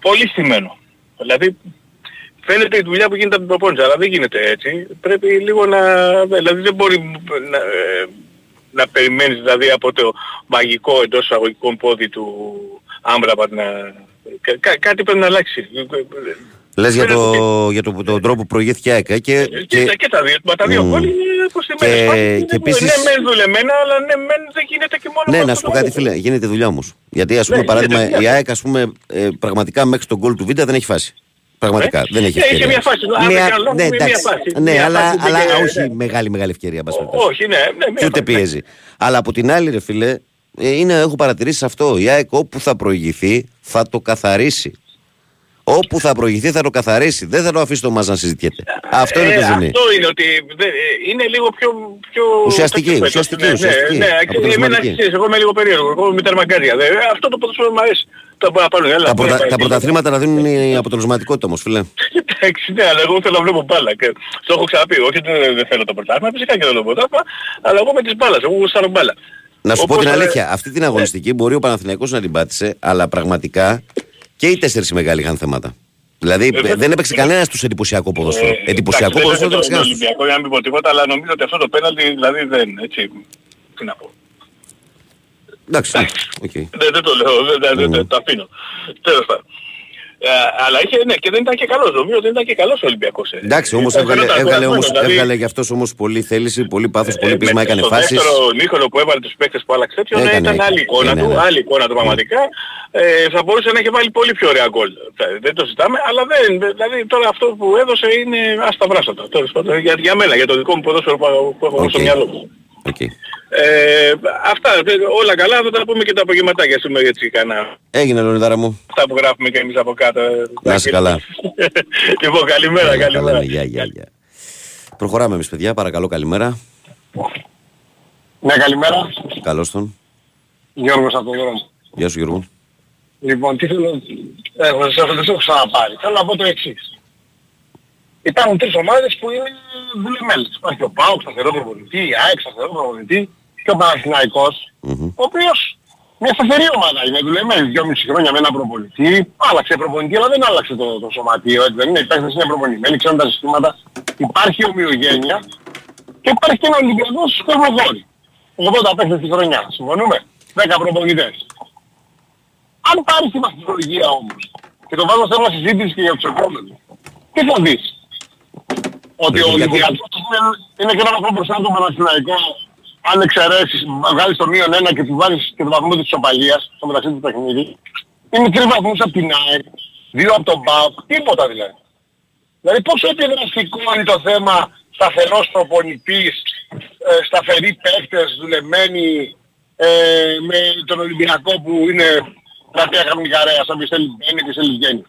πολύ στημένο. Δηλαδή, φαίνεται η δουλειά που γίνεται από την προπόνηση, αλλά δεν γίνεται έτσι. Πρέπει λίγο να... Δηλαδή δεν μπορεί να, ε, να περιμένεις δηλαδή από το μαγικό εντός εισαγωγικών πόδι του Άμπραμπατ να... Κα, κα- κάτι πρέπει να αλλάξει. Λες για, το, για το, τον τρόπο που προηγήθηκε η ΑΕΚ. ε, Και, Και, και, τα- και τα δύο, μα τα δύο Μμμ. γκολ είναι προσθεμένες. Και- Πάλι και είναι- επίσης- Ναι, μεν δουλεμένα, αλλά ναι, μεν δεν γίνεται και μόνο Ναι, με να αυτό σου πω το κάτι, λόγο. φίλε. Γίνεται δουλειά όμως. Γιατί, ας πούμε, Ναι, παράδειγμα, γίνεται η δουλειά. ΑΕΚ, ας πούμε, ε, πραγματικά μέχρι τον γκολ του Βίντα δεν έχει φάση. Πραγματικά. Ε, δεν έχει ναι, είχε ευκαιρία. μια φάση, αν δεν Μια- κάνω λάθος, ναι, είχε μια εντάξει. φάση. Ναι, Μια αλλά, φάση που αλλά πήγε, όχι ναι. μεγάλη, μεγάλη ευκαιρία. εν πάση περιπτώσει. Όχι, ναι, ναι, μια Και ούτε φάση. πιέζει. Αλλά από την άλλη, ρε φίλε, ε, είναι, έχω παρατηρήσει αυτό. Η ΑΕΚ όπου θα προηγηθεί θα το καθαρίσει. Όπου θα προηγηθεί θα το καθαρίσει. Δεν θα το αφήσει το μας να συζητιέται. Αυτό είναι Ε, το ζημί. Αυτό είναι ότι δε- ε, είναι λίγο πιο... πιο Ουσιαστική, τέτοιος ουσιαστική, φέτος. ουσιαστική. Ναι, ναι, ναι, και εμένα Αποτελεσματική. ξέρεις, εγώ είμαι λίγο περίεργο. Εγώ είμαι τερμαγκάρια. Δε, ε, αυτό το ποδοσφαίρο μου αρέσει. Τα παραπάνω. Έλα, Τα, πού να πρωτα, πάει. τα πρωταθλήματα να δίνουν η αποτελεσματικότητα όμως, φίλε. Εντάξει, ναι, αλλά εγώ θέλω να βλέπω μπάλα. Και το έχω ξαναπεί. Όχι ότι δεν δεν θέλω το πρωτάθλημα, φυσικά και θέλω το πρωτάθλημα, αλλά εγώ με τις μπάλας. Εγώ γουστάρω μπάλα. Να σου πω Όπως, την ε, αλήθεια, αυτή την αγωνιστική μπορεί ο Παναθηναϊκός να την πάτησε, αλλά πραγματικά και οι τέσσερις οι μεγάλοι είχαν θέματα. Δηλαδή Ε, δεν έπαιξε κανένας τους εντυπωσιακό ποδόσφαιρο. Ε, εντυπωσιακό εντάξει, ποδόσφαιρο δεν δεν έπαιξε είναι το κανένας. Ολυμπιακό για να μην πω τίποτα, αλλά νομίζω ότι αυτό το πέναλτι δηλαδή δεν, έτσι, τι να πω. Εντάξει, οκ. Δεν, δεν το λέω, δεν, δεν, δεν, το αφήνω. Τέλος πάντων. Ε, αλλά είχε, ναι, και δεν ήταν και καλός, νομίζω ότι δεν ήταν και καλός ο Ολυμπιακός. ε. Εντάξει, όμως Ήταν έβγαλε, καλά, έβγαλε, κουρασμένος, όμως, δηλαδή, έβγαλε γι' αυτός όμως πολύ θέληση, πολύ πάθος, πολύ ε, πείσμα, με- έκανε στο φάσεις. δεύτερο νίκολο που έβαλε τους παίκτες που άλλαξε τέτοιο, ναι, Έκανε, ήταν άλλη εικόνα είναι, του, ναι. άλλη εικόνα του πραγματικά. Ε, θα μπορούσε να έχει βάλει πολύ πιο ωραία γκολ. Ε, Δεν το ζητάμε, αλλά δεν, δηλαδή τώρα αυτό που έδωσε είναι άστα βράστα. Τέλος πάντων, για, για μένα, για το δικό μου ποδόσφαιρο που, που έχω Οκ. στο μυαλό μου. Οκ. Ε, αυτά, ε, όλα καλά, θα τα πούμε και τα απογευματάκια σήμερα έτσι κανένα. Έγινε, Λεωνιδάρα μου. Αυτά που γράφουμε και εμείς από κάτω. Να είσαι καλά. [LAUGHS] λοιπόν, καλημέρα, Καλά, καλημέρα. ναι, Γεια, γεια, γεια. Προχωράμε εμείς, παιδιά. Παρακαλώ, καλημέρα. Ναι, καλημέρα. Καλώς τον. Γιώργος από τον δρόμο. Γεια σου, Γιώργο. Λοιπόν, τι θέλω... Έχω, σε αυτό δεν το έχω ξαναπάρει. Θέλω να πω το εξής. Υπάρχουν τρεις ομάδες που είναι δουλεμένες. Υπάρχει ο ΠΑΟΚ, σταθερό προπονητή, η ΑΕΚ, σταθερό προπονητή και ο Παναθηναϊκός, Μμμ. ο οποίος μια σταθερή ομάδα είναι δουλεμένη. Δυόμιση χρόνια με ένα προπονητή. Άλλαξε προπονητή, αλλά δεν άλλαξε το, το σωματείο. Έτσι δεν είναι. Οι παίκτες είναι προπονημένοι, ξέρουν τα συστήματα. Υπάρχει ομοιογένεια και υπάρχει και ένα Ολυμπιακός κοσμοφόρη. 80 παίκτες τη χρονιά. Συμφωνούμε. 10 προπονητές. Αν πάρεις τη βαθμολογία όμως και το βάζω σε ένα συζήτηση και για τους επόμενους, τι θα δεις; Ότι ο Ολυμπιακό. Ολυμπιακός είναι, είναι και ένα βαθμό μπροστά από τον Παναθηναϊκό αν εξαιρέσεις, βγάλεις το μείον ένα και του βάλεις και το βαθμό της ισοπαλίας στο μεταξύ του παιχνίδι. Είναι τρεις βαθμούς από την ΑΕΚ, δύο από τον ΠΑΟΚ, τίποτα δηλαδή. Δηλαδή πόσο επιδραστικό είναι το θέμα σταθερός προπονητής, ε, σταθεροί παίκτες, δουλεμένοι, ε, με τον Ολυμπιακό που είναι γραφεία Χαμιγαρέας, αν θέλει μπαίνει και θέλει βγαίνει.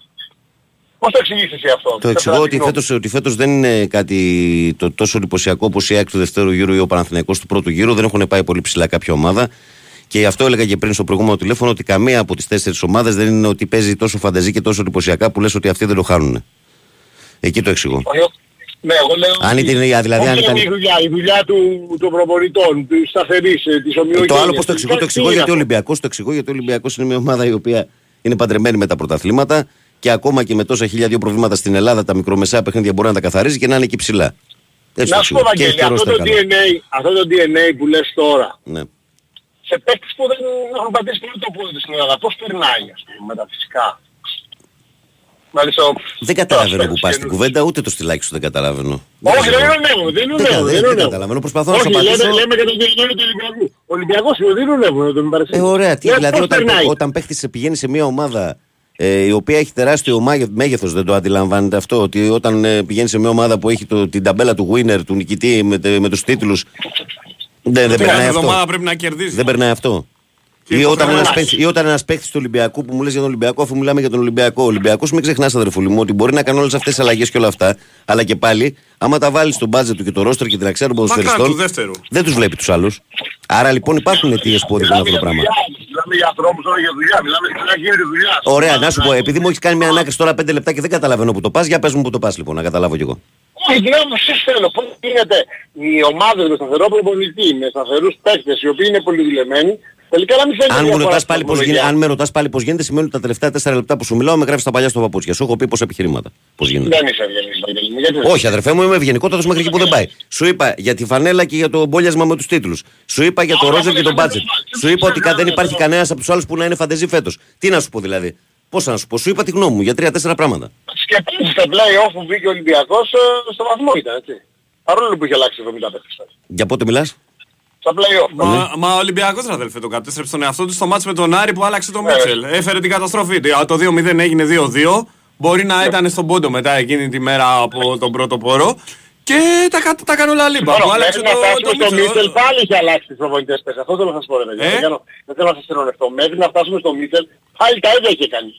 Πώς το εξηγήσεις εσύ αυτό; Το Θέλω εξηγώ να ότι συγγνώμη. φέτος, ότι φέτος δεν είναι κάτι το τόσο εντυπωσιακό όπως η ΑΕΚ του δεύτερου γύρου ή ο Παναθηναϊκός του πρώτου γύρου. Δεν έχουν πάει πολύ ψηλά κάποια ομάδα. Και γι' αυτό έλεγα και πριν στο προηγούμενο τηλέφωνο ότι καμία από τις τέσσερις ομάδες δεν είναι ότι παίζει τόσο φανταζή και τόσο εντυπωσιακά που λες ότι αυτοί δεν το χάνουν. Εκεί το εξηγώ. Εγώ- Ναι, εγώ λέω... Αν ότι- ήταν- δηλαδή, όχι αν είναι ήταν- η δουλειά, η δουλειά του, των προπονητών, της σταθερής, ε, της ομοιογένειας. Το άλλο πώ το εξηγώ, το εξηγώ Τι είναι γιατί ο αυτό; Ολυμπιακό το εξηγώ γιατί ο Ολυμπιακός είναι μια ομάδα η οποία είναι παντρεμένη με τα πρωταθλήματα και ακόμα και με τόσα χίλια δύο προβλήματα στην Ελλάδα τα μικρομεσαία παιχνίδια μπορεί να τα καθαρίζει και να είναι εκεί ψηλά. Έτσι Να το σου πω εξηγώ. Και έχει Βαγγέλη, και αυτό ρόστερ το, καλά. DNA, αυτό το DNA που λες τώρα, Ναι. σε παίκτες που δεν έχουν πατήσει πολύ το πόδι στην Ελλάδα, πώς περνάει ας πούμε με τα φυσικά. Δηλαδή στο... Δεν καταλαβαίνω που στο- πας στην κουβέντα, ούτε το στυλάκι σου δεν καταλαβαίνω. Όχι, δεν είναι νέο, δεν είναι Δεν νέο, κα- δεν δεν είναι νέο. καταλαβαίνω. Προσπαθώ να Όχι, σου απαντήσω. λέμε, λέμε για το DNA του Ολυμπιακού. Ο Ολυμπιακός είναι, δεν είναι νέο, δεν με Ε, παρασύρει. ωραία, τι, Ναι, δηλαδή πώς όταν, περνάει; όταν παίχτης πηγαίνει σε μια ομάδα ε, η οποία έχει τεράστιο μέγεθος, δεν το αντιλαμβάνεται αυτό. Ότι όταν ε, πηγαίνει σε μια ομάδα που έχει το, την ταμπέλα του winner, του νικητή με, τε- με τους τίτλους. Δεν, δεν Κάθε περνάει αυτό. εβδομάδα πρέπει να κερδίζει. Δεν περνάει αυτό. Και Ή όταν, υποχρεώνεται. ένας παίκτης, ή όταν ένας παίκτης του Ολυμπιακού που μου λες για τον Ολυμπιακό, αφού μιλάμε για τον Ολυμπιακό. Ο Ολυμπιακός μην ξεχνάς αδερφούλη μου ότι μπορεί να κάνει όλες αυτές τις αλλαγές και όλα αυτά. Αλλά και πάλι, άμα τα βάλεις στο μπάτζετ του και το ρόστρο και την αξία των Μακράν του ποδοσφαιριστών, δεύτερου. δεν τους βλέπει τους άλλους. Άρα λοιπόν υπάρχουν αιτίες που οδηγούν αυτό το πράγμα. Μιλάμε για ανθρώπους τώρα για δουλειά, μιλάμε για να γίνεται δουλειά. Ωραία, να σου πω, επειδή μου έχει κάνει μια ανάκριση τώρα 5 λεπτά και δεν καταλαβαίνω που το πας, για πες μου που το πας λοιπόν, να καταλάβω κι εγώ. Όχι, δεν όμως εσείς θέλω. Πώς γίνεται οι ομάδες με σταθερό προπονητή, με σταθερούς παίκτες, οι οποίοι είναι πολυδηλεμένοι, τελικά να μην θέλουν Αν, μου διαφορά ρωτάς στην πάλι πώς γίνεται, βαθμολογία. αν με ρωτάς πάλι πώς γίνεται, σημαίνει ότι τα τελευταία 4 λεπτά που σου μιλάω με γράφεις τα παλιά στο παπούτσια. Σου έχω πει πόσα επιχειρήματα. Πώς γίνεται. Δεν είσαι ευγενής, Βαγγέλη μου, γιατί δεν Όχι, αδερφέ μου, είμαι ευγενικότατος μέχρι εκεί που δεν πάει. Σου είπα για τη φανέλα και για το μπόλιασμα με τους τίτλους. Σου είπα για το ρόζερ και τον μπάτζετ. Σου είπα ότι κα- δεν υπάρχει κανένας από τους άλλους που να είναι φαντεζή φέτος. Τι να σου πω δηλαδή. Πώς να σου πω, σου είπα τη γνώμη μου για τρία-τέσσερα πράγματα. σκεφτείς στα play-off που βγήκε ο Ολυμπιακός ε, στο βαθμό ήταν, έτσι. Παρόλο που είχε αλλάξει 70 παίκτες. Για πότε μιλάς; Στα play-off. Μα, μα ο Ολυμπιακός ρε αδελφέ τον κατέστρεψε τον εαυτό του στο μάτς με τον Άρη που άλλαξε τον Ναι. Μίτσελ. Έφερε την καταστροφή. Το 2-0 έγινε 2-2. Μπορεί Ναι. να ήταν στον πόντο μετά εκείνη τη μέρα από τον πρώτο πόρο. Και τα, κα- τα κάνει όλα λίμπα. Τώρα, Που άλλαξε μέχρι να το, φτάσουμε το στο Μίτσελ. Μίτσελ πάλι είχε αλλάξει τις προπονητές πες. Αυτό θέλω να σας πω ρε παιδιά. Ε; Δεν κάνω- Δεν θέλω να σας συγχωρευτώ. Μέχρι να φτάσουμε στο Μίτσελ πάλι τα ίδια είχε κάνει.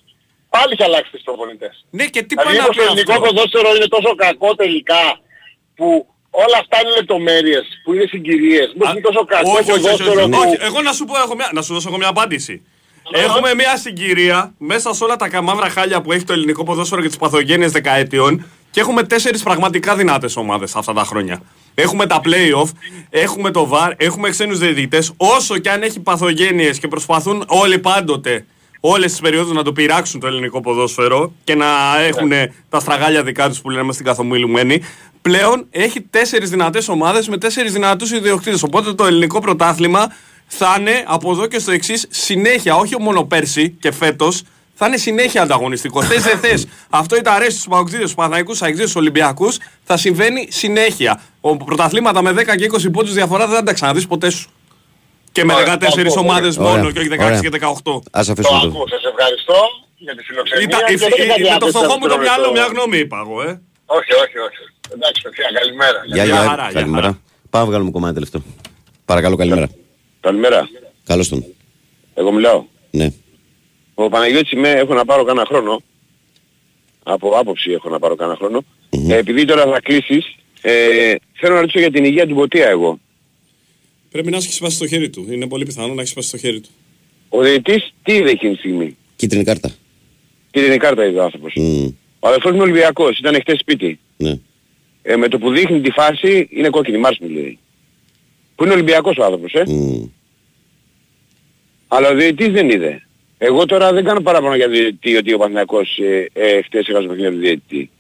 Πάλι είχε αλλάξει τις προπονητές. Ναι και τι Δηλαδή πάει να μήπως πει το ελληνικό αυτό. ποδόσφαιρο είναι τόσο κακό τελικά που όλα αυτά είναι λεπτομέρειες, που είναι συγκυρίες. Μήπως είναι τόσο κακό όχι, όχι, όχι, ποδόσφαιρο όχι, που... όχι. Εγώ να σου πω, έχω μια, να σου δώσω εγώ μια απάντηση. Έχουμε μια συγκυρία μέσα σε όλα τα καμάβρα χάλια που έχει το ελληνικό ποδόσφαιρο και τις παθογένειες δεκαετιών και έχουμε τέσσερις πραγματικά δυνατές ομάδες αυτά τα χρόνια. Έχουμε τα play-off, έχουμε το VAR, έχουμε ξένους διαιτητές. Όσο και αν έχει παθογένειες και προσπαθούν όλοι πάντοτε όλες τις περιόδους να το πειράξουν το ελληνικό ποδόσφαιρο και να έχουν τα στραγάλια δικά τους που λέμε στην καθομιλουμένη, πλέον έχει τέσσερις δυνατές ομάδες με τέσσερις δυνατούς ιδιοκτήτες. Οπότε το ελληνικό πρωτάθλημα θα είναι από εδώ και στο εξής συνέχεια, όχι μόνο πέρσι και φέτος, θα είναι συνέχεια ανταγωνιστικό. θες δεν θες. Αυτό είτε αρέσει στους Παοξίδες, στους Παναγικού, στους Αεξίδε, στους Ολυμπιακούς, θα συμβαίνει συνέχεια. Ο πρωταθλήματα με 10 και 20 πόντους διαφορά δεν θα τα ξαναδείς ποτέ σου. Και με Ωραία, 14 το ακούω. ομάδε Ωραία. μόνο και όχι 16 Ωραία. και 18. Α Το αφήσουμε το. ακούω, σας ευχαριστώ για τη φιλοξενία. Ήταν, και δεν είχα με το διάθεση φτωχό να μου το σας μυαλό, το- μια γνώμη είπα εγώ, ε. Όχι, όχι, όχι. Εντάξει, παιδιά, καλημέρα. Γεια, Γεια γεια. χαρά, γεια Καλημέρα. χαρά. Πάμε να βγάλουμε κομμάτι τελευταίο. Παρακαλώ, καλημέρα. Καλημέρα. Καλώς τον. Εγώ μιλάω. Ναι. Ο Παναγιώτης είμαι, έχω να πάρω κάνα χρόνο. Από άποψη έχω να πάρω κάνα χρόνο. Μμμ. Ε, επειδή τώρα θα κλείσεις, ε, θέλω να ρωτήσω για την υγεία του Μποτία εγώ. Πρέπει να έχει σπάσει το χέρι του. Είναι πολύ πιθανό να έχει σπάσει το χέρι του. Ο διαιτητής τι είδε εκείνη τη στιγμή; Κίτρινη κάρτα. Τι είναι η κάρτα είδε ο άνθρωπος. Μμ, Ο αδελφός μου είναι Ολυμπιακός, ήταν χτες σπίτι. Ναι. Ε, με το που δείχνει τη φάση είναι κόκκινη, μάρς μου λέει. Που είναι Ολυμπιακός ο άνθρωπος, ε. Μμ. Αλλά ο διαιτητής δεν είδε. Εγώ τώρα δεν κάνω παράπονο για διαιτητή ότι ο Παναθηναϊκός ε, ε, χτες έχασε το παιχνίδι του διαιτητή.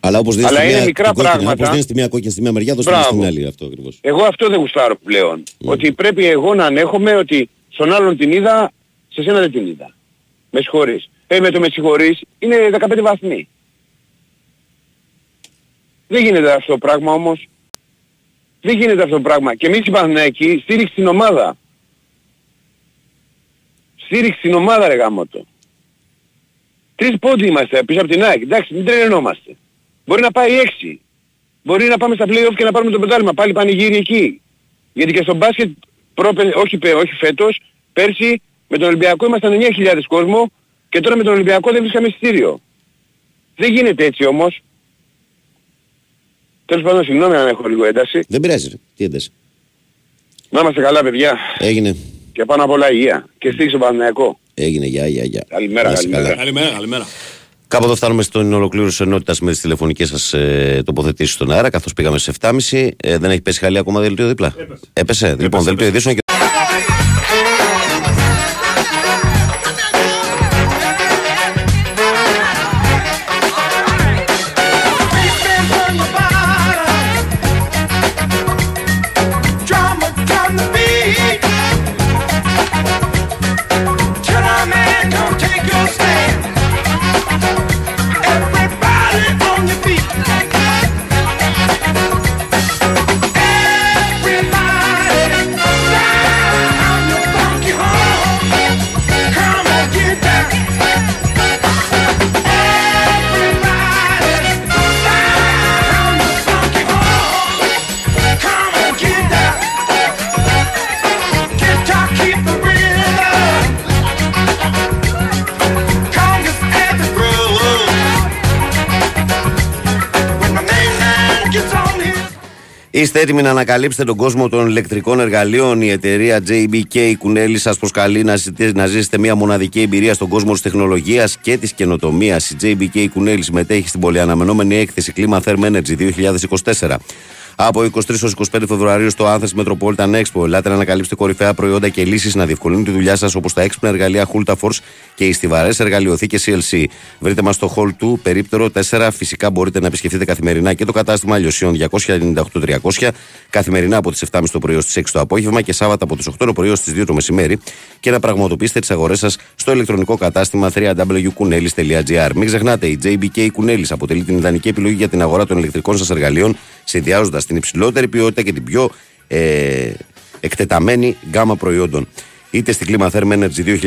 Αλλά όπως δίνεις Αλλά στη είναι μία μικρά την κόκκινη, πράγματα. όπως δίνεις στη μία κόκκινη στη μία μεριά, δώστε Μπράβο. στην άλλη αυτό ακριβώς. Εγώ αυτό δεν γουστάρω πλέον. Mm. Ότι πρέπει εγώ να ανέχομαι ότι στον άλλον την είδα, σε σένα δεν την είδα. Με συγχωρείς. Ε, με το με συγχωρείς είναι 15 βαθμοί. Δεν γίνεται αυτό το πράγμα όμως. Δεν γίνεται αυτό το πράγμα. Και εμείς οι Παναθηναϊκοί στήριξη στην ομάδα. Στήριξη στην ομάδα ρε γάμοτο. Τρεις πόντοι είμαστε πίσω από την ΑΕΚ. Εντάξει, μην τρελαινόμαστε. Μπορεί να πάει έξι. Μπορεί να πάμε στα play-off και να πάρουμε το πεντάλημα. Πάλι πανηγύρι εκεί. Γιατί και στο μπάσκετ, πρόπε, όχι, πε- όχι φέτος, πέρσι με τον Ολυμπιακό ήμασταν 9.000 κόσμο και τώρα με τον Ολυμπιακό δεν βρίσκαμε εισιτήριο. Δεν γίνεται έτσι όμως. Τέλος πάντων, συγγνώμη αν έχω λίγο ένταση. Δεν πειράζει. ρε. Τι ένταση. Να είμαστε καλά παιδιά. Έγινε. Και πάνω απ' όλα υγεία. Και στήριξη στον Παναθηναϊκό. Έγινε. Γεια, γεια, γεια. Καλημέρα, Να είστε καλημέρα. καλά. Καλημέρα, καλημέρα. Κάπου εδώ φτάνουμε στην ολοκλήρωση ενότητας με τις τηλεφωνικές σας ε, τοποθετήσεις στον αέρα, καθώς πήγαμε σε 7.30. Ε, δεν έχει πέσει χαλή ακόμα δελτίο δίπλα; Έπεσε. Λοιπόν, δελτίο ειδήσεων Είστε έτοιμοι να ανακαλύψετε τον κόσμο των ηλεκτρικών εργαλείων; Η εταιρεία JBK Κουνέλης σας προσκαλεί να, ζητήσετε- να ζήσετε μια μοναδική εμπειρία στον κόσμο της τεχνολογίας και της καινοτομίας. Η JBK Κουνέλης συμμετέχει στην πολυαναμενόμενη έκθεση Clima Therm Energy 2024. Από 23 έως 25 Φεβρουαρίου στο Athens Metropolitan Expo. Ελάτε να ανακαλύψετε κορυφαία προϊόντα και λύσεις να διευκολύνουν τη δουλειά σας όπως τα έξυπνα εργαλεία Hulta Force και οι στιβαρές εργαλειοθήκε CLC. Βρείτε μας στο Hall 2, περίπτερο 4. Φυσικά μπορείτε να επισκεφτείτε καθημερινά και το κατάστημα Λιωσίων 298-300 καθημερινά από τις 7.30 το πρωί ω τις 6 το απόγευμα και Σάββατα από τις 8 το πρωί ω τις 2 το μεσημέρι και να πραγματοποιήσετε τις αγορές σας στο ηλεκτρονικό κατάστημα www.kunelis.gr. Μην ξεχνάτε, η JBK Kunelis αποτελεί την ιδανική επιλογή για την αγορά των ηλεκτρικών σας εργαλείων, συνδυάζοντας την υψηλότερη ποιότητα και την πιο ε, εκτεταμένη γκάμα προϊόντων. Είτε στην Clima Therm Energy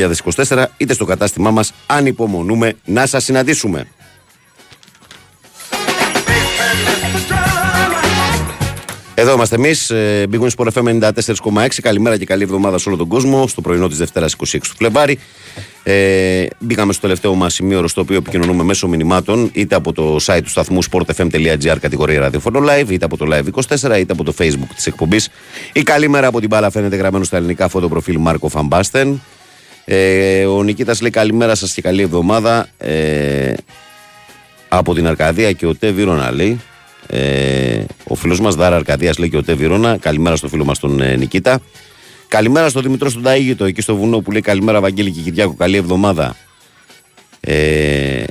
2024, είτε στο κατάστημά μας, αν υπομονούμε να σας συναντήσουμε. Εδώ είμαστε εμείς, Big Wings Sport FM 94,6. Καλημέρα και καλή εβδομάδα σε όλο τον κόσμο. Στο πρωινό της Δευτέρας 26 του Φλεβάρι. Ε, μπήκαμε στο τελευταίο μας σημείο, στο οποίο επικοινωνούμε μέσω μηνυμάτων, είτε από το site του σταθμού sportfm.gr κατηγορία ραδιοφωνο live, είτε από το live 24, είτε από το facebook της εκπομπής. Η καλή μέρα από την μπάλα φαίνεται γραμμένο στα ελληνικά φωτοπροφίλ Μάρκο Φαμπάστεν. Ε, ο Νικήτας λέει καλημέρα σας και καλή εβδομάδα ε, από την Αρκαδία και ο Τέ Βίρονα λέει ε, ο φίλος μας Δάρα Αρκαδίας λέει και ο Τέ Βίρονα καλημέρα στο φίλο μας τον ε, Νικήτα καλημέρα στο Δημητρό στον Ταΐγητο εκεί στο βουνό που λέει καλημέρα Βαγγέλη και Κυριάκο καλή εβδομάδα ε,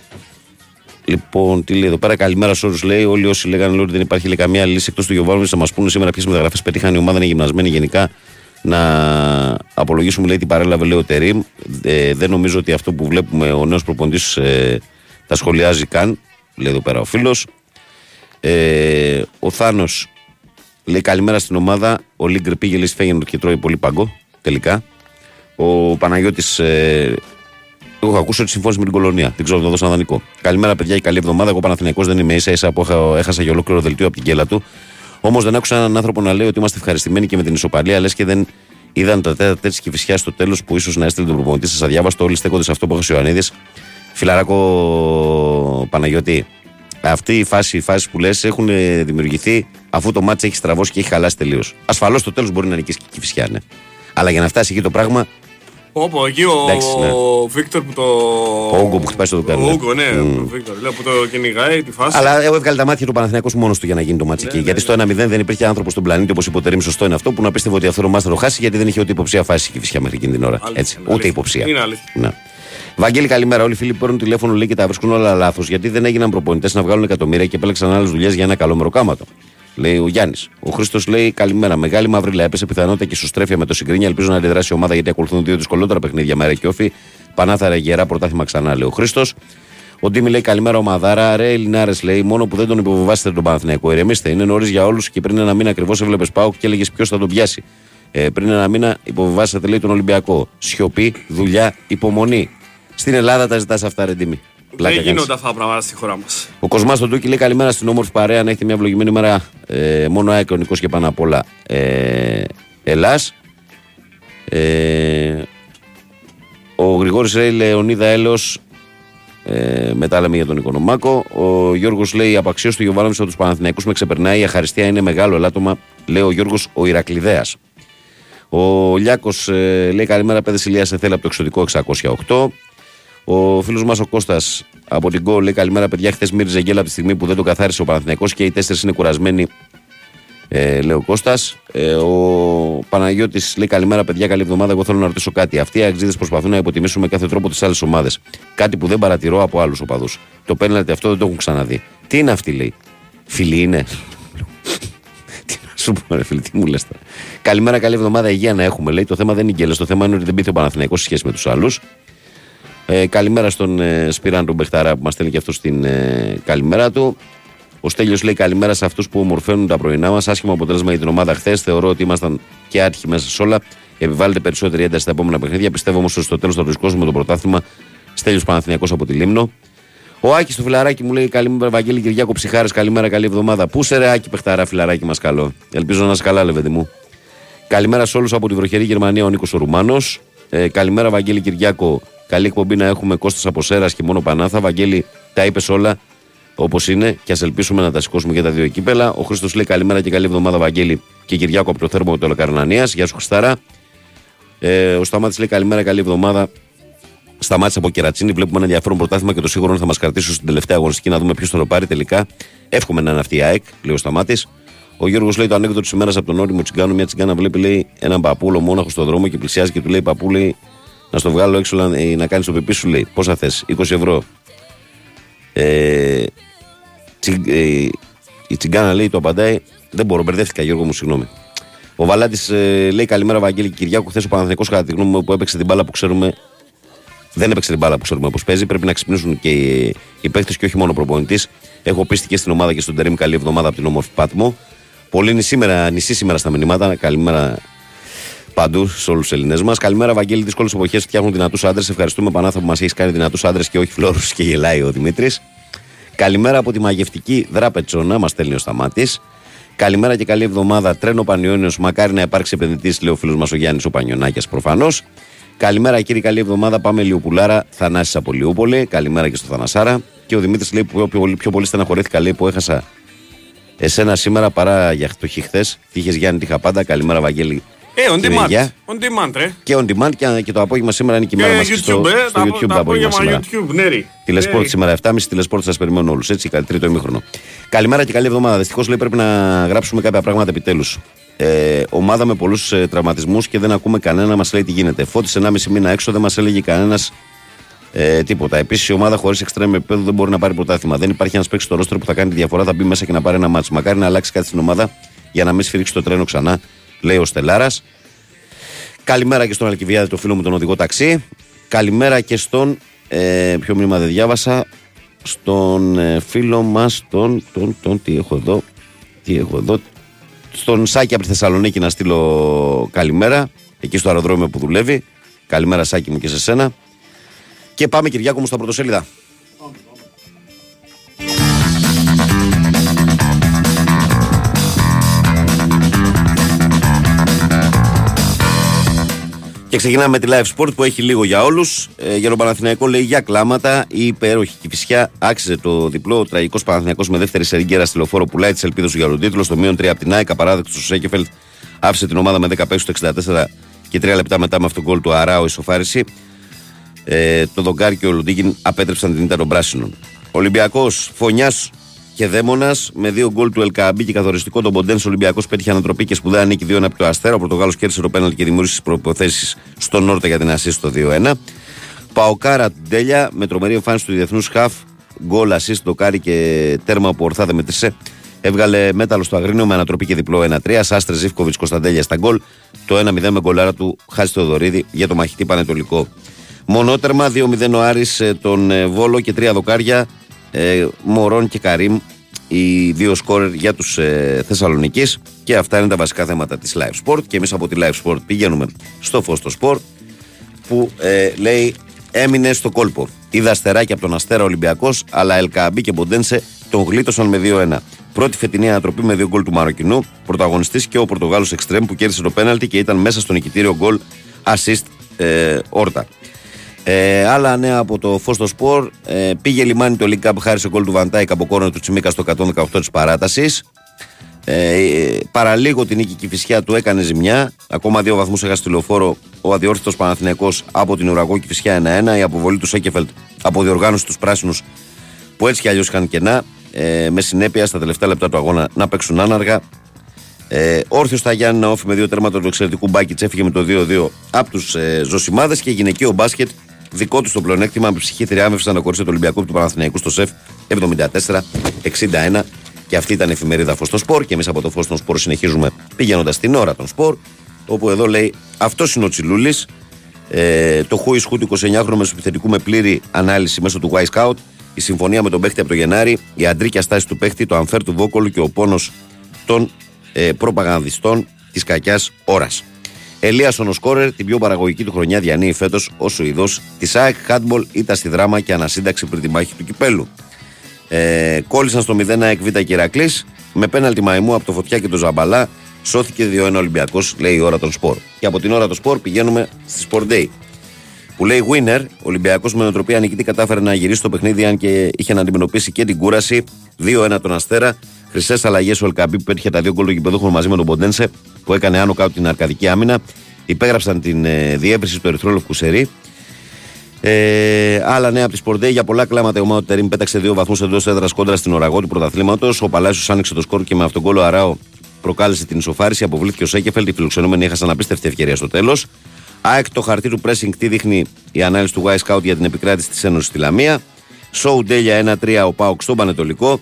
Λοιπόν, τι λέει εδώ πέρα, καλημέρα σε όλους. Λέει όλοι όσοι λέγανε λέει, ότι δεν υπάρχει λέει, καμία λύση εκτός του Γιωβάνου, να μας πούνε σήμερα ποιες μεταγραφές πετύχαν η ομάδα είναι γυμνασμένη γενικά. Να απολογίσουμε λέει την παρέλαβε λέει ο Τερήμ. Ε, δεν νομίζω ότι αυτό που βλέπουμε ο νέος προποντή ε, τα σχολιάζει καν. Λέει εδώ πέρα ο φίλος. Ε, ο Θάνος λέει καλημέρα στην ομάδα. Ο Λίγκρ πήγε λέει στη Φέγενορ και τρώει πολύ παγκό. Τελικά. Ο Παναγιώτης ε, έχω ακούσει ότι συμφώνησε με την κολονία. Δεν ξέρω αν θα δώσω ένα δανεικό. Καλημέρα, παιδιά, και καλή εβδομάδα. Εγώ Παναθηναϊκός δεν είμαι ίσα ίσα που έχα- έχασα για ολόκληρο δελτίο από την κέλα του. Όμως δεν άκουσα έναν άνθρωπο να λέει ότι είμαστε ευχαριστημένοι και με την ισοπαλία, λες και δεν είδαν τα τέτα τέτοια και φυσιά στο τέλος που ίσως να έστειλε τον προπονητή σας αδιάβαστο. Όλοι στέκονται σε αυτό που έχει ο Ιωαννίδης. Φιλαράκο Παναγιώτη, αυτή η φάση, οι φάσει που λες έχουν ε, δημιουργηθεί αφού το μάτσο έχει στραβώσει και έχει χαλάσει τελείως. Ασφαλώς στο τέλος μπορεί να νικήσει και η φυσιά, ναι. Αλλά για να φτάσει εκεί το πράγμα, Όπω εκεί ο, Εντάξει, ναι. ο Βίκτορ που το. ο Όγκο που χτυπάει στο δοκάρι. Ο ναι. Ούγκο, ναι, Μμ. ο Βίκτορ. Λέω που το κυνηγάει τη φάση. Αλλά εγώ έβγαλε τα μάτια του Παναθηναϊκός μόνος του για να γίνει το μάτσο εκεί. ναι, γιατί στο 1-0 δεν υπήρχε άνθρωπο στον πλανήτη όπως υποτέρημη. Σωστό είναι αυτό που να πίστευε ότι αυτό το μάτσο θα το χάσει γιατί δεν είχε ούτε υποψία φάση και φυσικά μέχρι εκείνη την ώρα. Αλήθεια, Έτσι. είναι Ούτε αλήθεια. υποψία. Είναι αλήθεια. Να. Βαγγέλη, καλημέρα. Όλοι οι φίλοι που παίρνουν τηλέφωνο λέει και τα βρίσκουν όλα λάθος. Γιατί δεν έγιναν προπονητές να βγάλουν εκατομμύρια και επέλεξαν άλλες δουλειές για ένα καλό μεροκάματο. Λέει ο Γιάννης. Ο Χρήστος λέει καλημέρα. Μεγάλη μαύρη έπεσε πιθανότητα και ισοστρέφεια με το συγκρίνια. Ελπίζω να αντιδράσει η ομάδα γιατί ακολουθούν δύο δυσκολότερα παιχνίδια με και όφη. Πανάθαρα γερά πρωτάθλημα ξανά, λέει ο Χρήστος. Ο Ντίμι λέει καλημέρα ο Μαδάρα. Ρε Ελληνάρες λέει μόνο που δεν τον υποβιβάσετε τον Παναθηναϊκό. Ηρεμήστε, είναι νωρίς για όλους και πριν ένα μήνα ακριβώς έβλεπες Πάουκ και έλεγες ποιος θα τον πιάσει. Ε, πριν ένα μήνα υποβιβάσατε λέει τον Ολυμπιακό. Σιωπή, δουλειά, υπομονή. Στην Ελλάδα τα ζητάς αυτά, ρε Ντίμι. Πλάκα Δεν κάνεις. γίνονται αυτά τα πράγματα στη χώρα μας. Ο Κοσμάς τον Τούκη λέει καλημέρα στην όμορφη παρέα. Να έχετε μια ευλογημένη μέρα. Ε, μόνο ΑΕΚ ο Νικός και πάνω απ' όλα ε, Ελλάς. Ε, ο Γρηγόρης λέει Λεωνίδα Έλεος ε, μετά λέμε για τον Οικονομάκο. Ο Γιώργος λέει: Απαξίως του Γιωβάνοβιτς από τους Παναθηναϊκούς με ξεπερνάει. Η αχαριστία είναι μεγάλο ελάττωμα, λέει ο Γιώργος ο Ηρακλειδέας. Ο Λιάκος λέει: Καλημέρα, παιδες Ηλία, σε θέλει από το εξωτικό 608. Ο φίλος μας ο Κώστας από την Γκολ λέει: Καλημέρα, παιδιά. Χθες μύριζε γέλα από τη στιγμή που δεν το καθάρισε ο Παναθηναϊκός και οι τέσσερις είναι κουρασμένοι. Ε, λέει ο Κώστας. Ε, ο Παναγιώτης λέει: Καλημέρα, παιδιά. Καλή εβδομάδα. Εγώ θέλω να ρωτήσω κάτι. Αυτοί οι αξίδες προσπαθούν να υποτιμήσουν με κάθε τρόπο τις άλλες ομάδες. Κάτι που δεν παρατηρώ από άλλους οπαδούς. Το πέναλτι αυτό δεν το έχουν ξαναδεί. Τι είναι αυτή, λέει. Φιλή είναι. [LAUGHS] Τι να σου πω, ρε φίλε, τι μου λες τώρα. Καλημέρα, καλή εβδομάδα. Υγεία να έχουμε, λέει. Το θέμα δεν είναι γκέλε. Το θέμα είναι ότι δεν πήρε ο Παναθηναϊκός σε σχέση με τους άλλους. Ε, καλημέρα στον ε, Σπυράν τον Μπεχταρά που μας στέλνει και αυτός στην ε, καλημέρα του. Ο Στέλιος λέει καλημέρα σε αυτούς που ομορφαίνουν τα πρωινά μας. Άσχημο αποτέλεσμα για την ομάδα χθες. Θεωρώ ότι ήμασταν και άτυχοι μέσα σε όλα. Επιβάλλεται περισσότερη ένταση στα επόμενα παιχνίδια. Πιστεύω όμως ότι στο τέλος θα βρισκόσουμε το πρωτάθλημα. Στέλιος Παναθυνιακό από τη Λίμνο. Ο Άκης στο φιλαράκι μου λέει καλημέρα, Βαγγέλη Κυριάκο Ψυχάρης. Καλημέρα, καλή εβδομάδα. Πού σε ρε Άκη Πεχταρά, φιλαράκι μας καλό. Ελπίζω να είσαι καλά, λεβέντι μου. Καλημέρα σε όλους από τη βροχερή Γερμανία, ο Νίκος ο Ρουμάνος. Ε, καλημέρα, Βαγγέλη Κυριάκο. Καλή εκπομπή να έχουμε Κώστας από Σέρας και μόνο Πανάθα. Βαγγέλη, τα είπες όλα. όπως είναι και ας ελπίσουμε να τα σηκώσουμε και τα δύο κύπελα. Ο Χρήστος λέει καλημέρα και καλή εβδομάδα, Βαγγέλη και Κυριάκο από το θέρμο του Ελακαρνανία. Γεια σου, Χριστάρα. Ε, ο Σταμάτης λέει καλημέρα, καλή εβδομάδα. Σταμάτησε από κερατσίνη. Βλέπουμε ένα ενδιαφέρον πρωτάθλημα και το σίγουρο θα μας κρατήσουν στην τελευταία αγωνιστική να δούμε ποιος θα το πάρει τελικά. Εύχομαι να είναι αυτή η ΑΕΚ, λέει ο Σταμάτης. Ο Γιώργος λέει το ανέκδοτο της ημέρας από τον όριμο τσιγκάνο. Μια τσιγκάνα βλέπει λέει, έναν παππούλο μόναχο στον δρόμο και πλησιάζει και του λέει παππού λέει, να στο βγάλω έξω να, ε, να κάνεις το πεπί σου λέει. Πόσα θες, 20 ευρώ. Ε, τσι, ε, η τσιγκάνα λέει το απαντάει. Δεν μπορώ, μπερδεύτηκα Γιώργο μου, συγγνώμη. Ο Βαλάτης ε, λέει καλημέρα Βαγγέλη Κυριάκου. Χθε ο Παναθηνικό κατά τη γνώμη μου που έπαιξε την μπάλα που ξέρουμε. Δεν έπαιξε την μπάλα που ξέρουμε πώ παίζει. Πρέπει να ξυπνήσουν και οι, οι παίχτε και όχι μόνο ο προπονητής. Έχω πίστη και στην ομάδα και στον Τερήμ καλή εβδομάδα από την όμορφη Πάτμο. Πολύ νησί σήμερα, νησί σήμερα στα μηνύματα. Καλημέρα παντού σε όλους τους Ελληνές μας. Καλημέρα, Βαγγέλη. Δύσκολες εποχές φτιάχνουν δυνατούς άντρες. Ευχαριστούμε Πανάθα που μας έχεις κάνει δυνατούς άντρες και όχι φλόρους και γελάει ο Δημήτρης. Καλημέρα από τη μαγευτική Δράπετσονα, μας στέλνει ο Σταμάτης. Καλημέρα και καλή εβδομάδα. Τρένο Πανιόνιος. Μακάρι να υπάρξει επενδυτής, λέει ο φίλος μας ο Γιάννης ο Πανιονάκια προφανώς. Καλημέρα κύριε, καλή εβδομάδα. Πάμε Λιοπουλάρα. Θανάσης από Λιούπολη. Καλημέρα και στο Θανασάρα. Και ο Δημήτρης λέει που πιο, πιο, πιο πολύ στεναχωρήθηκα λέει που έχασα εσένα σήμερα παρά για το χθες. Τι είχε Γιάννη, τι είχα πάντα. Καλημέρα, Βαγγέλη. Ε, on Στη demand. Βεγιά. On demand, ρε. Και on demand και, και το απόγευμα σήμερα είναι και η Και μέρα μας στο, YouTube, ε, στο τα- YouTube τα το απόγευμα απόγευμα σήμερα. YouTube, ναι, ρε. Τηλεσπόρτ Ναι. σήμερα 7.30 τηλεσπόρτ σας περιμένουν όλους. Έτσι, κάτι τρίτο ημίχρονο. Καλημέρα και καλή εβδομάδα. Δυστυχώς λέει πρέπει να γράψουμε κάποια πράγματα επιτέλους. Ε, ομάδα με πολλούς ε, τραυματισμούς και δεν ακούμε κανένα μας λέει τι γίνεται. Φώτισε 1,5 μήνα έξω, δεν μας έλεγε κανένας ε, τίποτα. Επίσης η ομάδα χωρίς εξτρέμ επίπεδο δεν μπορεί να πάρει πρωτάθλημα. Δεν υπάρχει ένας παίκτης στο ρόστρο που θα κάνει τη διαφορά, θα μπει μέσα και να πάρει ένα μάτσο. Μακάρι να αλλάξει κάτι στην ομάδα για να μην σφυρίξει το τρένο ξανά, λέει ο Στελάρας. Καλημέρα και στον Αλκιβιάδη, το φίλο μου τον οδηγό ταξί. Καλημέρα και στον. Ε, ποιο μήνυμα δεν διάβασα. Στον ε, φίλο μας, τον, τον, τον. Τι έχω εδώ. Τι έχω εδώ. Στον Σάκη από τη Θεσσαλονίκη να στείλω καλημέρα. Εκεί στο αεροδρόμιο που δουλεύει. Καλημέρα, Σάκη μου και σε σένα. Και πάμε, Κυριάκο μου, στα πρωτοσέλιδα. Και ξεκινάμε με τη Live Sport που έχει λίγο για όλους. Ε, για τον Παναθηναϊκό λέει για κλάματα. Η υπέροχη Κυφυσιά άξιζε το διπλό. Ο τραγικός Παναθηναϊκός με δεύτερη σερικέρα στη λεωφόρο πουλάει τι ελπίδε του για τον τίτλο. Στο μείον 3 από την ΑΕΚ. Απαράδεκτος ο Σέκεφελτ άφησε την ομάδα με 10 παίξει στο 64 και 3 λεπτά μετά με αυτόν τον γκολ του Αράου ισοφάριση. Ε, το Δογκάρ και ο Λουντίγκιν απέτρεψαν την ήττα των πράσινων. Ολυμπιακός Φωνιάς και Δέμονα με δύο γκολ του Ελκαμπή και καθοριστικό τον Ποντένς. Ο Ολυμπιακός πέτυχε ανατροπή και σπουδαία νίκη 2-1 από το Αστέρα. Ο Πορτογάλος κέρδισε το πέναλ και δημιούργησε τις προποθέσει στον Νόρτα για την ασίστ στο 2-1. Παοκάρα Τέλια με τρομερή εμφάνιση του διεθνούς Χαφ. Γκολ, ασίστ, δοκάρι και τέρμα που ορθά δεν μετρήσε. Έβγαλε μέταλλο στο Αγρίνιο με ανατροπή και διπλό 1-3. Σάστρε Ζήφκοβιτς Κωνσταντέλια στα γκολ. Το 1-0 με γκολάρα του Χάση Θεοδωρίδη για το μαχητή Πανετολικό. Μονότερμα 2-0 ο Άρης ε, τον ε, Βόλο και τρία δοκάρια. Ε, Μωρόν και Καρύμ οι δύο σκόρερ για τους ε, Θεσσαλονικείς και αυτά είναι τα βασικά θέματα της Live Sport και εμείς από τη Live Sport πηγαίνουμε στο φως στο Sport που ε, λέει έμεινε στο κόλπο. Είδα αστεράκι από τον Αστέρα Ολυμπιακός, αλλά Ελκαμπή και Μποντένσε τον γλίτωσαν με 2-1. Πρώτη φετινή ανατροπή με δύο γκολ του Μαροκινού. Πρωταγωνιστής και ο Πορτογάλος Εξτρέμ που κέρδισε το πέναλτι και ήταν μέσα στο νικητήριο γκολ assist ε, Όρτα. Ε, άλλα νέα από το Φως των Σπορ. Ε, πήγε λιμάνι το League Cup χάρη σε γκολ του Βαν Ντάικ από κόρνερ του Τσιμίκα στο 118 της παράτασης. Ε, παραλίγο την νίκη Κηφισιά του έκανε ζημιά. Ακόμα δύο βαθμούς έχασε στη Λεωφόρο ο αδιόρθωτος Παναθηναϊκός από την ουραγό Κηφισιά 1-1. Η αποβολή του Σέκεφελτ από διοργάνωση τους πράσινους που έτσι κι αλλιώς είχαν κενά. Ε, με συνέπεια στα τελευταία λεπτά του αγώνα να παίξουν άναργα. Ε, Όρθιος στα Γιάννη όφη με δύο τέρματα του εξαιρετικού Μπάκιτ έφυγε με το 2-2 από τους ε, Ζωσιμάδες και γυναικείο μπάσκετ δικό του το πλεονέκτημα με ψυχή θριάμβευση ανακορίσε το Ολυμπιακό του Παναθηναϊκού στο ΣΕΦ 74-61 και αυτή ήταν η εφημερίδα Φως στο Σπορ και εμείς από το Φως στον Σπορ συνεχίζουμε πηγαίνοντας την ώρα των Σπορ όπου εδώ λέει αυτός είναι ο Τσιλούλης. Ε, το χούι σχού του 29χρονου μεσοπιθετικού με πλήρη ανάλυση μέσω του Y Scout. Η συμφωνία με τον παίχτη από το Γενάρη, η αντρίκια στάση του παίχτη, το αμφέρ του Βόκολου και ο πόνος των ε, προπαγανδιστών της κακιάς ώρας. Ελίασον ο Σκόρερ, την πιο παραγωγική του χρονιά διανύει φέτος ως ο ειδός της ΑΕΚ Χάτμπολ, ήταν στη δράμα και ανασύνταξη πριν τη μάχη του κυπέλου. Ε, κόλλησαν στο 0 ΑΕΚ Β και Ηρακλή. Με πέναλτι μαϊμού από το φωτιά και το Ζαμπαλά σώθηκε 2-1 Ολυμπιακός, λέει η ώρα των σπορ. Και από την ώρα των σπορ πηγαίνουμε στη Sport Day. που λέει winner. Ο Ολυμπιακός με νοοτροπία νικητή κατάφερε να γυρίσει το παιχνίδι, αν και είχε να αντιμετωπίσει και την κούραση. 2-1 τον Αστέρα. Χρυσές αλλαγές ο Ελκαμπή που πέτυχε τα δύο γκολ του γηπεδούχων μαζί με τον Ποντένσε που έκανε άνω κάτω την αρκαδική άμυνα. Υπέγραψαν την ε, διεύρυνση του Ερυθρόλευκου Σερή. Ε, άλλα νέα από τη Σπορντέ. Για πολλά κλάματα η ομάδα του Τερήμ πέταξε δύο βαθμούς εντός έδρας κόντρα στην οραγό του πρωταθλήματος. Ο Παλάσιος άνοιξε το σκορ και με αυτόν τον κόλλο Αράο προκάλεσε την ισοφάριση. Αποβλήθηκε ο Σέκεφελ. Οι φιλοξενούμενοι έχασαν απίστευτη ευκαιρία στο τέλος. ΑΕΚ το χαρτί του pressing τι δείχνει η ανάλυση του Y Scout για την επικράτηση της Ένωσης στη Λαμία. Σοου Ντέλια 1-3 ο Πάουκ στον Πανετολικό.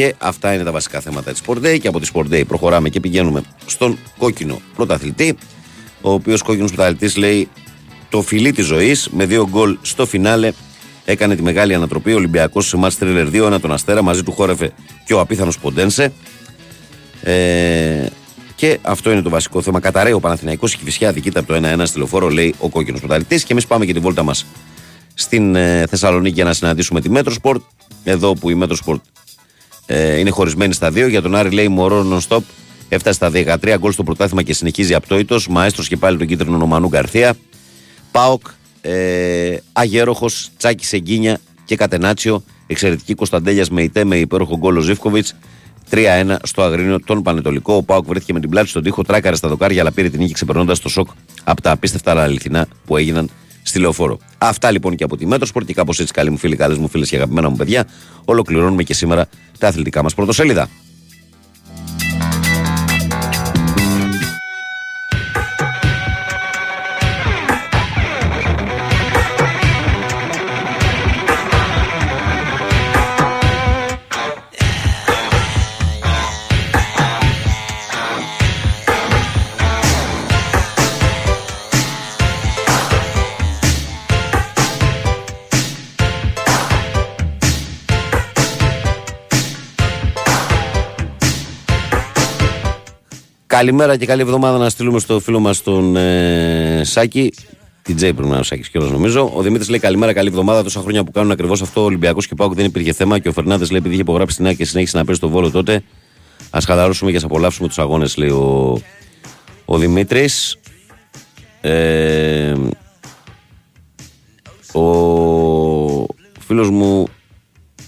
Και αυτά είναι τα βασικά θέματα της Sport Day. Και από τη Sport Day προχωράμε και πηγαίνουμε στον κόκκινο πρωταθλητή. Ο οποίος κόκκινος πρωταθλητής λέει το φιλί της ζωής με δύο γκολ στο φινάλε. Έκανε τη μεγάλη ανατροπή. Ο Ολυμπιακός σε μάτς 2, 1 τον Αστέρα. Μαζί του χόρευε και ο απίθανος Ποντένσε. Ε, και αυτό είναι το βασικό θέμα. Καταρρέει ο Παναθηναϊκός και φυσικά διχάζεται από το 1-1 στη λεωφόρο, λέει ο κόκκινος πρωταθλητής. Και εμείς πάμε και τη βόλτα μας στην ε, Θεσσαλονίκη για να συναντήσουμε τη Μέτροσπορτ. Εδώ που η Μέτροσπορτ ε, είναι χωρισμένη στα δύο. Για τον Άρη λέει Μορόν non-stop. Έφτασε στα 13 γκολ στο πρωτάθλημα και συνεχίζει απτόητος. Μαέστρος και πάλι των κίτρινων ο Μανού Γκαρθία. Πάοκ, ε, Αγέρωχος, τσάκισε γκίνια και κατενάτσιο. Εξαιρετικοί Κωνσταντέλιας, Μεϊτέ με υπέροχο γκολ ο Ζίβκοβιτς. 3-1 στο Αγρίνιο τον Πανετολικό. Ο Πάοκ βρέθηκε με την πλάτη στον τοίχο, τράκαρε στα δοκάρια, αλλά πήρε την νίκη ξεπερνώντας το σοκ από τα απίστευτα αλλά αληθινά που έγιναν στη λεωφόρο. Αυτά λοιπόν και από τη Μέτροσπορτ και κάπως έτσι, καλοί μου φίλοι, καλές μου φίλες και αγαπημένα μου παιδιά, ολοκληρώνουμε και σήμερα τα αθλητικά μας πρωτοσέλιδα. Καλημέρα και καλή εβδομάδα να στείλουμε στο φίλο μας τον ε, Σάκη. Την Τζέι πρέπει να είναι ο Σάκης κιόλα νομίζω. Ο Δημήτρης λέει καλημέρα, καλή εβδομάδα. Τόσα χρόνια που κάνουν ακριβώς αυτό. Ο Ολυμπιακός και Πάουκ δεν υπήρχε θέμα. Και ο Φερνάνδε λέει επειδή είχε υπογράψει την άκρη και συνέχισε να παίζει το βόλο τότε. Α χαλαρώσουμε και ας απολαύσουμε τους αγώνες, λέει ο, ο Δημήτρης. Ε, ο φίλος μου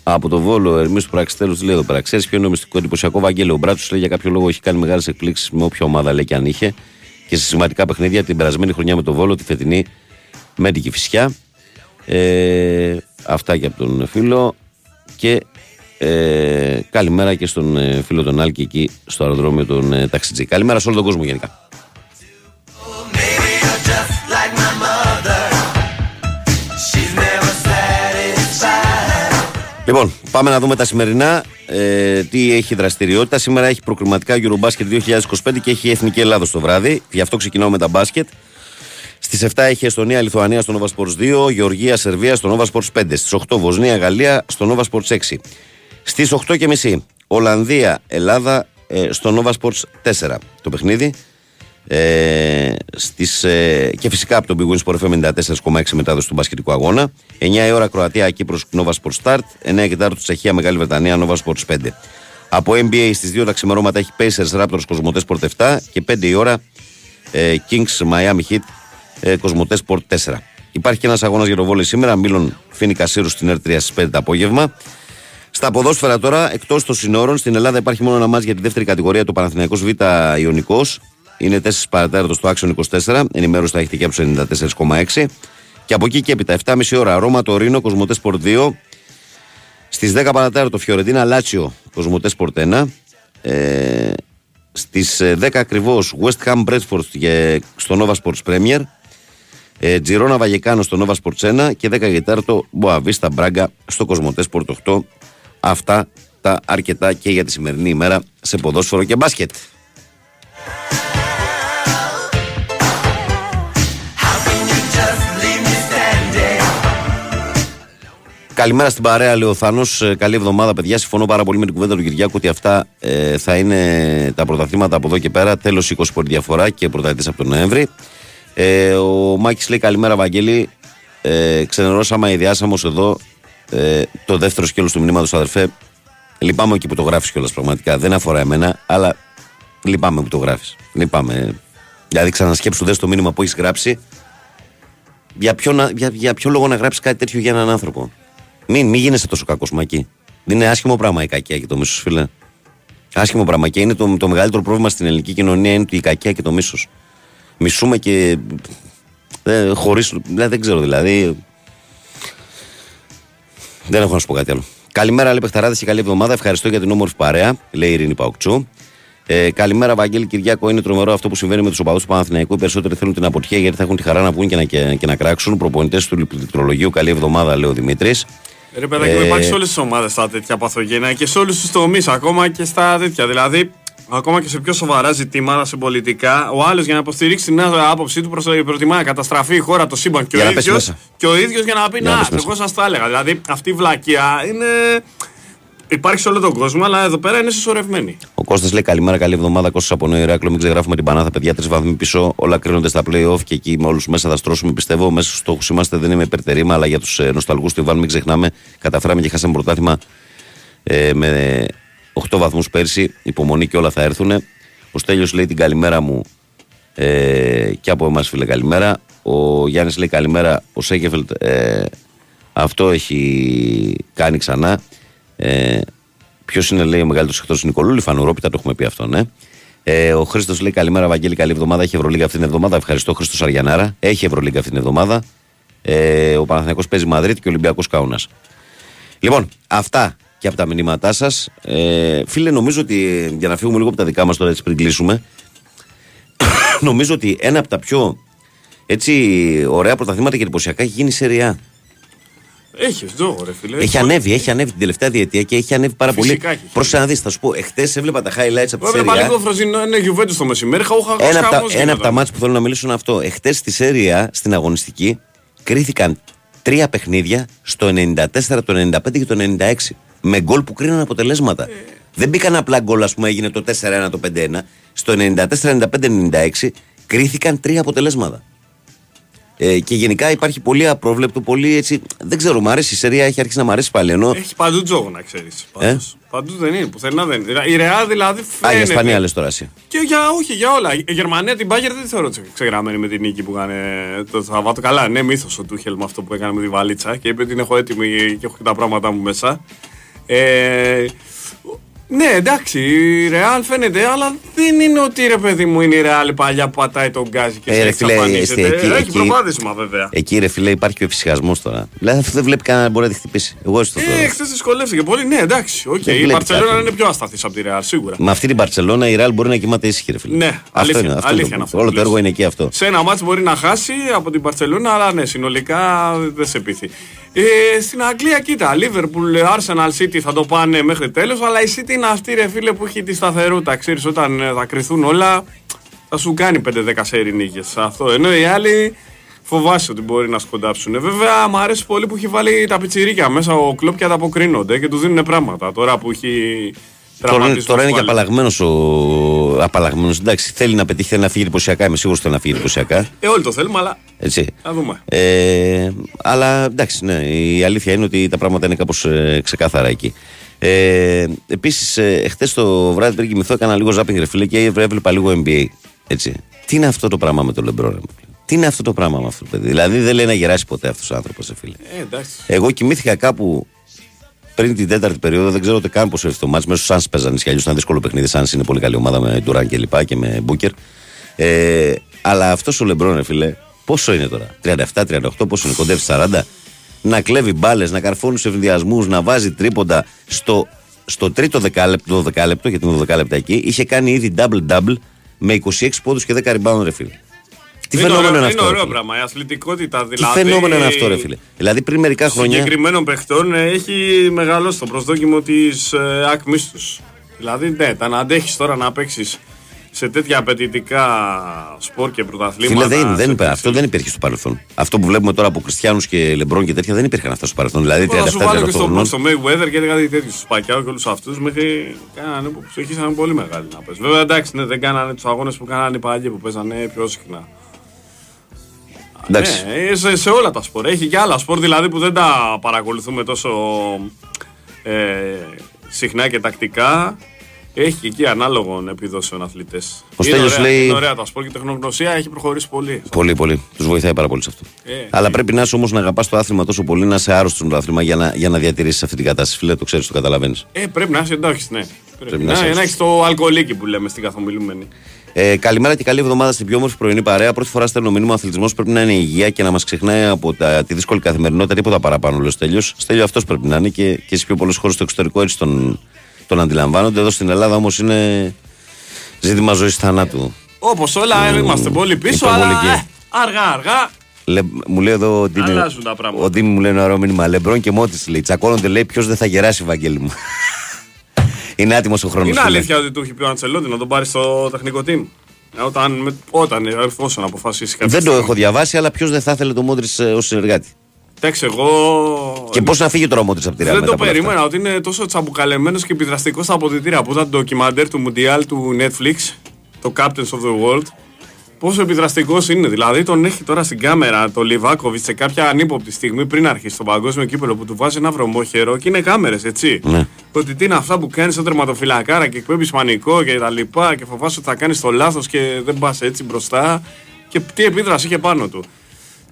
από το Βόλο, Ερμής του Πραξιτέλου, λέει εδώ πέρα. Ξέρεις ποιο είναι το μυστικό εντυπωσιακό; Βαγγέλιο. Ο Μπράτσος λέει για κάποιο λόγο έχει κάνει μεγάλες εκπλήξεις με όποια ομάδα λέει και αν είχε. Και σε σημαντικά παιχνίδια την περασμένη χρονιά με το Βόλο, τη φετινή με την Κυφυσιά. Ε, αυτά και από τον φίλο. Και ε, καλημέρα και στον ε, φίλο τον Άλκη εκεί στο αεροδρόμιο των ε, Ταξιτζή. Καλημέρα σε όλο τον κόσμο γενικά. Λοιπόν, πάμε να δούμε τα σημερινά. Ε, τι έχει δραστηριότητα. Σήμερα έχει προκριματικά Eurobasket 2025 και έχει Εθνική Ελλάδα το βράδυ. Γι' αυτό ξεκινάω με τα μπάσκετ. Στις 7 έχει Εστονία, Λιθουανία στο Nova Sports 2, Γεωργία, Σερβία στο Nova Sports 5. Στις 8 Βοσνία, Γαλλία στο Nova Sports 6. Στις 8 και μισή Ολλανδία, Ελλάδα ε, στο Nova Sports 4 το παιχνίδι. Ε, στις, ε, και φυσικά από τον Big Win Sport FM 94,6 μετάδοση του μπασκετικού αγώνα. 9 η ώρα Κροατία Κύπρος Nova Sport Start. 9 και 4 Τσεχία Μεγάλη Βρετανία Nova Sports 5. Από NBA στις 2 τα ξημερώματα έχει Pacers Raptors Κοσμοτές Sport 7 και 5 η ώρα ε, Kings Miami Heat ε, Κοσμοτές Sport 4. Υπάρχει και ένας αγώνας για το βόλιο σήμερα. Μίλων Φίνη Κασίρου στην R3 στις 5 το απόγευμα. Στα ποδόσφαιρα τώρα, εκτός των συνόρων, στην Ελλάδα υπάρχει μόνο ένα μάτς για τη δεύτερη κατηγορία του Παναθηναϊκός Β Ιωνικός. Είναι 4 παρατέταρτο στο Action 24. Ενημέρωση θα έχετε και από τους 94,6. Και από εκεί και έπειτα, 7,5 ώρα, Ρώμα, το Ρήνο, Κοσμοτέ Sport 2. Στις 10 παρατέταρτο, Φιωρεντίνα, Λάτσιο, Κοσμοτέ Sport 1. Ε, Στις 10 ακριβώς, West Ham Bradford στο Nova Sports Premier. Ε, Τζιρόνα Βαγεκάνο στο Nova Sports 1 και 10 και 4 Μποαβίστα Μπράγκα στο Κοσμοτέ Sport 8. Αυτά τα αρκετά και για τη σημερινή ημέρα σε ποδόσφαιρο και μπάσκετ. Καλημέρα στην παρέα, λέει ο Θάνος. Ε, καλή εβδομάδα, παιδιά. Συμφωνώ πάρα πολύ με την κουβέντα του Κυριάκου ότι αυτά ε, θα είναι τα πρωταθλήματα από εδώ και πέρα. Τέλος 20 πόρτη διαφορά και πρωταθλητής από τον Νοέμβρη. Ε, ο Μάκης λέει καλημέρα, Βαγγέλη. Ε, ξενερώσαμε, ιδιάσαμε εδώ ε, το δεύτερο σκέλος του μηνύματος, αδερφέ. Λυπάμαι εκεί που το γράφεις κιόλας πραγματικά. Δεν αφορά εμένα, αλλά λυπάμαι που το γράφεις. Λυπάμαι. Δηλαδή, ξανασκέψου δες το μήνυμα που έχεις γράψει Για ποιο, να- για, για ποιο λόγο να γράψεις κάτι τέτοιο για έναν άνθρωπο; Μην, μην γίνεσαι τόσο κακός μακί. Δεν είναι άσχημο πράγμα η κακία και το μίσος, φίλε. Άσχημο πράγμα. Και είναι το, το μεγαλύτερο πρόβλημα στην ελληνική κοινωνία είναι η κακία και το μίσος. Μισούμε και. Δεν, χωρίς, δηλαδή, δεν ξέρω δηλαδή. Δεν έχω να σου πω κάτι άλλο. Καλημέρα, λέει Πεχταράδες και καλή εβδομάδα. Ευχαριστώ για την όμορφη παρέα, λέει η Ειρήνη Παουκτσού. Ε, καλημέρα, Βαγγέλη Κυριάκο. Είναι τρομερό αυτό που συμβαίνει με τους οπαδούς του Παναθηναϊκού. Οι περισσότεροι θέλουν την αποτυχία γιατί θα έχουν τη χαρά να βγουν και να, και, και να κράξουν. Προπονητές του πληκτρολογίου. Καλή εβδομάδα, λέει ο Δημήτρης. Ρε παιδάκι, Ε, μου υπάρχει σε όλες τις ομάδες τα τέτοια παθογένεια και σε όλους τους τομείς, ακόμα και στα τέτοια. Δηλαδή, ακόμα και σε πιο σοβαρά ζητήματα, σε πολιτικά, ο άλλος για να υποστηρίξει την άποψή του προσ- προτιμά να καταστραφεί η χώρα, το σύμπαν και Για ο να πέσει ίδιος. μέσα. Και ο ίδιος για να πει Για να Να, πέσει εγώ σας τα έλεγα. Δηλαδή, αυτή η βλακεία είναι. Υπάρχει σε όλο τον κόσμο, αλλά εδώ πέρα είναι συσσωρευμένη. Ο Κώστας λέει καλημέρα, καλή εβδομάδα. Κώστας από Νέο Ηράκλειο. Μην ξεγράφουμε την Πανάθα, παιδιά. Τρεις βαθμοί πίσω. Όλα κρίνονται στα playoff και εκεί με όλους μέσα θα στρώσουμε. Πιστεύω μέσα στους στόχους είμαστε. Δεν είμαι υπερτερήμα, αλλά για τους ε, νοσταλγούς του Ιβάν μην ξεχνάμε. Καταφέραμε και χάσαμε πρωτάθλημα ε, με 8 βαθμούς πέρσι. Υπομονή και όλα θα έρθουν. Ο Στέλιος λέει την καλημέρα μου ε, και από εμάς, φίλε, καλημέρα. Ο Γιάννης λέει καλημέρα. Ο Σέκεφελτ ε, αυτό έχει κάνει ξανά. Ε, Ποιος είναι, λέει, ο μεγαλύτερος εχθρό του Νικολούλη, Φανουρόπιτα, το έχουμε πει αυτό, ναι. Ε, ο Χρήστος λέει καλημέρα, Βαγγέλη, καλή εβδομάδα. Έχει Ευρωλίγα αυτή την εβδομάδα. Ευχαριστώ, Χρήστος Αριανάρα. Έχει Ευρωλίγα αυτή την εβδομάδα. Ε, ο Παναθηναϊκός παίζει Μαδρίτη και ο Ολυμπιακός Κάουνας. Λοιπόν, αυτά και από τα μηνύματά σας. Ε, φίλε, νομίζω ότι ε, για να φύγουμε λίγο από τα δικά μας τώρα έτσι πριν κλείσουμε, [COUGHS] νομίζω ότι ένα από τα πιο έτσι, ωραία πρωταθλήματα και εντυπωσιακά έχει γίνει η Σεριά. Έχεις τζόγο, ρε φίλε. Έχει ανέβει, έχει ανέβει την τελευταία διετία και έχει ανέβει πάρα Φυσικά πολύ. έχει. Πρόσεχε να δεις, θα σου πω, εχθές έβλεπα τα highlights από τη Βέβαια, Σέρια. λίγο φροζινό είναι Γιουβέντους το μεσημέρι. Χαούχα Ένα από τα, ένα από τα μάτς που θέλω να μιλήσω είναι αυτό. Εχθές στη Σέρια, στην αγωνιστική, κρίθηκαν τρία παιχνίδια στο 94, το 95 και το 96. Με γκολ που κρίναν αποτελέσματα. Δεν μπήκαν απλά γκολ, ας πούμε, έγινε το 4-1, το 5-1. Στο 94, 95, 96 κρίθηκαν τρία αποτελέσματα. Ε, και γενικά υπάρχει πολύ απρόβλεπτο, πολύ έτσι. Δεν ξέρω, μου αρέσει η Σερία, έχει αρχίσει να μου αρέσει πάλι. Ενώ. Έχει παντού τζόγο να ξέρεις. Ε; Παντού δεν είναι, πουθενά δεν είναι. Η Ρεάλ δηλαδή Α, για φαίνεται. Ισπανία λες τώρα εσύ. Και για, όχι, για όλα. Η Γερμανία την Μπάγκερ δεν τη θεωρώ τσε- ξεγραμμένη με την νίκη που έκανε το Σαββάτο. Καλά, ναι, μύθος ο Τούχελ με αυτό που έκανε με τη βαλίτσα και είπε ότι την έχω έτοιμη και έχω και τα πράγματά μου μέσα. Ε, ναι, εντάξει, η Ρεάλ φαίνεται, αλλά δεν είναι ότι ρε παιδί μου είναι η Ρεάλ η παλιά που πατάει το γκάζι και Ε, σε ρε φίλε, εξαφανίζεται. είστε εκεί- Έχει εκεί- προβάδισμα βέβαια. Εκεί ρε φίλε υπάρχει και ο εφησυχασμό τώρα. Δηλαδή αυτό δεν βλέπει κανένα να μπορεί να τη χτυπήσει. Εγώ έτσι το Ε, θεωρώ. χθες δυσκολεύτηκε πολύ. Ναι, εντάξει. οκ. Δεν Η βλέπει Μπαρσελόνα κάποιον. είναι πιο ασταθή από τη Ρεάλ, σίγουρα. Με αυτή την Μπαρσελόνα η Ρεάλ μπορεί να κοιμάται ήσυχη, ρε φίλε. Ναι, αυτό αλήθεια, είναι, αυτό αλήθεια είναι, είναι αυτό Όλο που το έργο λες. είναι εκεί αυτό. Σε ένα μάτσο μπορεί να χάσει από την Παρσελόνα, αλλά ναι, συνολικά δεν σε πείθει. Ε, στην Αγγλία, κοίτα, Liverpool, Arsenal City θα το πάνε μέχρι τέλος, αλλά η City είναι αυτή, ρε φίλε, που έχει τη σταθερότητα. Ξέρεις, όταν ε, θα κρυθούν όλα, θα σου κάνει 5-10 σέρι νίκες. Αυτό. Ενώ οι άλλοι φοβάσαι ότι μπορεί να σκοντάψουν. Βέβαια, μου αρέσει πολύ που έχει βάλει τα πιτσιρίκια μέσα ο κλοπ και ανταποκρίνονται και του δίνουν πράγματα. Τώρα που έχει. Τώρα, είναι- τραυματισμούς τώρα είναι και βάλει. απαλλαγμένος ο. Απαλλαγμένος. Εντάξει, θέλει να πετύχει, θέλει να φύγει εντυπωσιακά. Είμαι σίγουρος ότι θέλει να φύγει εντυπωσιακά. Ε, όλοι το θέλουμε, αλλά Έτσι. θα δούμε. Ε, αλλά εντάξει, ναι, η αλήθεια είναι ότι τα πράγματα είναι κάπως ξεκάθαρα εκεί. Ε, Επίσης, ε, εχθές το βράδυ πριν κοιμηθώ, έκανα λίγο ζάπινγκ ρε φίλε και έβλεπα λίγο NBA. Έτσι. Τι είναι αυτό το πράγμα με το Λεμπρό, ρε φίλε; Τι είναι αυτό το πράγμα με αυτό το παιδί; Δηλαδή δεν λέει να γεράσει ποτέ αυτός ο άνθρωπος, φίλε. Ε, εντάξει. Εγώ κοιμήθηκα κάπου πριν την τέταρτη περίοδο, δεν ξέρω ούτε καν πώς έφτασε το μάτς. Μέσω Σάνς παίζανε και αλλιώς ήταν δύσκολο παιχνίδι. Σάνς είναι πολύ καλή ομάδα με Ντουράν και λοιπά και με Μπούκερ. Ε, αλλά αυτός ο Λεμπρόν, ρε φίλε, πόσο είναι τώρα, 37-38, πόσο είναι, κοντεύει 40. Να κλέβει μπάλες, να καρφώνει σε ενδιασμού, να βάζει τρίποντα στο, στο τρίτο δεκάλεπτο, το δεκάλεπτο, γιατί είναι 12 λεπτά εκεί, είχε κάνει ήδη double-double με 26 πόντους και 10 rebound, ρε φίλε. Τι είναι φαινόμενο ωραίο, είναι αυτό. Είναι ρε ωραίο φίλε; πράγμα. Η αθλητικότητα Τι δηλαδή. φαινόμενο είναι αυτό, ρε φίλε; Δηλαδή πριν μερικά χρόνια. Συγκεκριμένων παιχτών ε, έχει μεγαλώσει το προσδόκιμο της ε, άκμη τους. Δηλαδή, ναι, τα να αντέχεις τώρα να παίξεις σε τέτοια απαιτητικά σπορ και πρωταθλήματα. Φίλε, δεν, δεν, σε υπέ- αυτό δεν υπήρχε στο παρελθόν. Αυτό που βλέπουμε τώρα από Χριστιανού και Λεμπρόν και τέτοια δεν υπήρχαν αυτά στο παρελθόν. Δηλαδή Θα σου βάλω 37-38 και στο, χρονών. στο Mayweather και κάτι τέτοιο. Στου Πακιάου και όλους αυτούς μέχρι κάνανε που του είχαν πολύ μεγάλη να πες. Βέβαια εντάξει, ναι, δεν κάνανε τους αγώνες που κάνανε οι παλιοί που παίζανε πιο συχνά. Εντάξει. Ναι, σε, σε όλα τα σπορ. Έχει και άλλα σπορ δηλαδή που δεν τα παρακολουθούμε τόσο ε, συχνά και τακτικά. Έχει και εκεί ανάλογων επιδόσεων αθλητές. Ο Στέλιος λέει- Είναι ωραία τα σπορ και η τεχνογνωσία έχει προχωρήσει πολύ. Πολύ, πολύ. Τους βοηθάει πάρα πολύ σε αυτό. Ε, Αλλά πρέπει να είσαι όμως να αγαπάς το άθλημα τόσο πολύ, να είσαι άρρωστος με το άθλημα για να, για να διατηρήσεις αυτή την κατάσταση. Φίλε, το ξέρεις, το καταλαβαίνεις. Ε, πρέπει να είσαι εντάξει, ναι. Πρέπει, να να, είσαι να έχεις το αλκοολίκι που λέμε στην καθομιλούμενη. Ε, καλημέρα και καλή εβδομάδα στην πιο όμορφη πρωινή παρέα. Πρώτη φορά στέλνω μήνυμα. Ο αθλητισμός πρέπει να είναι υγεία και να μας ξεχνάει από τα, τη δύσκολη καθημερινότητα τίποτα παραπάνω. Λέω Στέλιος. Στέλιο αυτός πρέπει να είναι και, και σε πιο πολλού χώρου στο εξωτερικό έτσι τον, τον αντιλαμβάνονται. Εδώ στην Ελλάδα όμως είναι ζήτημα ζωής θανάτου. Όπως όλα ε, είμαστε πολύ πίσω, αλλά υπερβολική. ε, αργά αργά. Λε, μου λέει εδώ ο Ντίμη, Αλλάζουν τα πράγματα. ο Ντίμη μου λέει ένα ωραίο μήνυμα. Λεμπρόν και Μότις λέει. Τσακώνονται λέει ποιος δεν θα γεράσει, Βαγγέλη μου. [LAUGHS] είναι άτιμος ο χρόνος. Είναι αλήθεια ότι του έχει πει ο Αντσελότη να τον πάρει στο τεχνικό team. Ε, Όταν, με- όταν, ε, εφόσον αποφασίσει κάτι. Δεν το έχω διαβάσει, αλλά ποιος δεν θα ήθελε τον Μόντρι ως συνεργάτη. Εντάξει, εγώ. Και πώς να φύγει τώρα ο Μόντρι από τη Real Δεν μετά το από όλα αυτά; περίμενα ότι είναι τόσο τσαμπουκαλεμένος και επιδραστικός στα αποδητήρια που ήταν το ντοκιμαντέρ του Mundial του Netflix, το Captains of the World. Πόσο επιδραστικός είναι. Δηλαδή τον έχει τώρα στην κάμερα το Λιβάκοβιτς σε κάποια ανύποπτη στιγμή πριν αρχίσει το παγκόσμιο κύπελο που του βάζει ένα βρωμόχερο και είναι κάμερες, έτσι. Ναι. Ότι τι είναι αυτά που κάνεις στον τερματοφυλακάρα και εκπέμπεις πανικό και τα λοιπά και φοβάσαι ότι θα κάνεις το λάθος και δεν πας έτσι μπροστά. Και τι επίδραση είχε πάνω του.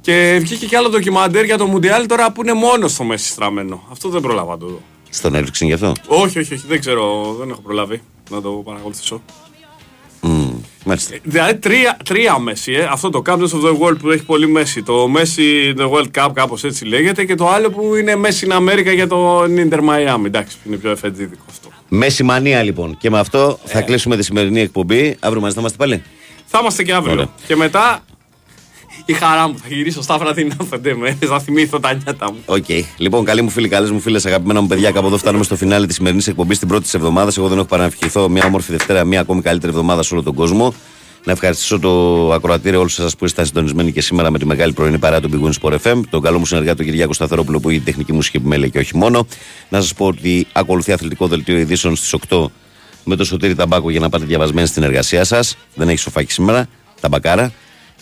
Και βγήκε και άλλο ντοκιμαντέρ για το Μουντιάλ τώρα που είναι μόνος στο μέση στραμμένο. Αυτό δεν πρόλαβα να το δω. Στον Netflix είναι γι' αυτό; Όχι, όχι, όχι, δεν ξέρω, δεν έχω προλάβει να το παρακολουθήσω. Μμμ, Μάλιστα. Δηλαδή τρία, τρία Μέση, ε. αυτό το Captains of the World που έχει πολύ Μέση, το Messi the World Cup κάπως έτσι λέγεται και το άλλο που είναι Messi in America για το Inter Miami, εντάξει, είναι πιο εφετζίδικο αυτό. Μεσιμανία λοιπόν. Και με αυτό Ε. θα κλείσουμε τη σημερινή εκπομπή. Αύριο μαζί θα είμαστε πάλι; Θα είμαστε και αύριο. Ωραία. Και με τη χαρά μου, θα γυρίσω στα βραδινά φαίνεται με, θα θυμήθω τα νιάτα μου. Οκ. Λοιπόν, καλοί μου φίλοι, καλές μου φίλες, αγαπημένα μου παιδιά, κάπου εδώ φτάνουμε στο φινάλε της σημερινής εκπομπής την πρώτη της εβδομάδας. Εγώ δεν έχω παρά να ευχηθώ μια όμορφη Δευτέρα, μια ακόμη καλύτερη εβδομάδα σε όλο τον κόσμο. Να ευχαριστήσω το ακροατήριο όλους εσάς που ήσασταν συντονισμένοι και σήμερα με τη μεγάλη πρωινή παρέα του Big Win Sport FM, τον καλό μου συνεργάτη τον Κυριάκος Σταθερόπουλο που έχει τεχνική μουσική επιμέλεια και όχι μόνο. Να σας πω ότι ακολουθεί αθλητικό δελτίο ειδήσεων στις 8 με το σωτήρι ταμπάκο για να πάτε διαβασμένοι στην εργασία σας. Δεν έχει σοφάκι σήμερα, ταμπακάρα.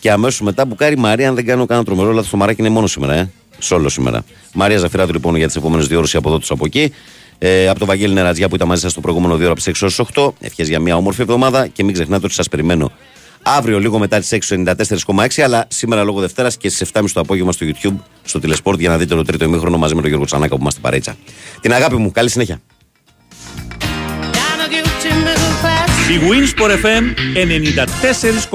Και αμέσως μετά μπουκάρει Μαρία, αν δεν κάνω κανένα τρομερό λάθος, το μαράκι είναι μόνο σήμερα, ε. Σόλο σήμερα. Μαρία Ζαφυράτου λοιπόν για τις επόμενες δύο ώρες από εδώ του από εκεί. Ε, από το Βαγγέλη Νερατζιά που ήταν μαζί σας το προηγούμενο δύο ώρα από τις 6 ώρες 8. Ευχές για μια όμορφη εβδομάδα και μην ξεχνάτε ότι σας περιμένω αύριο λίγο μετά τις 6.94,6 αλλά σήμερα λόγω Δευτέρας και στις 7.30 το απόγευμα στο YouTube, στο Τηλεσπόρτ για να δείτε το τρίτο ημίχρονο μαζί με τον Γιώργο Τσανάκα που είμαστε παρέτσα. Την αγάπη μου, καλή συνέχεια. Η Winsport FM 94,6